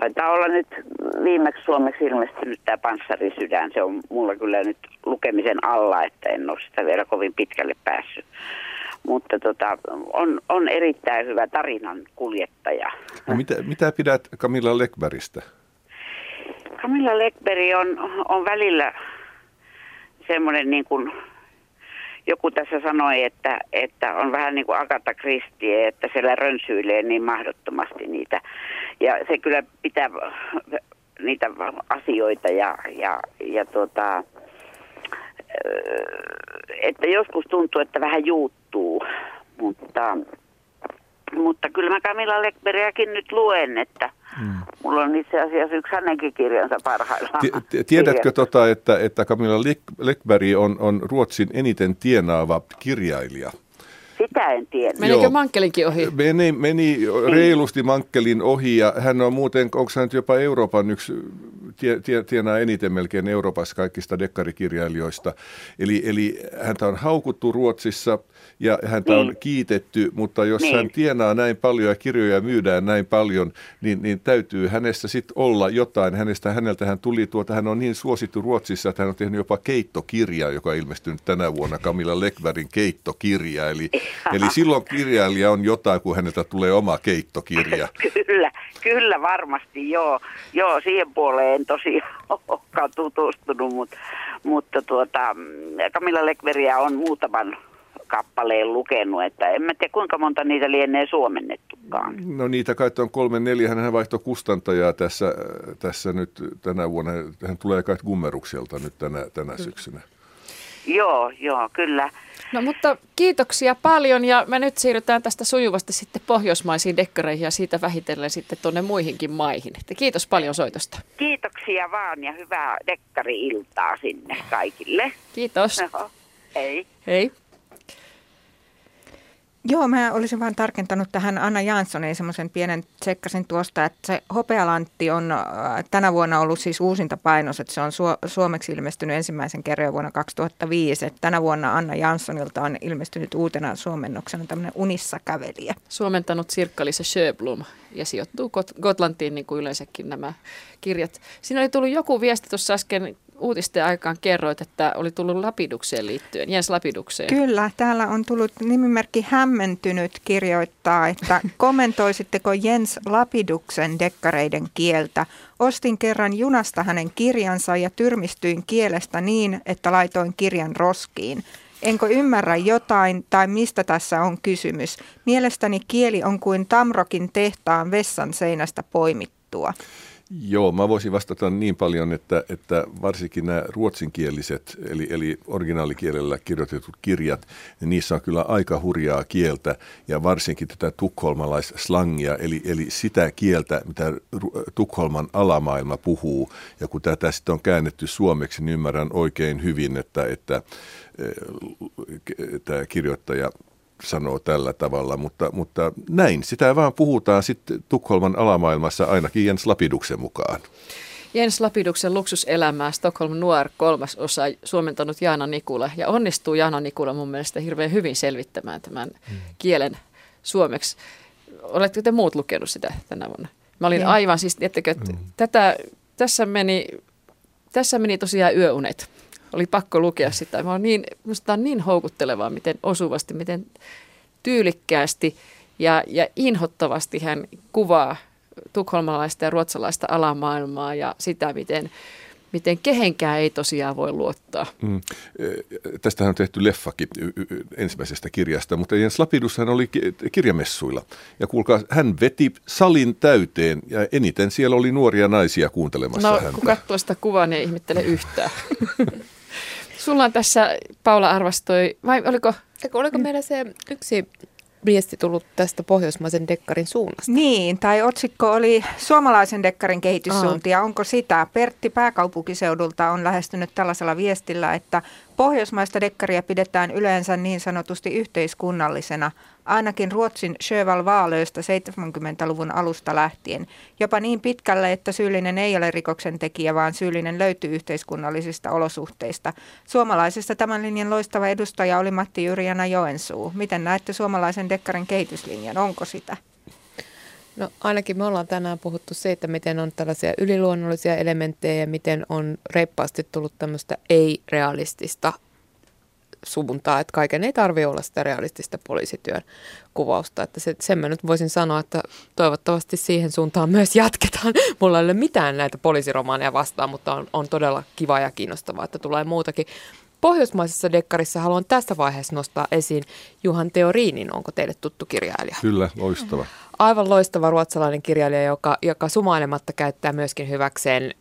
taitaa olla nyt viimeksi suomeksi ilmestynyt tämä Panssarisydän. Se on mulla kyllä nyt lukemisen alla, että en ole sitä vielä kovin pitkälle päässyt. Mutta tota, on, on erittäin hyvä tarinan kuljettaja. No mitä, mitä pidät Camilla Lekbergistä? Camilla Lekberg on, on välillä semmoinen niin kuin joku tässä sanoi, että, että on vähän niin kuin Agatha Christie, että siellä rönsyilee niin mahdottomasti niitä. Ja se kyllä pitää niitä asioita ja, ja, ja tuota, että joskus tuntuu, että vähän juuttuu, mutta, mutta kyllä mä Camilla Lekberiäkin nyt luen, että Hmm. Mulla on itse asiassa yksi hänenkin kirjansa parhaillaan. Tiedätkö, tota, että, että Camilla Lekberg on, on Ruotsin eniten tienaava kirjailija? Sitä en tiedä. Menikö Joo. Mankkelinkin ohi? Meni, meni reilusti Mankkelin ohi ja hän on muuten, onko hän nyt jopa Euroopan yksi, tie, tie, tienaa eniten melkein Euroopassa kaikista dekkarikirjailijoista. Eli, eli häntä on haukuttu Ruotsissa ja häntä niin. on kiitetty, mutta jos niin. hän tienaa näin paljon ja kirjoja myydään näin paljon, niin, niin täytyy hänestä sitten olla jotain. Hänestä, häneltä hän tuli tuota, hän on niin suosittu Ruotsissa, että hän on tehnyt jopa keittokirja, joka on ilmestynyt tänä vuonna, Camilla Lekvärin keittokirja. Eli Eli silloin kirjailija on jotain, kun häneltä tulee oma keittokirja. [laughs] kyllä, kyllä varmasti, joo. Joo, siihen puoleen en tosiaan [laughs] olekaan tutustunut, mutta, mutta tuota, Camilla Lekveriä on muutaman kappaleen lukenut, että en mä tiedä kuinka monta niitä lienee suomennettukaan. No niitä kai on kolme, neljä. Hän vaihtoi kustantajaa tässä, tässä nyt tänä vuonna. Hän tulee kai Gummerukselta nyt tänä, tänä syksynä. Joo, joo, kyllä. No mutta kiitoksia paljon ja me nyt siirrytään tästä sujuvasti sitten pohjoismaisiin dekkareihin ja siitä vähitellen sitten tuonne muihinkin maihin. Että kiitos paljon soitosta. Kiitoksia vaan ja hyvää dekkari-iltaa sinne kaikille. Kiitos. No, hei. Hei. Joo, mä olisin vain tarkentanut tähän Anna Janssoniin semmoisen pienen tsekkasin tuosta, että se Hopealantti on äh, tänä vuonna ollut siis uusinta painos, että se on su- suomeksi ilmestynyt ensimmäisen kerran vuonna 2005. Että tänä vuonna Anna Janssonilta on ilmestynyt uutena suomennoksena tämmöinen Unissa kävelijä. Suomentanut Sirkka-Liisa Sjöblom ja sijoittuu Gotlantiin niin kuin yleensäkin nämä kirjat. Siinä oli tullut joku viesti tuossa äsken uutisten aikaan kerroit, että oli tullut Lapidukseen liittyen, Jens Lapidukseen. Kyllä, täällä on tullut nimimerkki Hämmentynyt kirjoittaa, että [laughs] kommentoisitteko Jens Lapiduksen dekkareiden kieltä? Ostin kerran junasta hänen kirjansa ja tyrmistyin kielestä niin, että laitoin kirjan roskiin. Enkö ymmärrä jotain tai mistä tässä on kysymys? Mielestäni kieli on kuin Tamrokin tehtaan vessan seinästä poimittua. Joo, mä voisin vastata niin paljon, että, että varsinkin nämä ruotsinkieliset, eli, eli originaalikielellä kirjoitetut kirjat, niin niissä on kyllä aika hurjaa kieltä, ja varsinkin tätä tukholmalaisslangia, eli, eli sitä kieltä, mitä Tukholman alamaailma puhuu, ja kun tätä sitten on käännetty suomeksi, niin ymmärrän oikein hyvin, että, että tämä kirjoittaja sanoo tällä tavalla, mutta, mutta näin. Sitä vaan puhutaan sitten Tukholman alamaailmassa ainakin Jens Lapiduksen mukaan. Jens Lapiduksen luksuselämää Stockholm Noir kolmas osa suomentanut Jaana Nikula. Ja onnistuu Jaana Nikula mun mielestä hirveän hyvin selvittämään tämän hmm. kielen suomeksi. Oletteko te muut lukenut sitä tänä vuonna? Mä olin ja. aivan siis, että hmm. tätä, tässä, meni, tässä meni tosiaan yöunet oli pakko lukea sitä. Mä niin, musta on niin houkuttelevaa, miten osuvasti, miten tyylikkäästi ja, ja inhottavasti hän kuvaa tukholmalaista ja ruotsalaista alamaailmaa ja sitä, miten, miten kehenkään ei tosiaan voi luottaa. Mm. Tästähän on tehty leffakin ensimmäisestä kirjasta, mutta Jens Lapidus hän oli kirjamessuilla. Ja kuulkaa, hän veti salin täyteen ja eniten siellä oli nuoria naisia kuuntelemassa no, häntä. kun katsoo sitä kuvaa, niin ei ihmettele yhtään. [laughs] Sulla on tässä, Paula arvastoi, vai oliko? Eikö, oliko meillä se yksi viesti tullut tästä pohjoismaisen dekkarin suunnasta. Niin, tai otsikko oli suomalaisen dekkarin kehityssuuntia. Onko sitä? Pertti pääkaupunkiseudulta on lähestynyt tällaisella viestillä, että pohjoismaista dekkaria pidetään yleensä niin sanotusti yhteiskunnallisena ainakin Ruotsin Sjöval Vaalöistä 70-luvun alusta lähtien, jopa niin pitkälle, että syyllinen ei ole rikoksen tekijä, vaan syyllinen löytyy yhteiskunnallisista olosuhteista. Suomalaisesta tämän linjan loistava edustaja oli Matti Jyrjana Joensuu. Miten näette suomalaisen dekkarin kehityslinjan? Onko sitä? No ainakin me ollaan tänään puhuttu se, että miten on tällaisia yliluonnollisia elementtejä ja miten on reippaasti tullut tämmöistä ei-realistista suuntaan, että kaiken ei tarvitse olla sitä realistista poliisityön kuvausta. Että se, sen mä nyt voisin sanoa, että toivottavasti siihen suuntaan myös jatketaan. [laughs] Mulla ei ole mitään näitä poliisiromaaneja vastaan, mutta on, on todella kiva ja kiinnostavaa, että tulee muutakin. Pohjoismaisessa dekkarissa haluan tässä vaiheessa nostaa esiin Juhan Teoriinin. Onko teille tuttu kirjailija? Kyllä, loistava. Aivan loistava ruotsalainen kirjailija, joka, joka sumailematta käyttää myöskin hyväkseen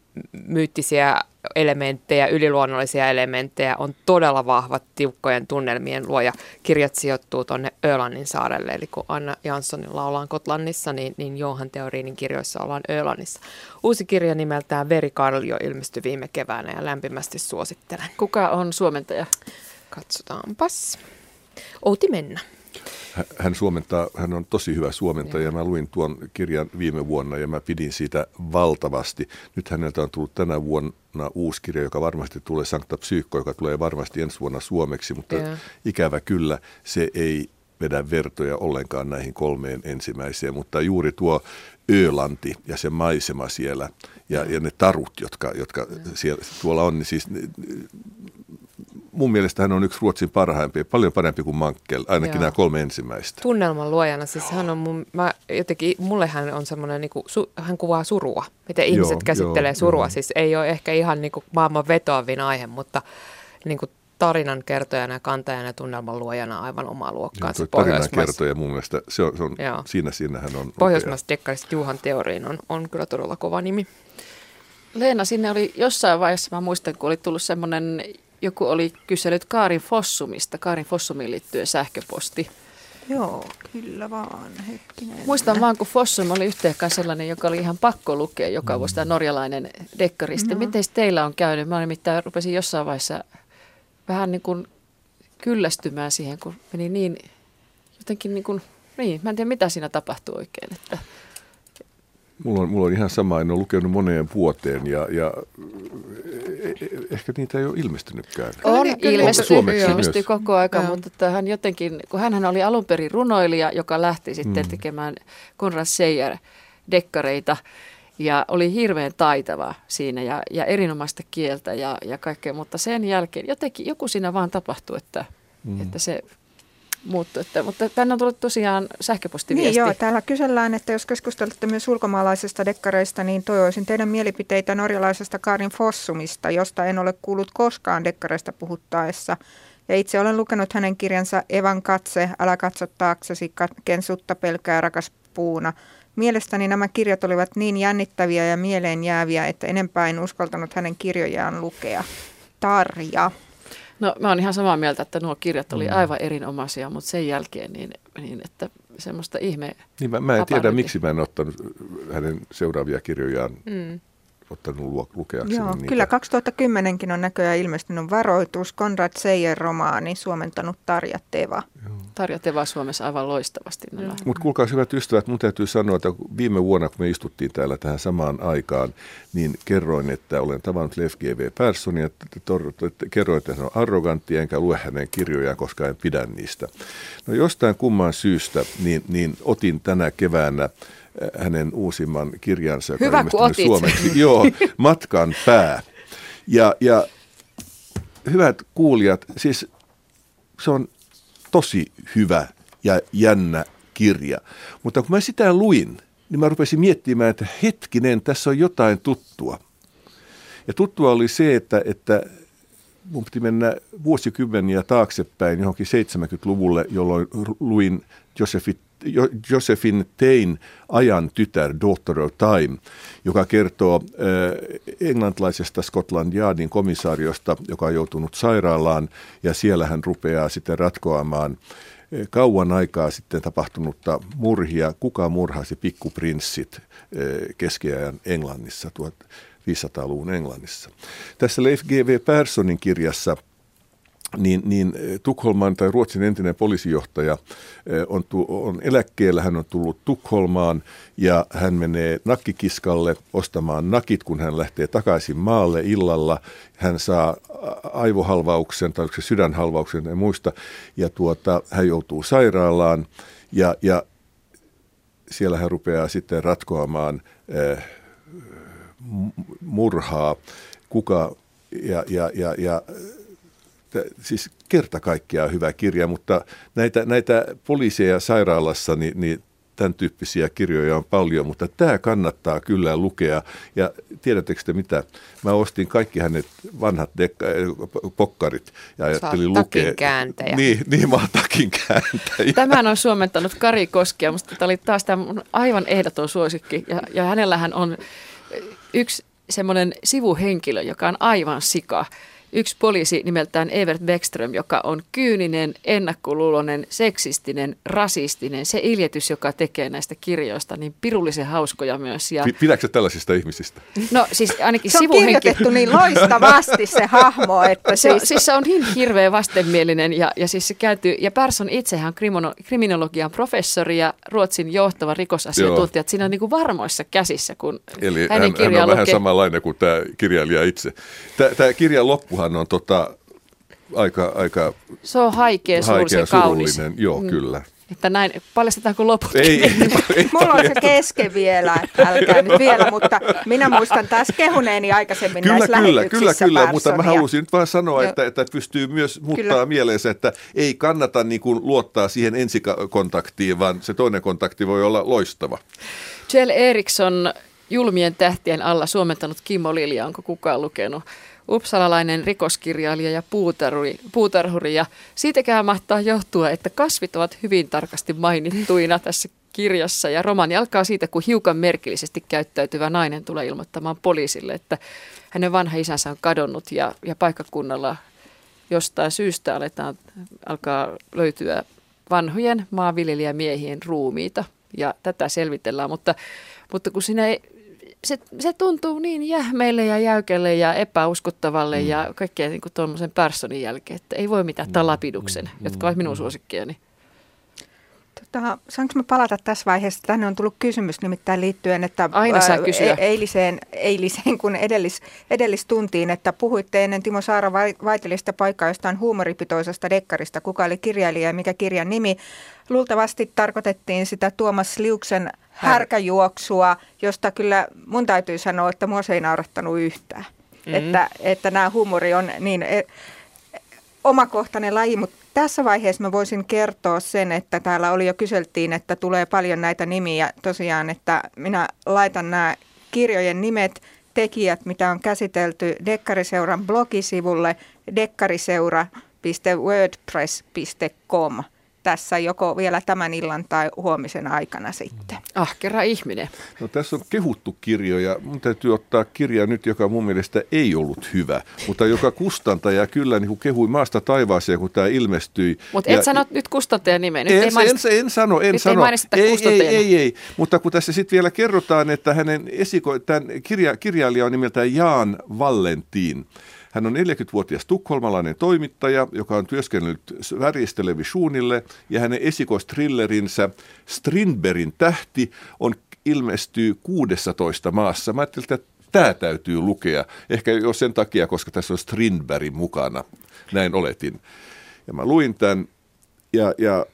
myyttisiä elementtejä, yliluonnollisia elementtejä, on todella vahvat tiukkojen tunnelmien luoja. Kirjat sijoittuu tuonne Ölannin saarelle, eli kun Anna Janssonilla ollaan Kotlannissa, niin, niin Johan Teoriinin kirjoissa ollaan Ölannissa. Uusi kirja nimeltään Veri Karlio ilmestyi viime keväänä ja lämpimästi suosittelen. Kuka on suomentaja? Katsotaanpas. Outi Mennä hän suomentaa, hän on tosi hyvä suomentaja. Ja mä luin tuon kirjan viime vuonna ja mä pidin siitä valtavasti. Nyt häneltä on tullut tänä vuonna uusi kirja, joka varmasti tulee Sankta Psyykko, joka tulee varmasti ensi vuonna suomeksi, mutta yeah. ikävä kyllä se ei vedä vertoja ollenkaan näihin kolmeen ensimmäiseen, mutta juuri tuo Ölanti ja se maisema siellä ja, ja ne tarut, jotka, jotka siellä, tuolla on, niin siis mun mielestä hän on yksi Ruotsin parhaimpia, paljon parempi kuin Mankkel, ainakin Joo. nämä kolme ensimmäistä. Tunnelman luojana, siis hän on mun, mä jotenkin, mulle hän on semmoinen, niin kuin, su, hän kuvaa surua, miten ihmiset Joo, käsittelee jo, surua, jo. siis ei ole ehkä ihan niin kuin maailman vetoavin aihe, mutta niin kuin tarinan kertojana ja kantajana ja tunnelman luojana aivan omaa luokkaansa. Joo, tarinan kertoja mun mielestä, se on, se on siinä, siinä hän on. Pohjoismaisesta dekkarista Juhan Teoriin on, on kyllä todella kova nimi. Leena, sinne oli jossain vaiheessa, mä muistan, kun oli tullut semmoinen joku oli kysellyt Kaarin Fossumista, Kaarin Fossumiin liittyen sähköposti. Joo, kyllä vaan, hetkinen. Muistan vaan, kun Fossum oli yhteenkaan sellainen, joka oli ihan pakko lukea joka vuosi, tämä norjalainen dekkaristi. No. Miten teillä on käynyt? Mä nimittäin rupesin jossain vaiheessa vähän niin kuin kyllästymään siihen, kun meni niin jotenkin niin kuin, niin, mä en tiedä mitä siinä tapahtui oikein. Että Mulla on, mulla on ihan sama, en ole lukenut moneen vuoteen ja, ja e, e, ehkä niitä ei ole ilmestynytkään. On ilmestynyt, ilmestyi koko aika, ja. mutta että hän jotenkin, kun hän oli alun perin runoilija, joka lähti sitten mm. tekemään Konrad Seijer dekkareita ja oli hirveän taitava siinä ja, ja erinomaista kieltä ja, ja kaikkea, mutta sen jälkeen jotenkin joku siinä vaan tapahtui, että, mm. että se muuttu. Että, mutta tänne on tullut tosiaan sähköpostiviesti. Niin joo, täällä kysellään, että jos keskustelette myös ulkomaalaisista dekkareista, niin toivoisin teidän mielipiteitä norjalaisesta Karin Fossumista, josta en ole kuullut koskaan dekkareista puhuttaessa. Ja itse olen lukenut hänen kirjansa Evan katse, älä katso taaksesi, ken sutta pelkää rakas puuna. Mielestäni nämä kirjat olivat niin jännittäviä ja mieleen jääviä, että enempää en uskaltanut hänen kirjojaan lukea. Tarja. No mä oon ihan samaa mieltä, että nuo kirjat oli mm. aivan erinomaisia, mutta sen jälkeen niin, niin että semmoista ihme... Niin mä, mä en tiedä, miksi mä en ottanut hänen seuraavia kirjojaan mm ottanut lukeakseni Joo, niitä. Kyllä 2010kin on näköjään ilmestynyt varoitus, Konrad Seijer romaani, suomentanut Tarja Teva. Joo. Tarja Teva Suomessa aivan loistavasti. Mutta kuulkaa hyvät ystävät, mun täytyy sanoa, että viime vuonna kun me istuttiin täällä tähän samaan aikaan, niin kerroin, että olen tavannut Lev G.V. Perssonia, että kerroin, että hän on arrogantti, enkä lue hänen kirjojaan, koska en pidä niistä. No jostain kumman syystä, niin, niin otin tänä keväänä hänen uusimman kirjansa, joka Hyvä, on suomeksi. [laughs] Joo, Matkan pää. Ja, ja hyvät kuulijat, siis se on tosi hyvä ja jännä kirja. Mutta kun mä sitä luin, niin mä rupesin miettimään, että hetkinen, tässä on jotain tuttua. Ja tuttua oli se, että, että mun piti mennä vuosikymmeniä taaksepäin johonkin 70-luvulle, jolloin luin Josephi Josephine Tein ajan tytär, Daughter of Time, joka kertoo äh, englantilaisesta Scotland Yardin komisariosta, joka on joutunut sairaalaan ja siellä hän rupeaa sitten ratkoamaan äh, kauan aikaa sitten tapahtunutta murhia. Kuka murhasi pikkuprinssit äh, keskiajan Englannissa, 1500-luvun Englannissa. Tässä Leif G.V. Perssonin kirjassa – niin, niin eh, Tukholman tai Ruotsin entinen poliisijohtaja eh, on, on eläkkeellä, hän on tullut Tukholmaan ja hän menee nakkikiskalle ostamaan nakit, kun hän lähtee takaisin maalle illalla. Hän saa aivohalvauksen tai se sydänhalvauksen ja muista ja tuota, hän joutuu sairaalaan ja, ja siellä hän rupeaa sitten ratkoamaan eh, murhaa, kuka ja, ja, ja, ja siis kerta kaikkiaan hyvä kirja, mutta näitä, näitä poliiseja sairaalassa, niin, niin tämän tyyppisiä kirjoja on paljon, mutta tämä kannattaa kyllä lukea. Ja tiedättekö te mitä? Mä ostin kaikki hänet vanhat dekka- pokkarit ja ajattelin lukea. kääntäjä. Niin, niin mä oon takin kääntäjä. Tämän on suomentanut Kari Koski ja musta tämä oli taas tämä aivan ehdoton suosikki. Ja, ja hänellähän on yksi semmoinen sivuhenkilö, joka on aivan sika yksi poliisi nimeltään Evert Beckström, joka on kyyninen, ennakkoluulonen, seksistinen, rasistinen. Se iljetys, joka tekee näistä kirjoista, niin pirullisen hauskoja myös. Ja... Pidätkö tällaisista ihmisistä? No siis ainakin se on sivuhenki... kirjoitettu niin loistavasti se hahmo, että se, siis... siis se on niin hirveän vastenmielinen ja, ja siis se käytyy, ja Persson itsehän on kriminologian professori ja Ruotsin johtava rikosasiantuntija, siinä on niin kuin varmoissa käsissä, kun Eli hänen hän, hän on vähän samanlainen kuin tämä kirjailija itse. Tämä kirjan loppu loppuhan on tota, aika, aika Se on haikea, haikea kaunis. Joo, mm. kyllä. Että näin, paljastetaanko loput? Ei, ei, [laughs] ei Mulla on se kesken vielä, älkää nyt vielä, mutta minä muistan taas kehuneeni aikaisemmin kyllä, näissä kyllä, kyllä, kyllä, mutta mä halusin nyt vain sanoa, että, että pystyy myös muuttaa mieleensä, että ei kannata niin kuin luottaa siihen ensikontaktiin, vaan se toinen kontakti voi olla loistava. Jill Eriksson julmien tähtien alla suomentanut Kimmo Lilja, onko kukaan lukenut? Uppsalalainen rikoskirjailija ja puutarhuri, puutarhuri. Ja siitäkään mahtaa johtua, että kasvit ovat hyvin tarkasti mainittuina [laughs] tässä kirjassa. Ja romani alkaa siitä, kun hiukan merkillisesti käyttäytyvä nainen tulee ilmoittamaan poliisille, että hänen vanha isänsä on kadonnut ja, ja paikkakunnalla jostain syystä aletaan, alkaa löytyä vanhojen maanviljelijämiehien ruumiita. Ja tätä selvitellään, mutta, mutta kun siinä ei, se, se tuntuu niin jähmeille ja jäykelle ja epäuskottavalle mm. ja kaikkea niin tuommoisen personin jälkeen, että ei voi mitään mm. talapiduksen, mm. jotka ovat minun mm. suosikkiani. Tota, saanko mä palata tässä vaiheessa? Tänne on tullut kysymys nimittäin liittyen, että Aina saa kysyä. E- eiliseen, eiliseen kun edellis, edellistuntiin, että puhuitte ennen Timo Saara vaitelista paikkaa jostain huumoripitoisesta dekkarista. Kuka oli kirjailija ja mikä kirjan nimi? Luultavasti tarkoitettiin sitä Tuomas Liuksen härkäjuoksua, josta kyllä mun täytyy sanoa, että mua se ei naurattanut yhtään. Mm. Että, että nämä huumori on niin e- omakohtainen laji, mutta tässä vaiheessa mä voisin kertoa sen, että täällä oli jo kyseltiin, että tulee paljon näitä nimiä. Tosiaan, että minä laitan nämä kirjojen nimet, tekijät, mitä on käsitelty Dekkariseuran blogisivulle dekkariseura.wordpress.com tässä joko vielä tämän illan tai huomisen aikana sitten. Ahkera ihminen. No, tässä on kehuttu kirjoja. Mun täytyy ottaa kirja nyt, joka mun mielestä ei ollut hyvä, mutta joka kustantaja kyllä niin kuin kehui maasta taivaaseen, kun tämä ilmestyi. Mutta et sano nyt kustantajan nimeä. Nyt en, ei mainista, en, en sano, en nyt sano. Ei, ei, ei, ei, ei, mutta kun tässä sitten vielä kerrotaan, että hänen esiko, tämän kirja, kirjailija on nimeltään Jaan Valentin. Hän on 40-vuotias tukholmalainen toimittaja, joka on työskennellyt Sveriges Televisionille ja hänen esikoistrillerinsä Strindbergin tähti on ilmestyy 16 maassa. Mä ajattelin, että tämä täytyy lukea. Ehkä jo sen takia, koska tässä on Strindbergin mukana. Näin oletin. Ja mä luin tämän ja, ja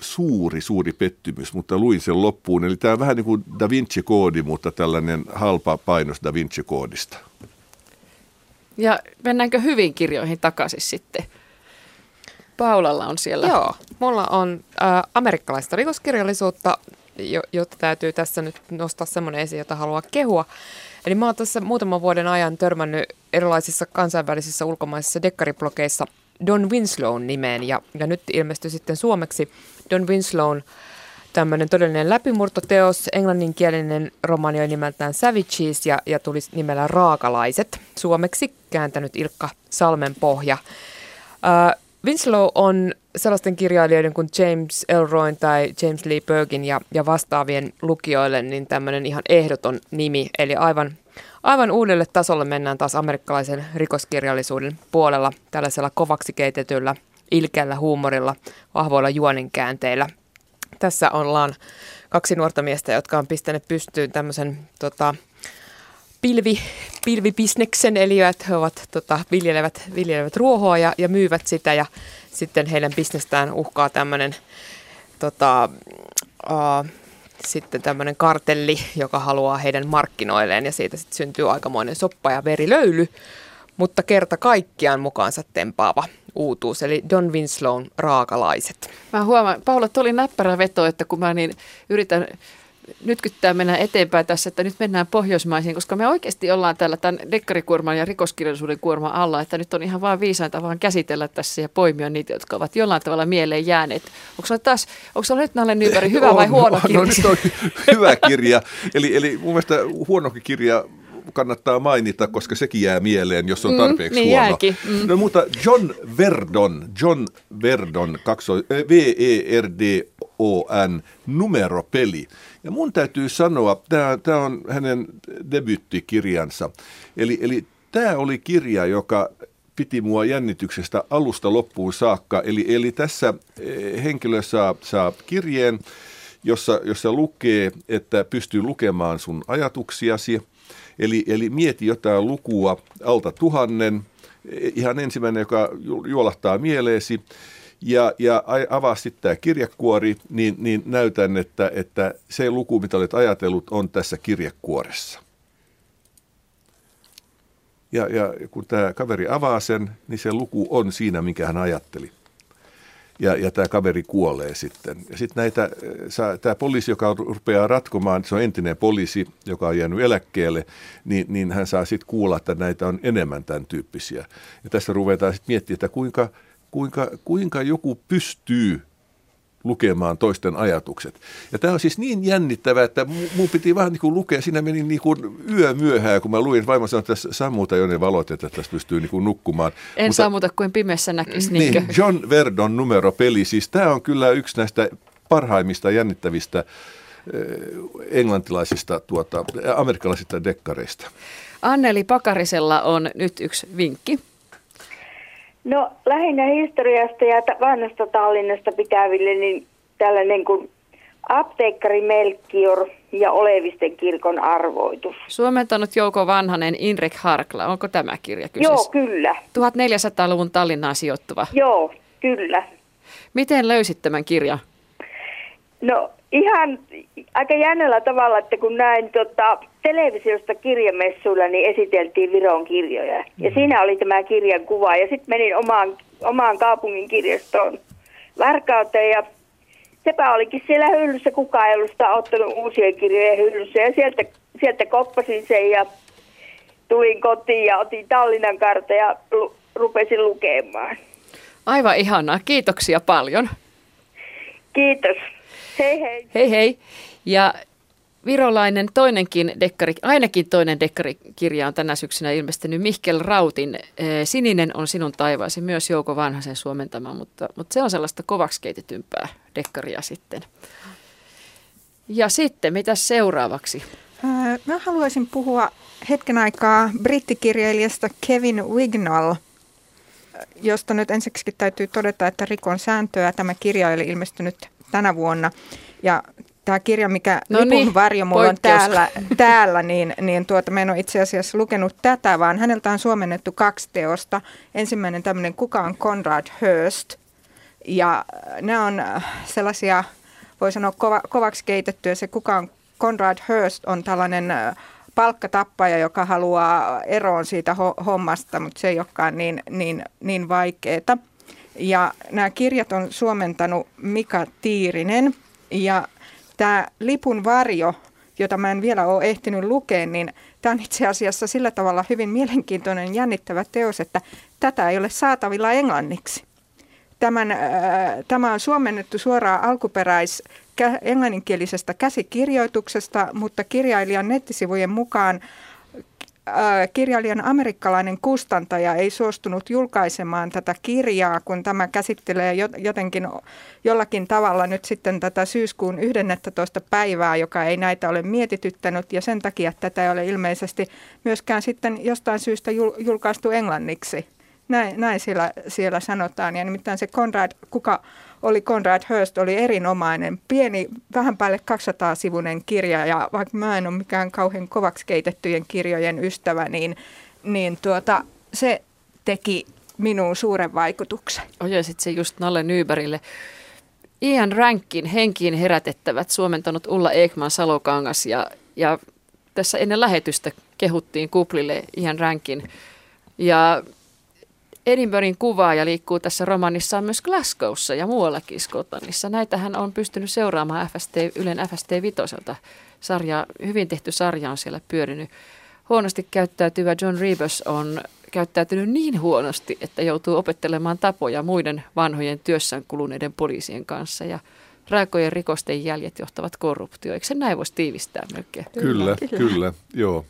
suuri, suuri pettymys, mutta luin sen loppuun. Eli tämä on vähän niin kuin Da Vinci-koodi, mutta tällainen halpa painos Da Vinci-koodista. Ja mennäänkö hyvin kirjoihin takaisin sitten? Paulalla on siellä. Joo, mulla on äh, amerikkalaista rikoskirjallisuutta, jo, jota täytyy tässä nyt nostaa semmoinen esiin, jota haluaa kehua. Eli mä oon tässä muutaman vuoden ajan törmännyt erilaisissa kansainvälisissä ulkomaisissa dekkariblogeissa Don Winslown nimeen, ja, ja nyt ilmestyi sitten suomeksi Don Winslown tämmöinen todellinen läpimurtoteos, englanninkielinen romaani on nimeltään Savages ja, ja tuli nimellä Raakalaiset, suomeksi kääntänyt Ilkka Salmen pohja. Uh, Winslow on sellaisten kirjailijoiden kuin James Elroyn tai James Lee Bergin ja, ja vastaavien lukijoille niin tämmöinen ihan ehdoton nimi, eli aivan, aivan uudelle tasolle mennään taas amerikkalaisen rikoskirjallisuuden puolella tällaisella kovaksi keitetyllä ilkeällä huumorilla, vahvoilla juonenkäänteillä – tässä ollaan kaksi nuorta miestä, jotka on pistäneet pystyyn tämmöisen tota, pilvi, pilvibisneksen, eli että he ovat, tota, viljelevät, viljelevät ruohoa ja, ja myyvät sitä ja sitten heidän bisnestään uhkaa tämmöinen tota, sitten tämmöinen kartelli, joka haluaa heidän markkinoilleen ja siitä sitten syntyy aikamoinen soppa ja verilöyly. mutta kerta kaikkiaan mukaansa tempaava uutuus, eli Don Winslown Raakalaiset. Mä huomaan, Paula, oli näppärä veto, että kun mä niin yritän nytkyttää mennä eteenpäin tässä, että nyt mennään pohjoismaisiin, koska me oikeasti ollaan täällä tämän dekkarikuorman ja rikoskirjallisuuden kuorman alla, että nyt on ihan vaan viisainta vaan käsitellä tässä ja poimia niitä, jotka ovat jollain tavalla mieleen jääneet. Onko se taas, onko se nyt Nalle Nyberg hyvä vai huono kirja? No nyt on hyvä kirja. Eli, eli mun mielestä huonokin kirja kannattaa mainita, koska sekin jää mieleen, jos on mm, tarpeeksi mm, niin huono. Mm. No mutta John Verdon, John Verdon, kakso, V-E-R-D-O-N, numeropeli. Ja mun täytyy sanoa, tämä on hänen debyttikirjansa. Eli, eli tämä oli kirja, joka piti mua jännityksestä alusta loppuun saakka. Eli, eli tässä eh, henkilö saa, saa kirjeen, jossa, jossa lukee, että pystyy lukemaan sun ajatuksiasi. Eli, eli mieti jotain lukua alta tuhannen, ihan ensimmäinen, joka juolahtaa mieleesi ja, ja avaa sitten tämä kirjekuori, niin, niin näytän, että, että se luku, mitä olet ajatellut, on tässä kirjekuoressa. Ja, ja kun tämä kaveri avaa sen, niin se luku on siinä, minkä hän ajatteli. Ja, ja tämä kaveri kuolee sitten. Ja sitten näitä, tämä poliisi, joka rupeaa ratkomaan, se on entinen poliisi, joka on jäänyt eläkkeelle, niin, niin hän saa sitten kuulla, että näitä on enemmän tämän tyyppisiä. Ja tässä ruvetaan sitten miettimään, että kuinka – kuinka, kuinka joku pystyy lukemaan toisten ajatukset. Ja tämä on siis niin jännittävää, että mun piti vähän niin kuin lukea, siinä meni niin kuin yö myöhään, kun mä luin, vaimo sanoi, että tässä sammuta jo ne valot, että tässä pystyy niin kuin nukkumaan. En Mutta, sammuta kuin pimeässä näkisi. Niin, John Verdon numeropeli, siis tämä on kyllä yksi näistä parhaimmista jännittävistä eh, englantilaisista, tuota, amerikkalaisista dekkareista. Anneli Pakarisella on nyt yksi vinkki. No lähinnä historiasta ja vanhasta Tallinnasta pitäville, niin tällainen kuin apteekkari Melchior ja Olevisten kirkon arvoitus. Suomentanut Jouko Vanhanen, Inrek Harkla. Onko tämä kirja kyseessä? Joo, kyllä. 1400-luvun Tallinnaan sijoittuva. Joo, kyllä. Miten löysit tämän kirjan? No ihan aika jännällä tavalla, että kun näin tota, televisiosta kirjamessuilla, niin esiteltiin Viron kirjoja. Ja mm. siinä oli tämä kirjan kuva. Ja sitten menin omaan, omaan kaupungin kirjastoon Varkauteen ja sepä olikin siellä hyllyssä, kukaan ei ollut sitä ottanut uusia kirjoja hyllyssä. Ja sieltä, sieltä koppasin sen ja tulin kotiin ja otin Tallinnan kartta ja lu, rupesin lukemaan. Aivan ihanaa. Kiitoksia paljon. Kiitos. Hei hei. Ja virolainen toinenkin dekkari, ainakin toinen dekkarikirja on tänä syksynä ilmestynyt Mihkel Rautin eh, Sininen on sinun taivaasi, myös Jouko Vanhasen suomentama, mutta, mutta se on sellaista kovaksi keitetympää dekkaria sitten. Ja sitten, mitä seuraavaksi? Mä haluaisin puhua hetken aikaa brittikirjailijasta Kevin Wignall, josta nyt ensiksi täytyy todeta, että rikon sääntöä tämä kirja oli ilmestynyt tänä vuonna. Ja tämä kirja, mikä no Lipun niin, varjo mulla on täällä, täällä niin, niin tuota, mä en ole itse asiassa lukenut tätä, vaan häneltä on suomennettu kaksi teosta. Ensimmäinen tämmöinen Kuka on Conrad Hurst. Ja äh, ne on äh, sellaisia, voi sanoa kova, kovaksi keitettyä. Se Kuka on Conrad Hurst on tällainen äh, palkkatappaja, joka haluaa eroon siitä ho- hommasta, mutta se ei olekaan niin, niin, niin vaikeaa. Ja nämä kirjat on suomentanut Mika Tiirinen ja tämä Lipun varjo, jota mä en vielä ole ehtinyt lukea, niin tämä on itse asiassa sillä tavalla hyvin mielenkiintoinen jännittävä teos, että tätä ei ole saatavilla englanniksi. Tämän, äh, tämä on suomennettu suoraan alkuperäis englanninkielisestä käsikirjoituksesta, mutta kirjailijan nettisivujen mukaan kirjailijan amerikkalainen kustantaja ei suostunut julkaisemaan tätä kirjaa, kun tämä käsittelee jotenkin jollakin tavalla nyt sitten tätä syyskuun 11. päivää, joka ei näitä ole mietityttänyt ja sen takia tätä ei ole ilmeisesti myöskään sitten jostain syystä julkaistu englanniksi. Näin, näin siellä, siellä sanotaan. Ja nimittäin se Conrad, kuka oli Conrad Hurst, oli erinomainen, pieni, vähän päälle 200-sivunen kirja. Ja vaikka mä en ole mikään kauhean kovaksi keitettyjen kirjojen ystävä, niin, niin tuota, se teki minuun suuren vaikutuksen. Ojoisit se just Nalle Nybergille. Ian Rankin henkiin herätettävät suomentanut Ulla Ekman Salokangas ja, ja tässä ennen lähetystä kehuttiin kuplille Ian Rankin Ja Edinburghin kuvaaja liikkuu tässä romanissa myös Glasgowssa ja muuallakin Skotlannissa. Näitähän on pystynyt seuraamaan FST, Ylen FST Vitoselta. Sarja, hyvin tehty sarja on siellä pyörinyt. Huonosti käyttäytyvä John Rebus on käyttäytynyt niin huonosti, että joutuu opettelemaan tapoja muiden vanhojen työssään kuluneiden poliisien kanssa. Ja raakojen rikosten jäljet johtavat korruptioon. Eikö se näin voisi tiivistää melkein? Kyllä, kyllä, kyllä joo.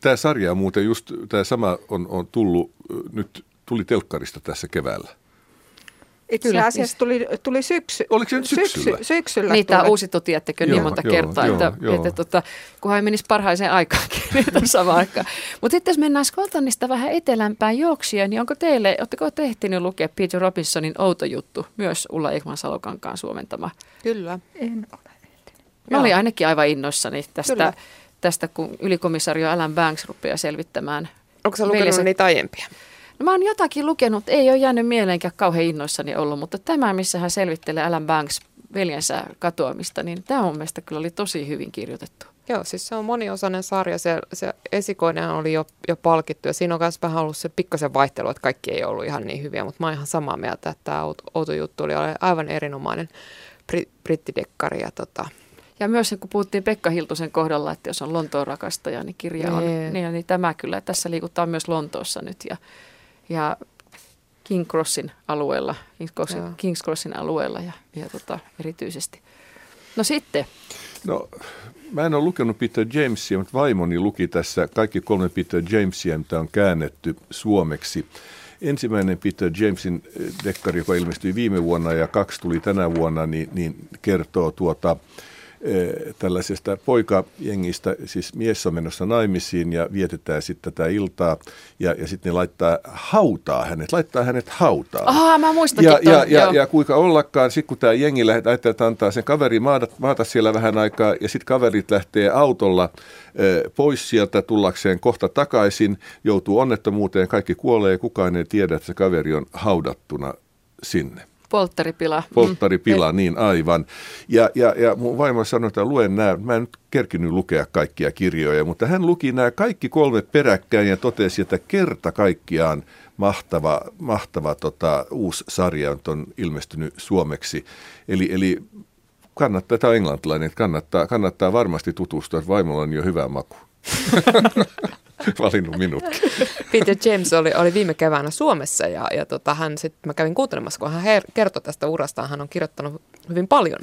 Tämä sarja muuten just, tämä sama on, on tullut nyt tuli telkkarista tässä keväällä. Itse Kyllä, asiassa tuli, tuli syksy, Oliko se nyt syksyllä? Syksy, syksyllä Niitä on uusittu, tiedättekö, niin monta joo, kertaa, joo, että, joo. että tota, kunhan menisi parhaiseen aikaankin [laughs] niin [laughs] samaan aikaan. Mutta sitten jos mennään Skotlannista vähän etelämpään juoksia, niin onko teille, oletteko te ehtinyt lukea Peter Robinsonin Outo juttu, myös Ulla Ekman Salokankaan suomentama? Kyllä. En ole ehtinyt. Mä olin ainakin aivan innoissani tästä, tästä, kun ylikomissario Alan Banks rupeaa selvittämään. Onko sä lukenut veljensä... niitä aiempia? No, mä oon jotakin lukenut, ei ole jäänyt mieleenkään kauhean innoissani ollut, mutta tämä, missä hän selvittelee Alan Banks veljensä katoamista, niin tämä mun mielestä kyllä oli tosi hyvin kirjoitettu. Joo, siis se on moniosainen sarja. Se, se esikoinen oli jo, jo palkittu ja siinä on myös vähän ollut se pikkasen vaihtelu, että kaikki ei ollut ihan niin hyviä, mutta mä oon ihan samaa mieltä, että tämä outo juttu oli aivan erinomainen brittidekkari ja tota, ja myös kun puhuttiin Pekka Hiltusen kohdalla, että jos on Lontoon rakastaja, niin kirja on, niin, niin, niin tämä kyllä, tässä liikutaan myös Lontoossa nyt ja ja King Crossin alueella, King's Crossin, King's Crossin alueella ja, ja tota, erityisesti. No sitten. No, mä en ole lukenut Peter Jamesia, mutta vaimoni luki tässä kaikki kolme Peter Jamesia, mitä on käännetty suomeksi. Ensimmäinen Peter Jamesin eh, dekkari, joka ilmestyi viime vuonna ja kaksi tuli tänä vuonna, niin, niin kertoo tuota, Eh, tällaisesta poikajengistä, siis mies on menossa naimisiin ja vietetään sitten tätä iltaa ja, ja sitten ne laittaa hautaa hänet, laittaa hänet hautaan. Aha, mä muistan ja, ja, ja, ja, kuinka ollakaan, sitten kun tämä jengi lähtee, että antaa sen kaveri maata, maata siellä vähän aikaa ja sitten kaverit lähtee autolla eh, pois sieltä tullakseen kohta takaisin, joutuu onnettomuuteen, kaikki kuolee, kukaan ei tiedä, että se kaveri on haudattuna sinne. Polttaripila. Polttaripila, mm. niin aivan. Ja, ja, ja mun vaimo sanoi, että luen nämä, mä en nyt kerkinyt lukea kaikkia kirjoja, mutta hän luki nämä kaikki kolme peräkkäin ja totesi, että kerta kaikkiaan mahtava, mahtava tota, uusi sarja on ilmestynyt suomeksi. Eli, eli kannattaa, tämä on englantilainen, kannattaa, kannattaa varmasti tutustua, että vaimolla on jo hyvä maku. [laughs] [laughs] valinnut minut. Peter James oli, oli viime keväänä Suomessa ja, ja tota, hän sit, mä kävin kuuntelemassa, kun hän her, kertoi tästä urastaan, hän on kirjoittanut hyvin paljon.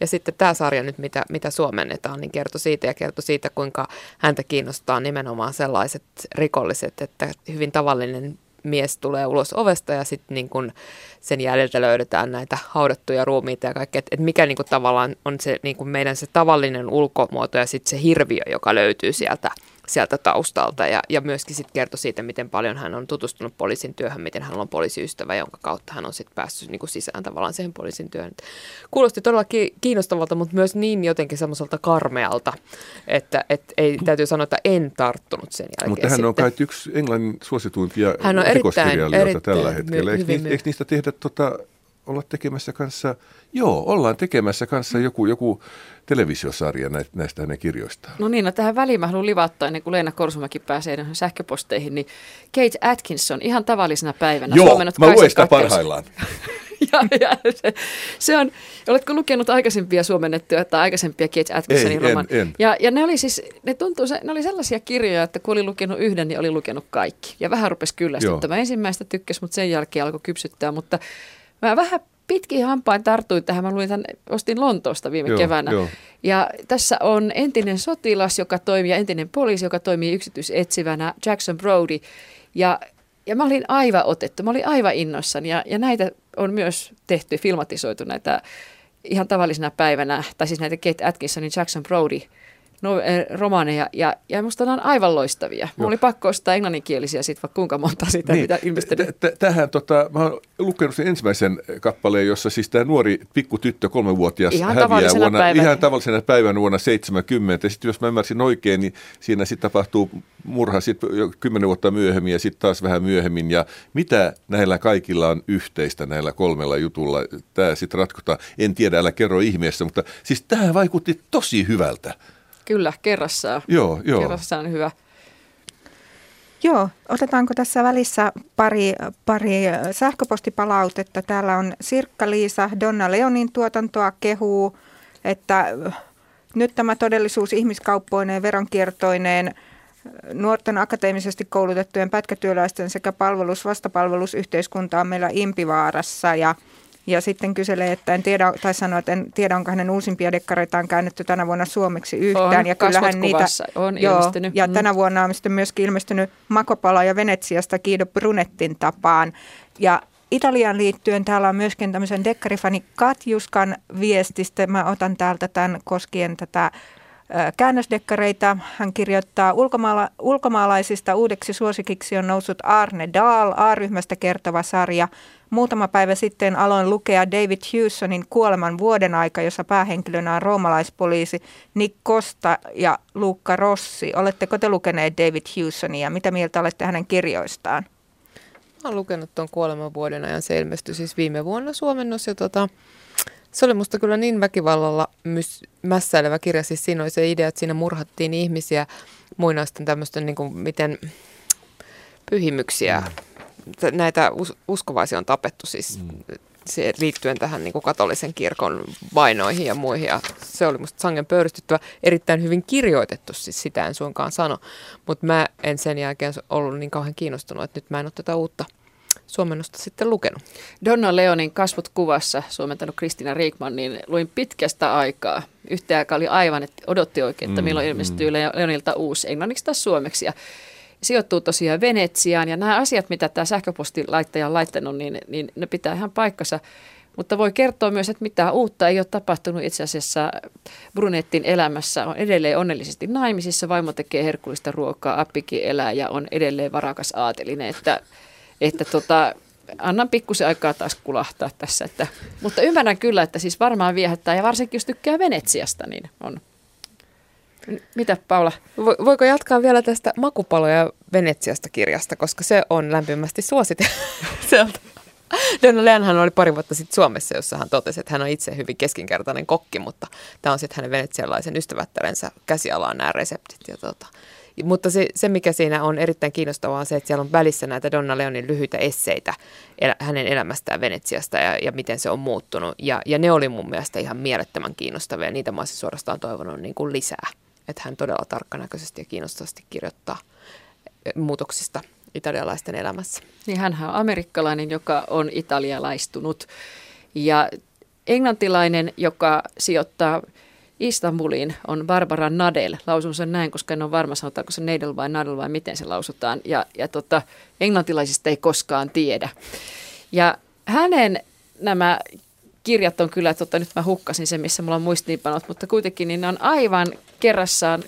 Ja sitten tämä sarja nyt, mitä, mitä suomennetaan, niin kertoi siitä ja kertoi siitä, kuinka häntä kiinnostaa nimenomaan sellaiset rikolliset, että hyvin tavallinen mies tulee ulos ovesta ja sitten niin kun sen jäljiltä löydetään näitä haudattuja ruumiita ja kaikkea. Että et mikä niin kun tavallaan on se niin kun meidän se tavallinen ulkomuoto ja sitten se hirviö, joka löytyy sieltä sieltä taustalta ja, ja myöskin sitten kertoi siitä, miten paljon hän on tutustunut poliisin työhön, miten hän on poliisiystävä, jonka kautta hän on sitten päässyt niin kuin sisään tavallaan siihen poliisin työhön. Kuulosti todella kiinnostavalta, mutta myös niin jotenkin semmoiselta karmealta, että et ei, täytyy sanoa, että en tarttunut sen jälkeen. Mutta hän on kai yksi Englannin suosituimpia hän on rikoskirjailijoita erittäin, tällä hetkellä. Eikö niistä tehdä tota, olla tekemässä kanssa, joo, ollaan tekemässä kanssa joku, joku televisiosarja näistä hänen kirjoistaan. No niin, no tähän väliin mä haluan livauttaa ennen kuin Leena Korsumäki pääsee sähköposteihin, niin Kate Atkinson ihan tavallisena päivänä. Joo, mä luen sitä parhaillaan. [laughs] ja, ja se, se, on, oletko lukenut aikaisempia suomennettuja tai aikaisempia Kate Atkinsonin roman? En, en. Ja, ja ne oli siis, ne tuntuu, ne oli sellaisia kirjoja, että kun oli lukenut yhden, niin oli lukenut kaikki. Ja vähän rupesi kyllästyttämään. Ensimmäistä tykkäs, mutta sen jälkeen alkoi kypsyttää, mutta Mä vähän pitkin hampain tartuin tähän. Mä luin tämän, ostin Lontoosta viime joo, keväänä. Joo. Ja tässä on entinen sotilas, joka toimii, ja entinen poliisi, joka toimii yksityisetsivänä, Jackson Brody. Ja, ja mä olin aivan otettu, mä olin aivan innoissani. Ja, ja näitä on myös tehty, filmatisoitu näitä ihan tavallisena päivänä, tai siis näitä Kate Atkinsonin Jackson Brody no, eh, romaaneja, ja, ja musta ne on aivan loistavia. Mulla oli pakko ostaa englanninkielisiä sitten vaikka kuinka monta sitä, niin. mitä ilmestynyt. Tähän, tota, mä oon lukenut sen ensimmäisen kappaleen, jossa siis tämä nuori pikkutyttö, kolmevuotias, ihan häviää vuonna, päivänä. ihan tavallisena päivänä vuonna 70. Sitten jos mä ymmärsin oikein, niin siinä sitten tapahtuu murha sitten kymmenen vuotta myöhemmin ja sitten taas vähän myöhemmin. Ja mitä näillä kaikilla on yhteistä näillä kolmella jutulla? Tämä sitten ratkotaan. En tiedä, älä kerro ihmeessä, mutta siis tämä vaikutti tosi hyvältä. Kyllä, kerrassaan. Joo, joo. Kerrassaan hyvä. Joo, otetaanko tässä välissä pari, pari sähköpostipalautetta. Täällä on Sirkka-Liisa Donna Leonin tuotantoa kehuu, että nyt tämä todellisuus ihmiskauppoineen, veronkiertoineen, nuorten akateemisesti koulutettujen pätkätyöläisten sekä palvelus-vastapalvelusyhteiskunta on meillä impivaarassa ja ja sitten kyselee, että en tiedä, tai sanoo, että en tiedä, onko hänen uusimpia dekkareitaan käännetty tänä vuonna suomeksi yhtään. On, ja kyllähän niitä on joo, ilmestynyt. Ja mm. tänä vuonna on sitten myöskin ilmestynyt Makopala ja Venetsiasta Kiido Brunettin tapaan. Ja Italian liittyen täällä on myöskin tämmöisen dekkarifani Katjuskan viestistä. Mä otan täältä tämän koskien tätä käännösdekkareita. Hän kirjoittaa, ulkomaala- ulkomaalaisista uudeksi suosikiksi on noussut Arne Dahl, A-ryhmästä kertova sarja. Muutama päivä sitten aloin lukea David Hewsonin Kuoleman vuoden aika, jossa päähenkilönä on roomalaispoliisi Nick Costa ja Luukka Rossi. Oletteko te lukeneet David Hewsonia? Mitä mieltä olette hänen kirjoistaan? Mä olen lukenut tuon Kuoleman vuoden ajan. Se ilmestyi siis viime vuonna suomennos ja tota, se oli musta kyllä niin väkivallalla mys- mässäilevä kirja. Siis siinä oli se idea, että siinä murhattiin ihmisiä muinaisten tämmöisten, niin miten pyhimyksiä, näitä us- uskovaisia on tapettu siis mm. se, liittyen tähän niin kuin katolisen kirkon vainoihin ja muihin. Ja se oli musta sangen pöyristyttävä, erittäin hyvin kirjoitettu, siis sitä en suinkaan sano. Mutta mä en sen jälkeen ollut niin kauhean kiinnostunut, että nyt mä en ole tätä uutta – suomennosta sitten lukenut? Donna Leonin kasvot kuvassa, suomentanut Kristina Riikman, niin luin pitkästä aikaa. Yhtä aikaa oli aivan, että odotti oikein, että mm, milloin ilmestyy mm. Leonilta uusi, englanniksi tai suomeksi. Ja sijoittuu tosiaan Venetsiaan ja nämä asiat, mitä tämä sähköpostilaittaja on laittanut, niin, niin ne pitää ihan paikkansa. Mutta voi kertoa myös, että mitään uutta ei ole tapahtunut itse asiassa Brunettin elämässä. On edelleen onnellisesti naimisissa, vaimo tekee herkullista ruokaa, appikin elää ja on edelleen varakas aatelinen. Että että tota, annan pikkusen aikaa taas kulahtaa tässä. Että, mutta ymmärrän kyllä, että siis varmaan viehättää ja varsinkin jos tykkää Venetsiasta, niin on. Mitä Paula? Voiko jatkaa vielä tästä Makupaloja Venetsiasta kirjasta, koska se on lämpimästi suositeltu. [laughs] Donna Leanhan oli pari vuotta sitten Suomessa, jossa hän totesi, että hän on itse hyvin keskinkertainen kokki, mutta tämä on sitten hänen venetsialaisen ystävättärensä käsialaan nämä reseptit. Ja tota, mutta se, se, mikä siinä on erittäin kiinnostavaa, on se, että siellä on välissä näitä Donna Leonin lyhyitä esseitä el, hänen elämästään Venetsiasta ja, ja miten se on muuttunut. Ja, ja ne oli mun mielestä ihan mielettömän kiinnostavia ja niitä mä olisin suorastaan toivonut niin kuin lisää. Että hän todella tarkkanäköisesti ja kiinnostavasti kirjoittaa eh, muutoksista italialaisten elämässä. Niin hän on amerikkalainen, joka on italialaistunut ja englantilainen, joka sijoittaa – Istanbuliin on Barbara Nadel. Lausun sen näin, koska en ole varma, sanotaanko se Nadel vai Nadel vai miten se lausutaan. Ja, ja tota, englantilaisista ei koskaan tiedä. Ja hänen nämä kirjat on kyllä, tota, nyt mä hukkasin sen, missä mulla on muistiinpanot, mutta kuitenkin niin ne on aivan kerrassaan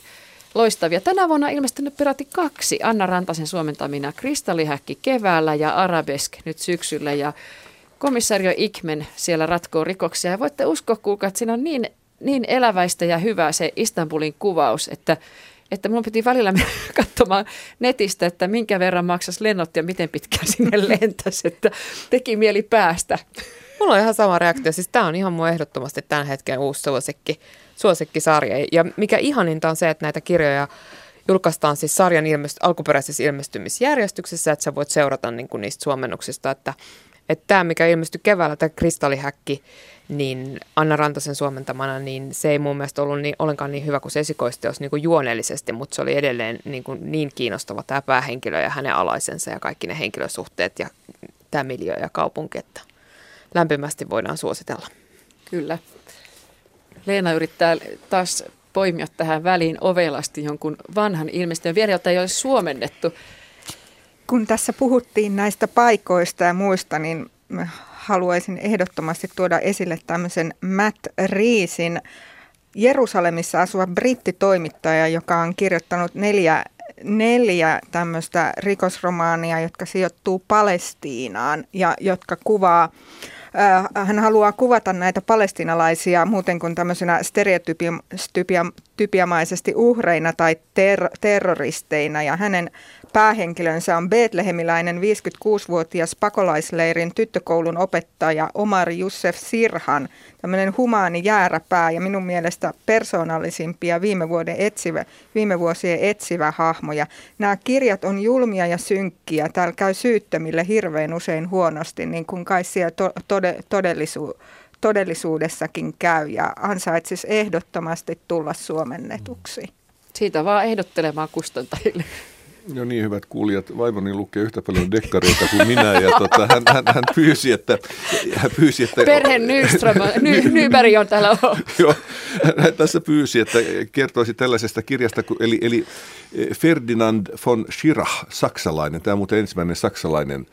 loistavia. Tänä vuonna on ilmestynyt peräti kaksi Anna Rantasen suomentamina Kristallihäkki keväällä ja Arabesk nyt syksyllä ja komissario Ikmen siellä ratkoo rikoksia. Ja voitte uskoa, kuulkaa, että siinä on niin niin eläväistä ja hyvää se Istanbulin kuvaus, että että mun piti välillä [laughs] katsomaan netistä, että minkä verran maksas lennot ja miten pitkään sinne [laughs] lentäisi, että teki mieli päästä. Mulla on ihan sama reaktio. Siis tämä on ihan mun ehdottomasti tämän hetken uusi suosikki, suosikkisarja. Ja mikä ihaninta on se, että näitä kirjoja julkaistaan siis sarjan ilmest- alkuperäisessä ilmestymisjärjestyksessä, että sä voit seurata niin kuin niistä suomennuksista, että että tämä, mikä ilmestyi keväällä, tämä kristallihäkki, niin Anna Rantasen suomentamana, niin se ei mun mielestä ollut niin, ollenkaan niin hyvä kuin se esikoisteos niin kuin juoneellisesti, mutta se oli edelleen niin, kuin niin kiinnostava tämä päähenkilö ja hänen alaisensa ja kaikki ne henkilösuhteet ja tämä miljö ja kaupunki, että lämpimästi voidaan suositella. Kyllä. Leena yrittää taas poimia tähän väliin ovelasti jonkun vanhan ilmestyn vielä, jota ei ole suomennettu. Kun tässä puhuttiin näistä paikoista ja muista, niin haluaisin ehdottomasti tuoda esille tämmöisen Matt Reesin Jerusalemissa asuva brittitoimittaja, joka on kirjoittanut neljä, neljä tämmöistä rikosromaania, jotka sijoittuu Palestiinaan ja jotka kuvaa hän haluaa kuvata näitä palestinalaisia muuten kuin tämmöisenä stereotypiamaisesti uhreina tai ter- terroristeina. Ja hänen päähenkilönsä on Betlehemiläinen 56-vuotias pakolaisleirin tyttökoulun opettaja Omar Youssef Sirhan, tämmöinen humaani jääräpää ja minun mielestä persoonallisimpia viime, vuoden etsivä, viime vuosien etsivä hahmoja. Nämä kirjat on julmia ja synkkiä. Täällä käy syyttömille hirveän usein huonosti, niin kuin kai siellä to, tode, todellisu, todellisuudessakin käy ja ansaitsisi ehdottomasti tulla suomennetuksi. Siitä vaan ehdottelemaan kustantajille. No niin, hyvät kuulijat, vaimoni lukee yhtä paljon dekkareita kuin minä ja tota, hän, hän, hän, pyysi, että... Hän pyysi, että Perhe Nyström, Ny, Nyberg on täällä. [laughs] Joo, hän tässä pyysi, että kertoisi tällaisesta kirjasta, eli, eli Ferdinand von Schirach, saksalainen, tämä on muuten ensimmäinen saksalainen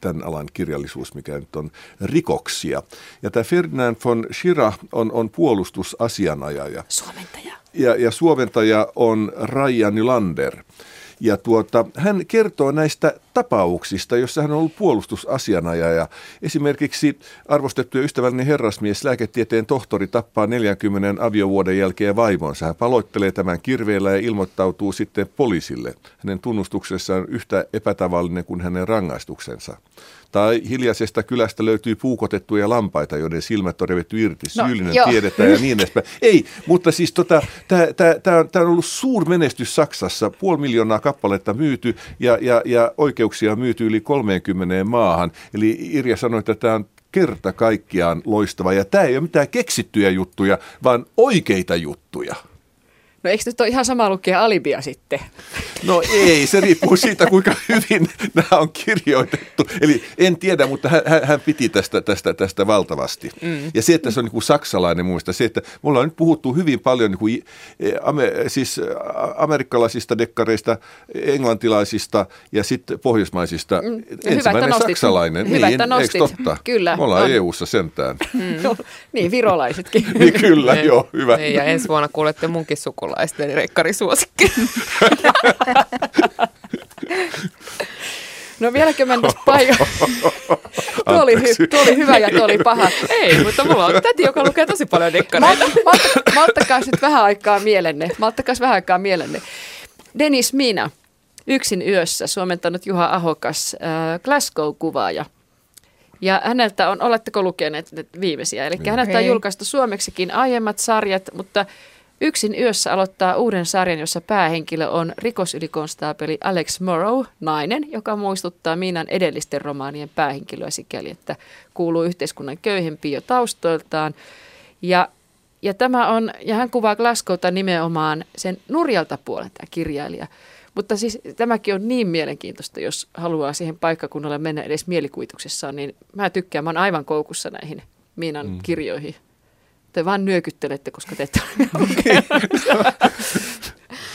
tämän alan kirjallisuus, mikä nyt on rikoksia. Ja tämä Ferdinand von Schirach on, on puolustusasianajaja. Suomentaja. Ja, ja suomentaja on Raija Nylander. Ja tuota, hän kertoo näistä tapauksista, jossa hän on ollut puolustusasianajaja. Esimerkiksi arvostettu ja ystävällinen herrasmies, lääketieteen tohtori, tappaa 40 aviovuoden jälkeen vaimonsa. Hän paloittelee tämän kirveellä ja ilmoittautuu sitten poliisille. Hänen tunnustuksessaan on yhtä epätavallinen kuin hänen rangaistuksensa. Tai hiljaisesta kylästä löytyy puukotettuja lampaita, joiden silmät on revitty irti. No, Syyllinen jo. tiedetään ja niin edespäin. [laughs] Ei, mutta siis tota, tämä on, on ollut suur menestys Saksassa. Puoli miljoonaa kappaletta myyty ja, ja, ja oikeuksia myyty yli 30 maahan. Eli Irja sanoi, että tämä on kerta kaikkiaan loistava. Ja tämä ei ole mitään keksittyjä juttuja, vaan oikeita juttuja. No eikö nyt ole ihan sama lukea alibia sitten? No ei, se riippuu siitä, kuinka hyvin nämä on kirjoitettu. Eli en tiedä, mutta hän, hän piti tästä, tästä, tästä valtavasti. Mm. Ja se, että se on niin kuin saksalainen muista, se, että me ollaan nyt puhuttu hyvin paljon niin kuin, eh, siis amerikkalaisista dekkareista, englantilaisista ja sitten pohjoismaisista. Mm. Ensimmäinen Hyvä, saksalainen. Hyvä, niin, eikö totta? Kyllä. Me ollaan on. EU-ssa sentään. Mm. [laughs] niin, virolaisetkin. niin, kyllä, joo, hyvä. Niin, ja ensi vuonna kuulette munkin sukulaisen suomalaisten rekkarisuosikki. [laughs] No vieläkö mennäisi paikalla? [laughs] tuo, oli hy- tuo oli hyvä ja tuo oli paha. [laughs] Ei, mutta mulla on täti, joka lukee tosi paljon dekkareita. Malttakaa malttakaa sitten vähän aikaa mielenne. Malttakaa vähän aikaa mielenne. Dennis Mina, Yksin yössä, suomentanut Juha Ahokas, äh, Glasgow-kuvaaja. Ja häneltä on, oletteko lukeneet viimeisiä? Eli häneltä on julkaistu suomeksikin aiemmat sarjat, mutta Yksin yössä aloittaa uuden sarjan, jossa päähenkilö on rikosylikonstaapeli Alex Morrow, nainen, joka muistuttaa Miinan edellisten romaanien päähenkilöä sikäli, että kuuluu yhteiskunnan köyhempiin jo taustoiltaan. Ja, ja, tämä on, ja hän kuvaa Glasgowta nimenomaan sen nurjalta puolen tämä kirjailija. Mutta siis tämäkin on niin mielenkiintoista, jos haluaa siihen paikkakunnalle mennä edes mielikuvituksessaan, niin mä tykkään, mä oon aivan koukussa näihin Miinan mm. kirjoihin. Te vaan nyökyttelette, koska te ette [laughs]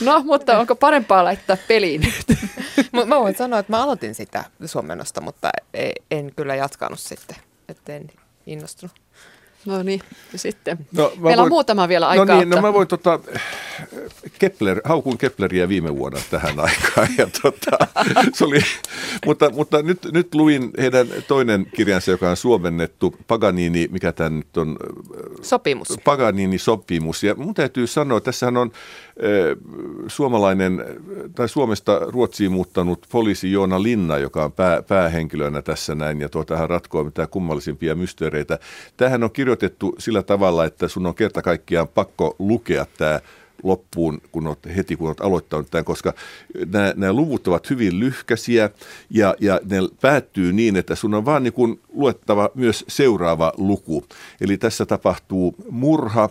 [laughs] No, mutta onko parempaa laittaa peliin nyt? [laughs] mä voin sanoa, että mä aloitin sitä suomennosta, mutta en kyllä jatkanut sitten, etten innostunut. No niin, ja sitten. No, Meillä voin, on muutama vielä aikaa. No niin, no mä voin tota, Kepler, haukun Kepleriä viime vuonna tähän aikaan. Ja tota, [laughs] se oli, mutta, mutta nyt, nyt luin heidän toinen kirjansa, joka on suomennettu, Paganini, mikä tämä nyt on? Sopimus. Paganini sopimus. Ja mun täytyy sanoa, tässähän on suomalainen tai Suomesta Ruotsiin muuttanut poliisi Joona Linna, joka on pää, päähenkilönä tässä näin, ja tuota, hän ratkoo mitään kummallisimpia mysteereitä. Tähän on kirjoitettu sillä tavalla, että sun on kerta kaikkiaan pakko lukea tämä loppuun, kun olet, heti kun olet aloittanut tämän, koska nämä, nämä luvut ovat hyvin lyhkäisiä ja, ja ne päättyy niin, että sun on vaan niin kuin luettava myös seuraava luku. Eli tässä tapahtuu murha,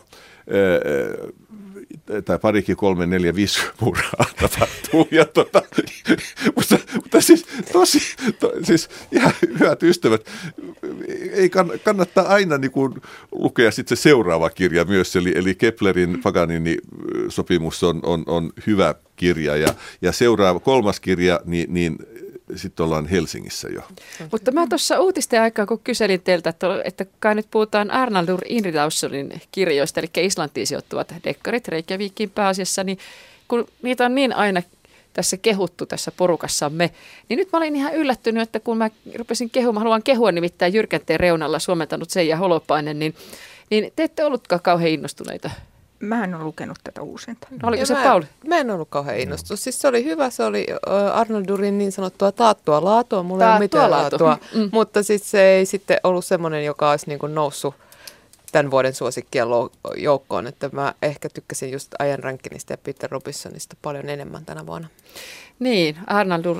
tai parikin, kolme, neljä, viisi murhaa tapahtuu. Ja tota, mutta, mutta siis tosi, to, siis ihan hyvät ystävät, ei kann, kannattaa aina niin kuin lukea sitten se seuraava kirja myös, eli, eli Keplerin Paganini sopimus on, on, on hyvä kirja ja, ja seuraava kolmas kirja, niin, niin sitten ollaan Helsingissä jo. Mutta mä tuossa uutisten aikaa, kun kyselin teiltä, että, että kai nyt puhutaan Arnaldur Indridaussonin kirjoista, eli Islantiin sijoittuvat dekkarit Reykjavikin pääasiassa, niin kun niitä on niin aina tässä kehuttu tässä porukassamme, niin nyt mä olin ihan yllättynyt, että kun mä rupesin kehumaan, haluan kehua nimittäin Jyrkänteen reunalla suomentanut Seija Holopainen, niin, niin te ette ollutkaan kauhean innostuneita Mä en ole lukenut tätä uusinta. No, oliko Ja se mä, Pauli? Mä en ollut kauhean innostunut. Siis se oli hyvä, se oli Arnold Durin niin sanottua taattua laatua. Mulla ei ole Taattua mitään laatua. laatua. Mm. Mutta siis se ei sitten ollut semmoinen, joka olisi niin kuin noussut tämän vuoden suosikkien joukkoon. Että mä ehkä tykkäsin just Ian Rankinista ja Peter Robinsonista paljon enemmän tänä vuonna. Niin, Arnaldur,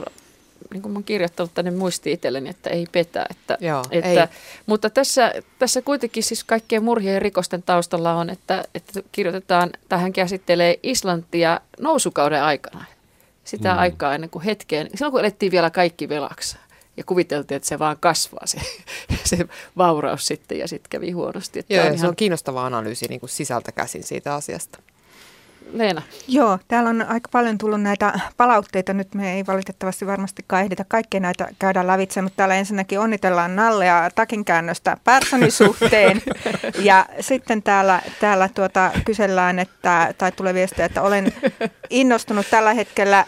niin kuin mä oon kirjoittanut tänne muisti itselleni, että ei petä. Että, Joo, että, ei. Mutta tässä, tässä kuitenkin siis kaikkien murhien ja rikosten taustalla on, että, että kirjoitetaan, tähän käsittelee Islantia nousukauden aikana. Sitä Mm. aikaa ennen kuin hetkeen, silloin kun elettiin vielä kaikki velaksi ja kuviteltiin, että se vaan kasvaa se, [laughs] se vauraus sitten ja sitten kävi huonosti. Että Joo, on ja se ihan, on kiinnostava analyysi niin kuin sisältä käsin siitä asiasta. Leena, Joo, täällä on aika paljon tullut näitä palautteita. Nyt me ei valitettavasti varmastikaan ehditä kaikkea näitä käydä lävitse, mutta täällä ensinnäkin onnitellaan Nallea takinkäännöstä Perssonin suhteen. [laughs] ja sitten täällä, täällä tuota, kysellään, että, tai tulee viestiä, että olen innostunut tällä hetkellä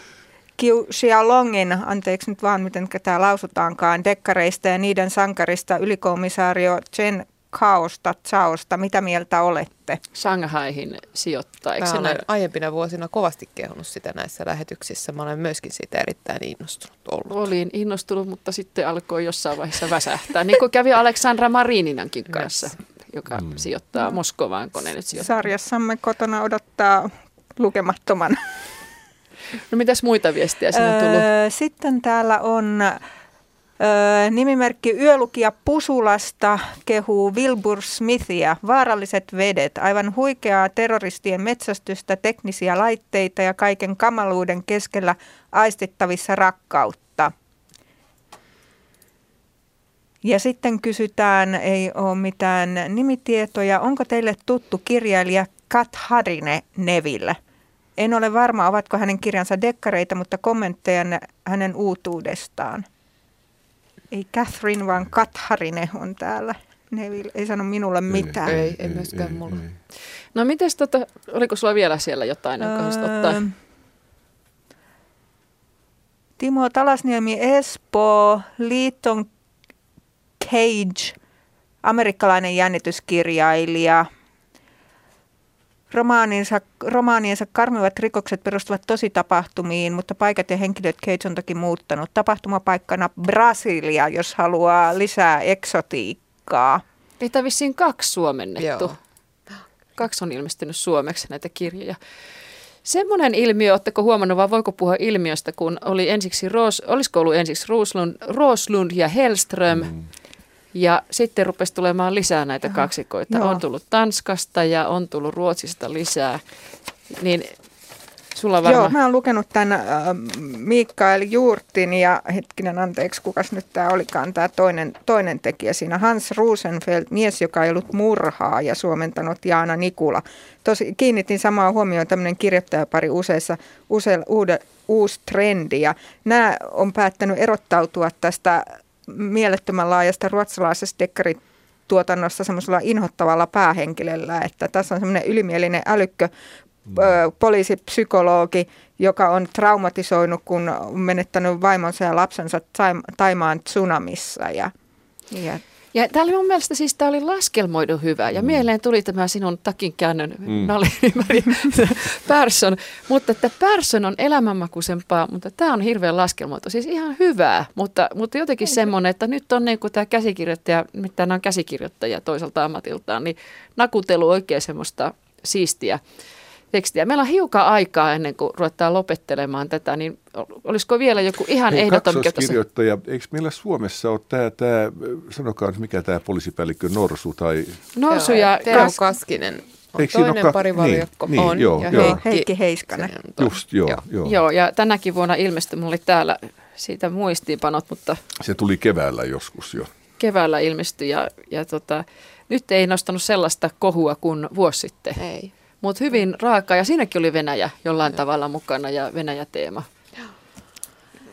Kiu Xiaolongin, anteeksi nyt vaan miten tämä lausutaankaan, dekkareista ja niiden sankarista ylikomissaario Chen Kaosta, Chaosta. Mitä mieltä olette? Shanghaihin sijoittaa, eikö Mä olen aiempina vuosina kovasti kehunut sitä näissä lähetyksissä. Mä olen myöskin siitä erittäin innostunut ollut. Olin innostunut, mutta sitten alkoi jossain vaiheessa väsähtää. Niin kuin kävi Aleksandra Marininankin kanssa, joka Mm. sijoittaa Moskovaan, kun nyt sijoittaa. Sarjassamme kotona odottaa lukemattoman. No mitäs muita viestiä sinne on tullut? Öö, Sitten täällä on nimimerkki Yölukija Pusulasta kehuu Wilbur Smithia. Vaaralliset vedet, aivan huikeaa terroristien metsästystä, teknisiä laitteita ja kaiken kamaluuden keskellä aistittavissa rakkautta. Ja sitten kysytään, ei ole mitään nimitietoja, onko teille tuttu kirjailija Kat Harine Neville? En ole varma, ovatko hänen kirjansa dekkareita, mutta kommentteja hänen uutuudestaan. Ei Catherine, vaan Kat Harine on täällä. Neville ei sano minulle mitään. Ei, ei myöskään mulla. No mites tota, oliko sulla vielä siellä jotain, jonka haluaisit ottaa? Öö, Timo Talasniemi Espoo, Liiton Cage, amerikkalainen jännityskirjailija. Romaaninsa, romaaniensa karmivat rikokset perustuvat tositapahtumiin, mutta paikat ja henkilöt Cage on toki muuttanut. Tapahtumapaikkana Brasilia, jos haluaa lisää eksotiikkaa. Niitä on vissiin kaksi suomennettu. Joo. Kaksi on ilmestynyt suomeksi näitä kirjoja. Semmoinen ilmiö, oletteko huomannut, vai voiko puhua ilmiöstä, kun oli ensiksi, Roos, olisiko ollut ensiksi Roslund, Roslund ja Hellström, mm. Ja sitten rupesi tulemaan lisää näitä kaksikoita. Joo. On tullut Tanskasta ja on tullut Ruotsista lisää. Niin sulla on Joo, mä oon lukenut tämän äh, Mikael Juurtin ja hetkinen anteeksi, kukas nyt tämä olikaan tämä toinen, toinen tekijä siinä. Hans Rosenfeld, mies, joka ei ollut murhaa ja suomentanut Jaana Nikula. Tosi kiinnitin samaa huomioon tämmöinen kirjoittajapari useissa, use, uude, uusi trendi ja nämä on päättänyt erottautua tästä mielettömän laajasta ruotsalaisesta dekkarituotannosta semmoisella inhottavalla päähenkilöllä, että tässä on semmoinen ylimielinen älykkö ö, poliisipsykologi, joka on traumatisoinut, kun on menettänyt vaimonsa ja lapsensa Taim- Taimaan tsunamissa. Ja, ja Ja tämä oli mun mielestä siis tämä oli laskelmoidun hyvä. Ja mieleen tuli tämä sinun takinkäännön mm. nalinimäri [laughs] Persson. Mutta että Persson on elämänmakuisempaa, mutta tämä on hirveän laskelmoitu. Siis ihan hyvää, mutta, mutta jotenkin semmoinen, että nyt on niin kuin tämä käsikirjoittaja, mitä nämä on käsikirjoittajia toiselta ammatiltaan, niin nakutelu oikein semmoista siistiä tekstiä. Meillä on hiukan aikaa ennen kuin ruvetaan lopettelemaan tätä, niin olisiko vielä joku ihan Hei, ehdoton, mikä tässä... kaksoiskirjoittaja, eikö meillä Suomessa ole tämä, tämä sanokaa nyt mikä tämä poliisipäällikkö Norsu tai Norsu ja Kas- Kaskinen on Eikö toinen ka- parivaljakko. niin, niin, on, joo, ja joo. Heikki, Heikki Heiskanen. just joo, Joo. joo. Joo, ja tänäkin vuonna ilmestyi, mulla oli täällä siitä muistiinpanot, mutta Se tuli keväällä joskus jo. keväällä ilmestyi ja, ja tota, nyt ei nostanut sellaista kohua kuin vuosi sitten. Ei. Mutta hyvin raaka ja siinäkin oli Venäjä jollain tavalla mukana ja Venäjä-teema.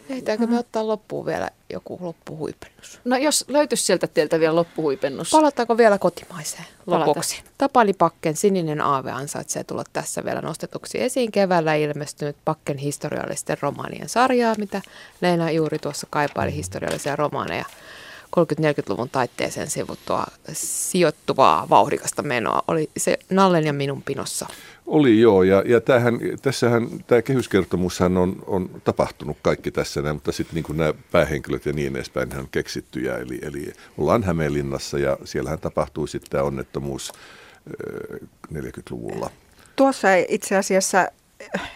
Ehditäänkö me ottaa loppuun vielä joku loppuhuipennus? No jos löytyisi sieltä teiltä vielä loppuhuipennus. Palataanko vielä kotimaiseen Palata. lopuksi? Tapani Pakken Sininen aave ansaitsee tulla tässä vielä nostetuksi esiin. Keväällä ilmestynyt Pakken historiallisten romaanien sarjaa, mitä Leena juuri tuossa kaipaili historiallisia romaaneja 30-40-luvun taitteeseen sivuttua sijoittuvaa vauhdikasta menoa. Oli se Nallen ja minun pinossa. Oli joo, ja, ja tämähän, tässähän tämä kehyskertomushan on, on tapahtunut kaikki tässä, näin, mutta sitten niin nämä päähenkilöt ja niin edespäin on keksittyjä. Eli, eli ollaan Hämeenlinnassa ja siellähän tapahtui sitten tämä onnettomuus 40-luvulla. Tuossa itse asiassa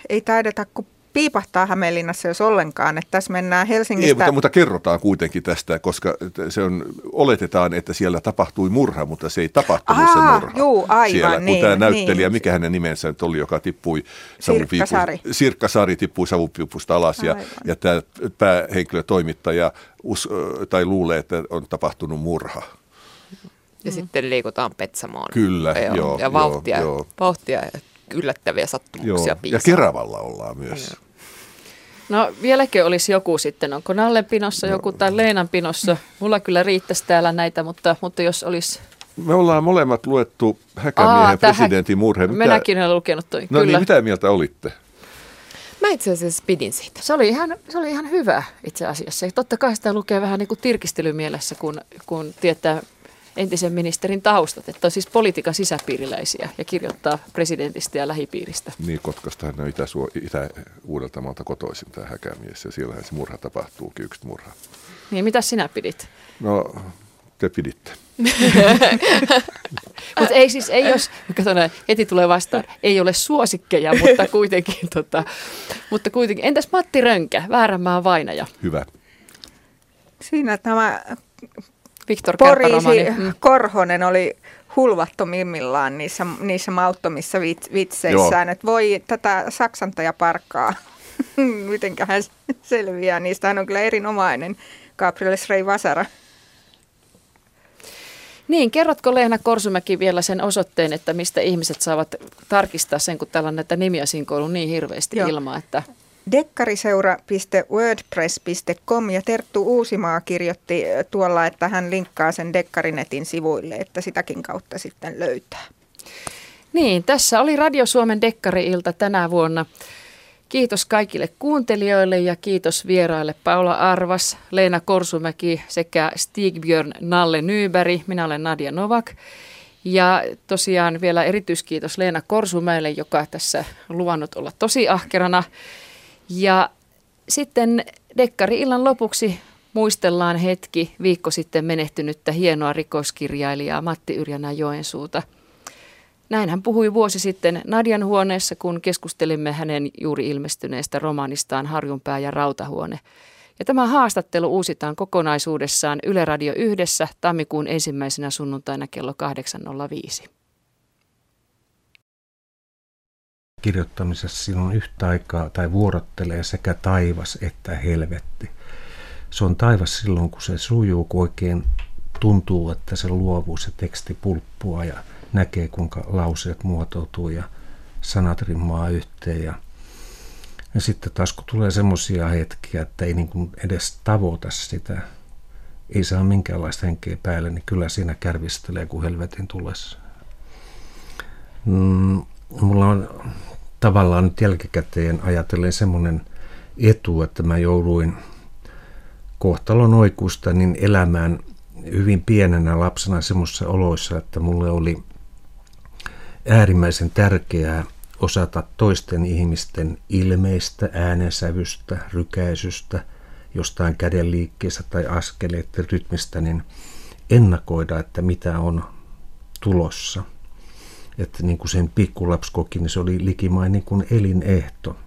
ei taideta kuin piipahtaa Hämeenlinnassa, jos ollenkaan. Että tässä mennään Helsingistä... Ei, mutta, mutta kerrotaan kuitenkin tästä, koska se on, oletetaan, että siellä tapahtui murha, mutta se ei tapahtunut Aa, se murha. Juu, aivan, siellä, niin, kun tämä näyttelijä, niin. mikä hänen nimensä nyt oli, joka tippui Sirkka Sari. Sirkka Sari tippui savupiipusta alas ja, ja tämä päähenkilö toimittaja us, tai luulee, että on tapahtunut murha. Ja mm. sitten liikutaan Petsamoon. Kyllä, joo. joo ja vauhtia, joo. vauhtia ja yllättäviä sattumuksia joo. Ja Keravalla ollaan myös. Joo. No vieläkö olisi joku sitten, onko Nallen pinossa joku no. tai Leenan pinossa? Mulla kyllä riittäisi täällä näitä, mutta, mutta jos olisi... Me ollaan molemmat luettu Häkämiehen Aa, presidentin murheen. Minäkin olen lukenut toi, No kyllä. niin, mitä mieltä olitte? Mä itse asiassa pidin siitä. Se oli ihan, se oli ihan hyvä itse asiassa. Ja totta kai sitä lukee vähän niin kuin tirkistelymielessä, kun, kun tietää entisen ministerin taustat, että on siis politiikan sisäpiiriläisiä ja kirjoittaa presidentistä ja lähipiiristä. Niin, Kotkasta hän on Itä-Uudeltamaalta Itä-Uudeltamaalta kotoisin tämä häkämies ja siellähän se murha tapahtuu, yksi murha. Niin, mitä sinä pidit? No, te piditte. [laughs] mutta ei siis, ei jos, katsotaan, heti tulee vastaan, ei ole suosikkeja, mutta [laughs] kuitenkin, tota, mutta kuitenkin. Entäs Matti Rönkä, Vääränmaan vainaja? Hyvä. Siinä tämä Viktor Poriisi mm. Korhonen oli hulvattomimmillaan niissä, niissä mauttomissa vitseissään, että voi tätä saksantaja parkkaa, [laughs] mitenköhän selviää. Niistä hän on kyllä erinomainen, Gabriel Srei Vasara. Niin, kerrotko Leena Korsumäki vielä sen osoitteen, että mistä ihmiset saavat tarkistaa sen, kun täällä on näitä nimiä sinkoilu niin hirveästi Joo. ilman, että dekkariseura.wordpress.com ja Terttu Uusimaa kirjoitti tuolla, että hän linkkaa sen Dekkarinetin sivuille, että sitäkin kautta sitten löytää. Niin, tässä oli Radio Suomen Dekkari-ilta tänä vuonna. Kiitos kaikille kuuntelijoille ja kiitos vieraille Paula Arvas, Leena Korsumäki sekä Stigbjörn Nalle Nyberg. Minä olen Nadia Novak. Ja tosiaan vielä erityiskiitos Leena Korsumäelle, joka tässä luvannut olla tosi ahkerana. Ja sitten Dekkari-illan lopuksi muistellaan hetki viikko sitten menehtynyttä hienoa rikoskirjailijaa Matti Yrjänä Joensuuta. Näin hän puhui vuosi sitten Nadian huoneessa, kun keskustelimme hänen juuri ilmestyneestä romaanistaan Harjunpää ja Rautahuone. Ja tämä haastattelu uusitaan kokonaisuudessaan Yle Radio yhdessä tammikuun ensimmäisenä sunnuntaina kello 8.05 kirjoittamisessa silloin yhtä aikaa tai vuorottelee sekä taivas että helvetti. Se on taivas silloin, kun se sujuu, kun oikein tuntuu, että se luovuus se teksti pulppua ja näkee, kuinka lauseet muotoutuu ja sanat rimmaa yhteen. Ja, ja sitten taas kun tulee semmoisia hetkiä, että ei niin kuin edes tavoita sitä, ei saa minkäänlaista henkeä päälle, niin kyllä siinä kärvistelee kuin helvetin tulessa. Mm, mulla on tavallaan nyt jälkikäteen ajatellen semmoinen etu, että mä jouduin kohtalon oikusta niin elämään hyvin pienenä lapsena semmoisissa oloissa, että mulle oli äärimmäisen tärkeää osata toisten ihmisten ilmeistä, äänensävystä, rykäisystä, jostain käden liikkeestä tai askeleiden rytmistä, niin ennakoida, että mitä on tulossa – että niin kuin sen pikkulaps koki, niin se oli likimain niin kuin elinehto.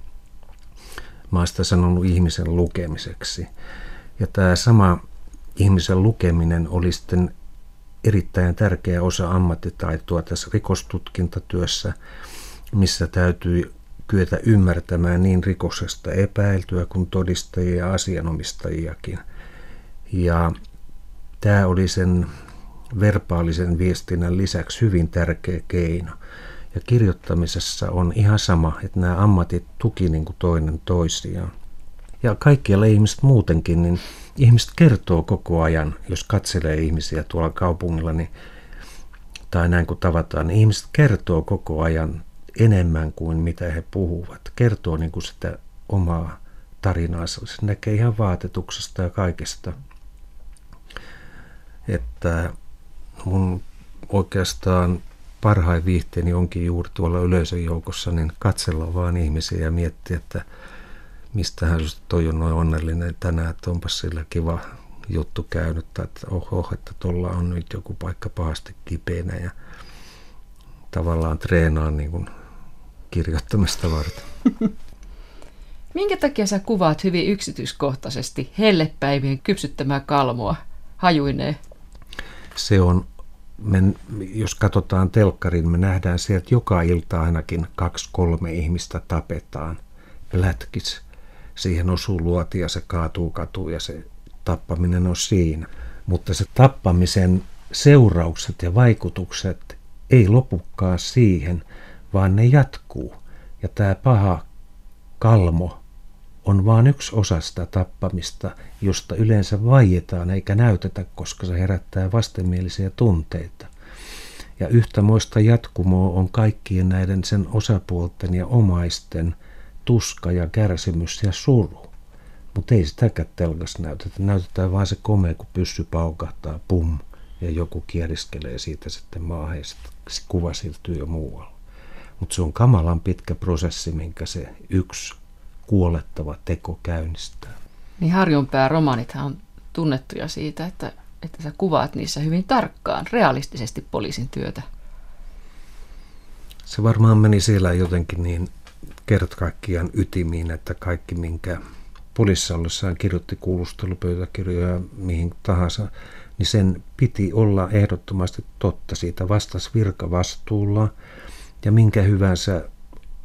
Mä oon sitä sanonut ihmisen lukemiseksi. Ja tämä sama ihmisen lukeminen oli sitten erittäin tärkeä osa ammattitaitoa tässä rikostutkintatyössä, missä täytyy kyetä ymmärtämään niin rikoksesta epäiltyä kuin todistajia ja asianomistajiakin. Ja tämä oli sen verbaalisen viestinnän lisäksi hyvin tärkeä keino. Ja kirjoittamisessa on ihan sama, että nämä ammatit tuki niin kuin toinen toisiaan. Ja kaikkialla ihmiset muutenkin, niin ihmiset kertoo koko ajan, jos katselee ihmisiä tuolla kaupungilla, niin, tai näin kun tavataan, niin ihmiset kertoo koko ajan enemmän kuin mitä he puhuvat. Kertoo niin kuin sitä omaa tarinaa, se näkee ihan vaatetuksesta ja kaikesta. että mun oikeastaan parhain viihteeni onkin juuri tuolla yleisön joukossa, niin katsella vaan ihmisiä ja miettiä, että mistähän toi on noin onnellinen tänään, että onpas sillä kiva juttu käynyt, tai että oho, että tuolla on nyt joku paikka pahasti kipeänä ja tavallaan treenaa niin kuin kirjoittamista varten. [laughs] Minkä takia sä kuvaat hyvin yksityiskohtaisesti hellepäivien kypsyttämää kalmoa hajuineen? Se on, me, jos katsotaan telkkarin, me nähdään sieltä joka ilta ainakin kaksi-kolme ihmistä tapetaan. Lätkis. Siihen osuu luoti ja se kaatuu katu ja se tappaminen on siinä. Mutta se tappamisen seuraukset ja vaikutukset ei lopukkaan siihen, vaan ne jatkuu. Ja tämä paha kalmo on vain yksi osa sitä tappamista, josta yleensä vaietaan eikä näytetä, koska se herättää vastenmielisiä tunteita. Ja yhtä moista jatkumoa on kaikkien näiden sen osapuolten ja omaisten tuska ja kärsimys ja suru. Mutta ei sitäkään telkas näytetä. Näytetään vaan se komea, kun pyssy paukahtaa, pum, ja joku kieriskelee siitä sitten maahan ja kuva siirtyy jo muualle. Mutta se on kamalan pitkä prosessi, minkä se yksi kuolettava teko käynnistää. Niin Harjunpää romaanithan on tunnettuja siitä, että, että sä kuvaat niissä hyvin tarkkaan, realistisesti poliisin työtä. Se varmaan meni siellä jotenkin niin kertakaikkiaan ytimiin, että kaikki minkä poliisissa ollessaan kirjoitti kuulustelupöytäkirjoja mihin tahansa, niin sen piti olla ehdottomasti totta. Siitä vastasi virkavastuulla ja minkä hyvänsä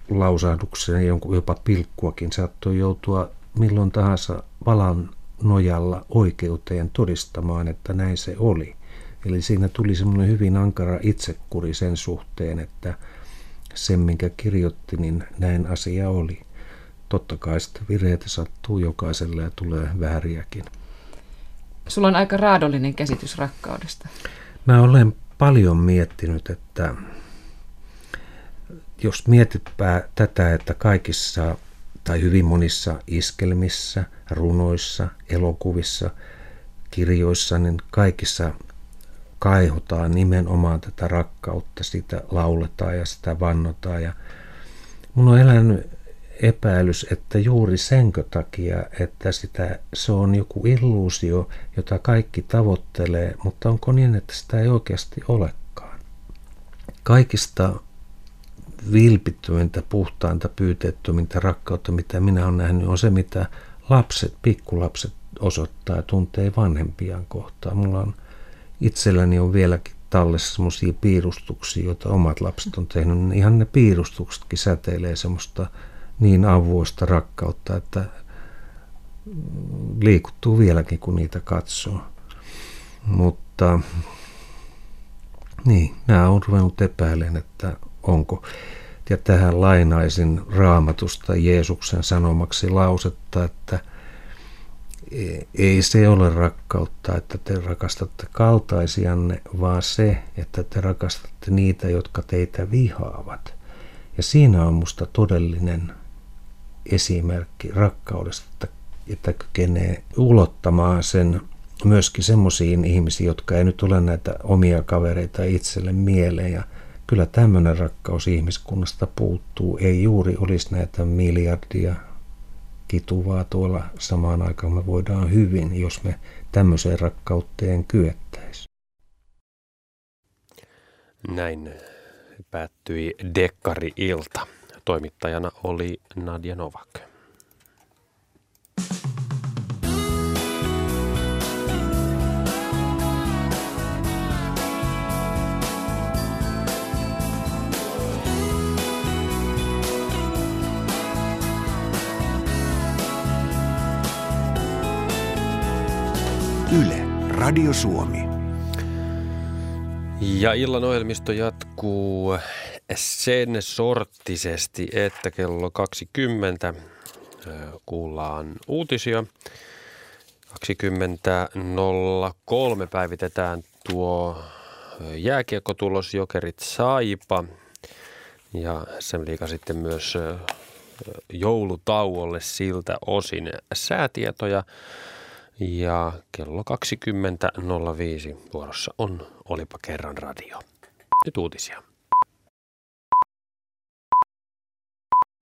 lausahdukseen, jonkun jopa pilkkuakin saattoi joutua milloin tahansa valan nojalla oikeuteen todistamaan, että näin se oli. Eli siinä tuli semmoinen hyvin ankara itsekuri sen suhteen, että sen minkä kirjoitti, niin näin asia oli. Totta kai sitä vireitä sattuu jokaiselle ja tulee vääriäkin. Sulla on aika raadollinen käsitys rakkaudesta. Mä olen paljon miettinyt, että jos mietitpä tätä, että kaikissa tai hyvin monissa iskelmissä, runoissa, elokuvissa, kirjoissa, niin kaikissa kaihotaan nimenomaan tätä rakkautta, sitä lauletaan ja sitä vannotaan. Ja mun on elänyt epäilys, että juuri senkö takia, että sitä, se on joku illuusio, jota kaikki tavoittelee, mutta onko niin, että sitä ei oikeasti olekaan? Kaikista vilpittömintä, puhtainta, pyyteettömintä rakkautta, mitä minä olen nähnyt, on se, mitä lapset, pikkulapset osoittaa ja tuntee vanhempiaan kohtaan. Mulla on itselläni on vieläkin tallessa semmoisia piirustuksia, joita omat lapset on tehnyt. Ihan ne piirustuksetkin säteilee semmoista niin avoista rakkautta, että liikuttuu vieläkin, kun niitä katsoo. Mutta niin, nämä on ruvennut epäilemään, että onko. Ja tähän lainaisin raamatusta Jeesuksen sanomaksi lausetta, että ei se ole rakkautta, että te rakastatte kaltaisianne, vaan se, että te rakastatte niitä, jotka teitä vihaavat. Ja siinä on musta todellinen esimerkki rakkaudesta, että, että kykenee ulottamaan sen myöskin semmoisiin ihmisiin, jotka ei nyt ole näitä omia kavereita itselle mieleen ja kyllä tämmöinen rakkaus ihmiskunnasta puuttuu. Ei juuri olisi näitä miljardia kituvaa tuolla samaan aikaan. Me voidaan hyvin, jos me tämmöiseen rakkauteen kyettäisiin. Näin päättyi Dekkari-ilta. Toimittajana oli Nadia Novak. Yle, Radio Suomi. Ja illan ohjelmisto jatkuu sen sorttisesti, että kello 20 kuullaan uutisia. 20.03 päivitetään tuo jääkiekkotulos Jokerit Saipa ja SM Liiga sitten myös joulutauolle siltä osin säätietoja. Ja kello 20.05 vuorossa on Olipa kerran radio. Nyt uutisia.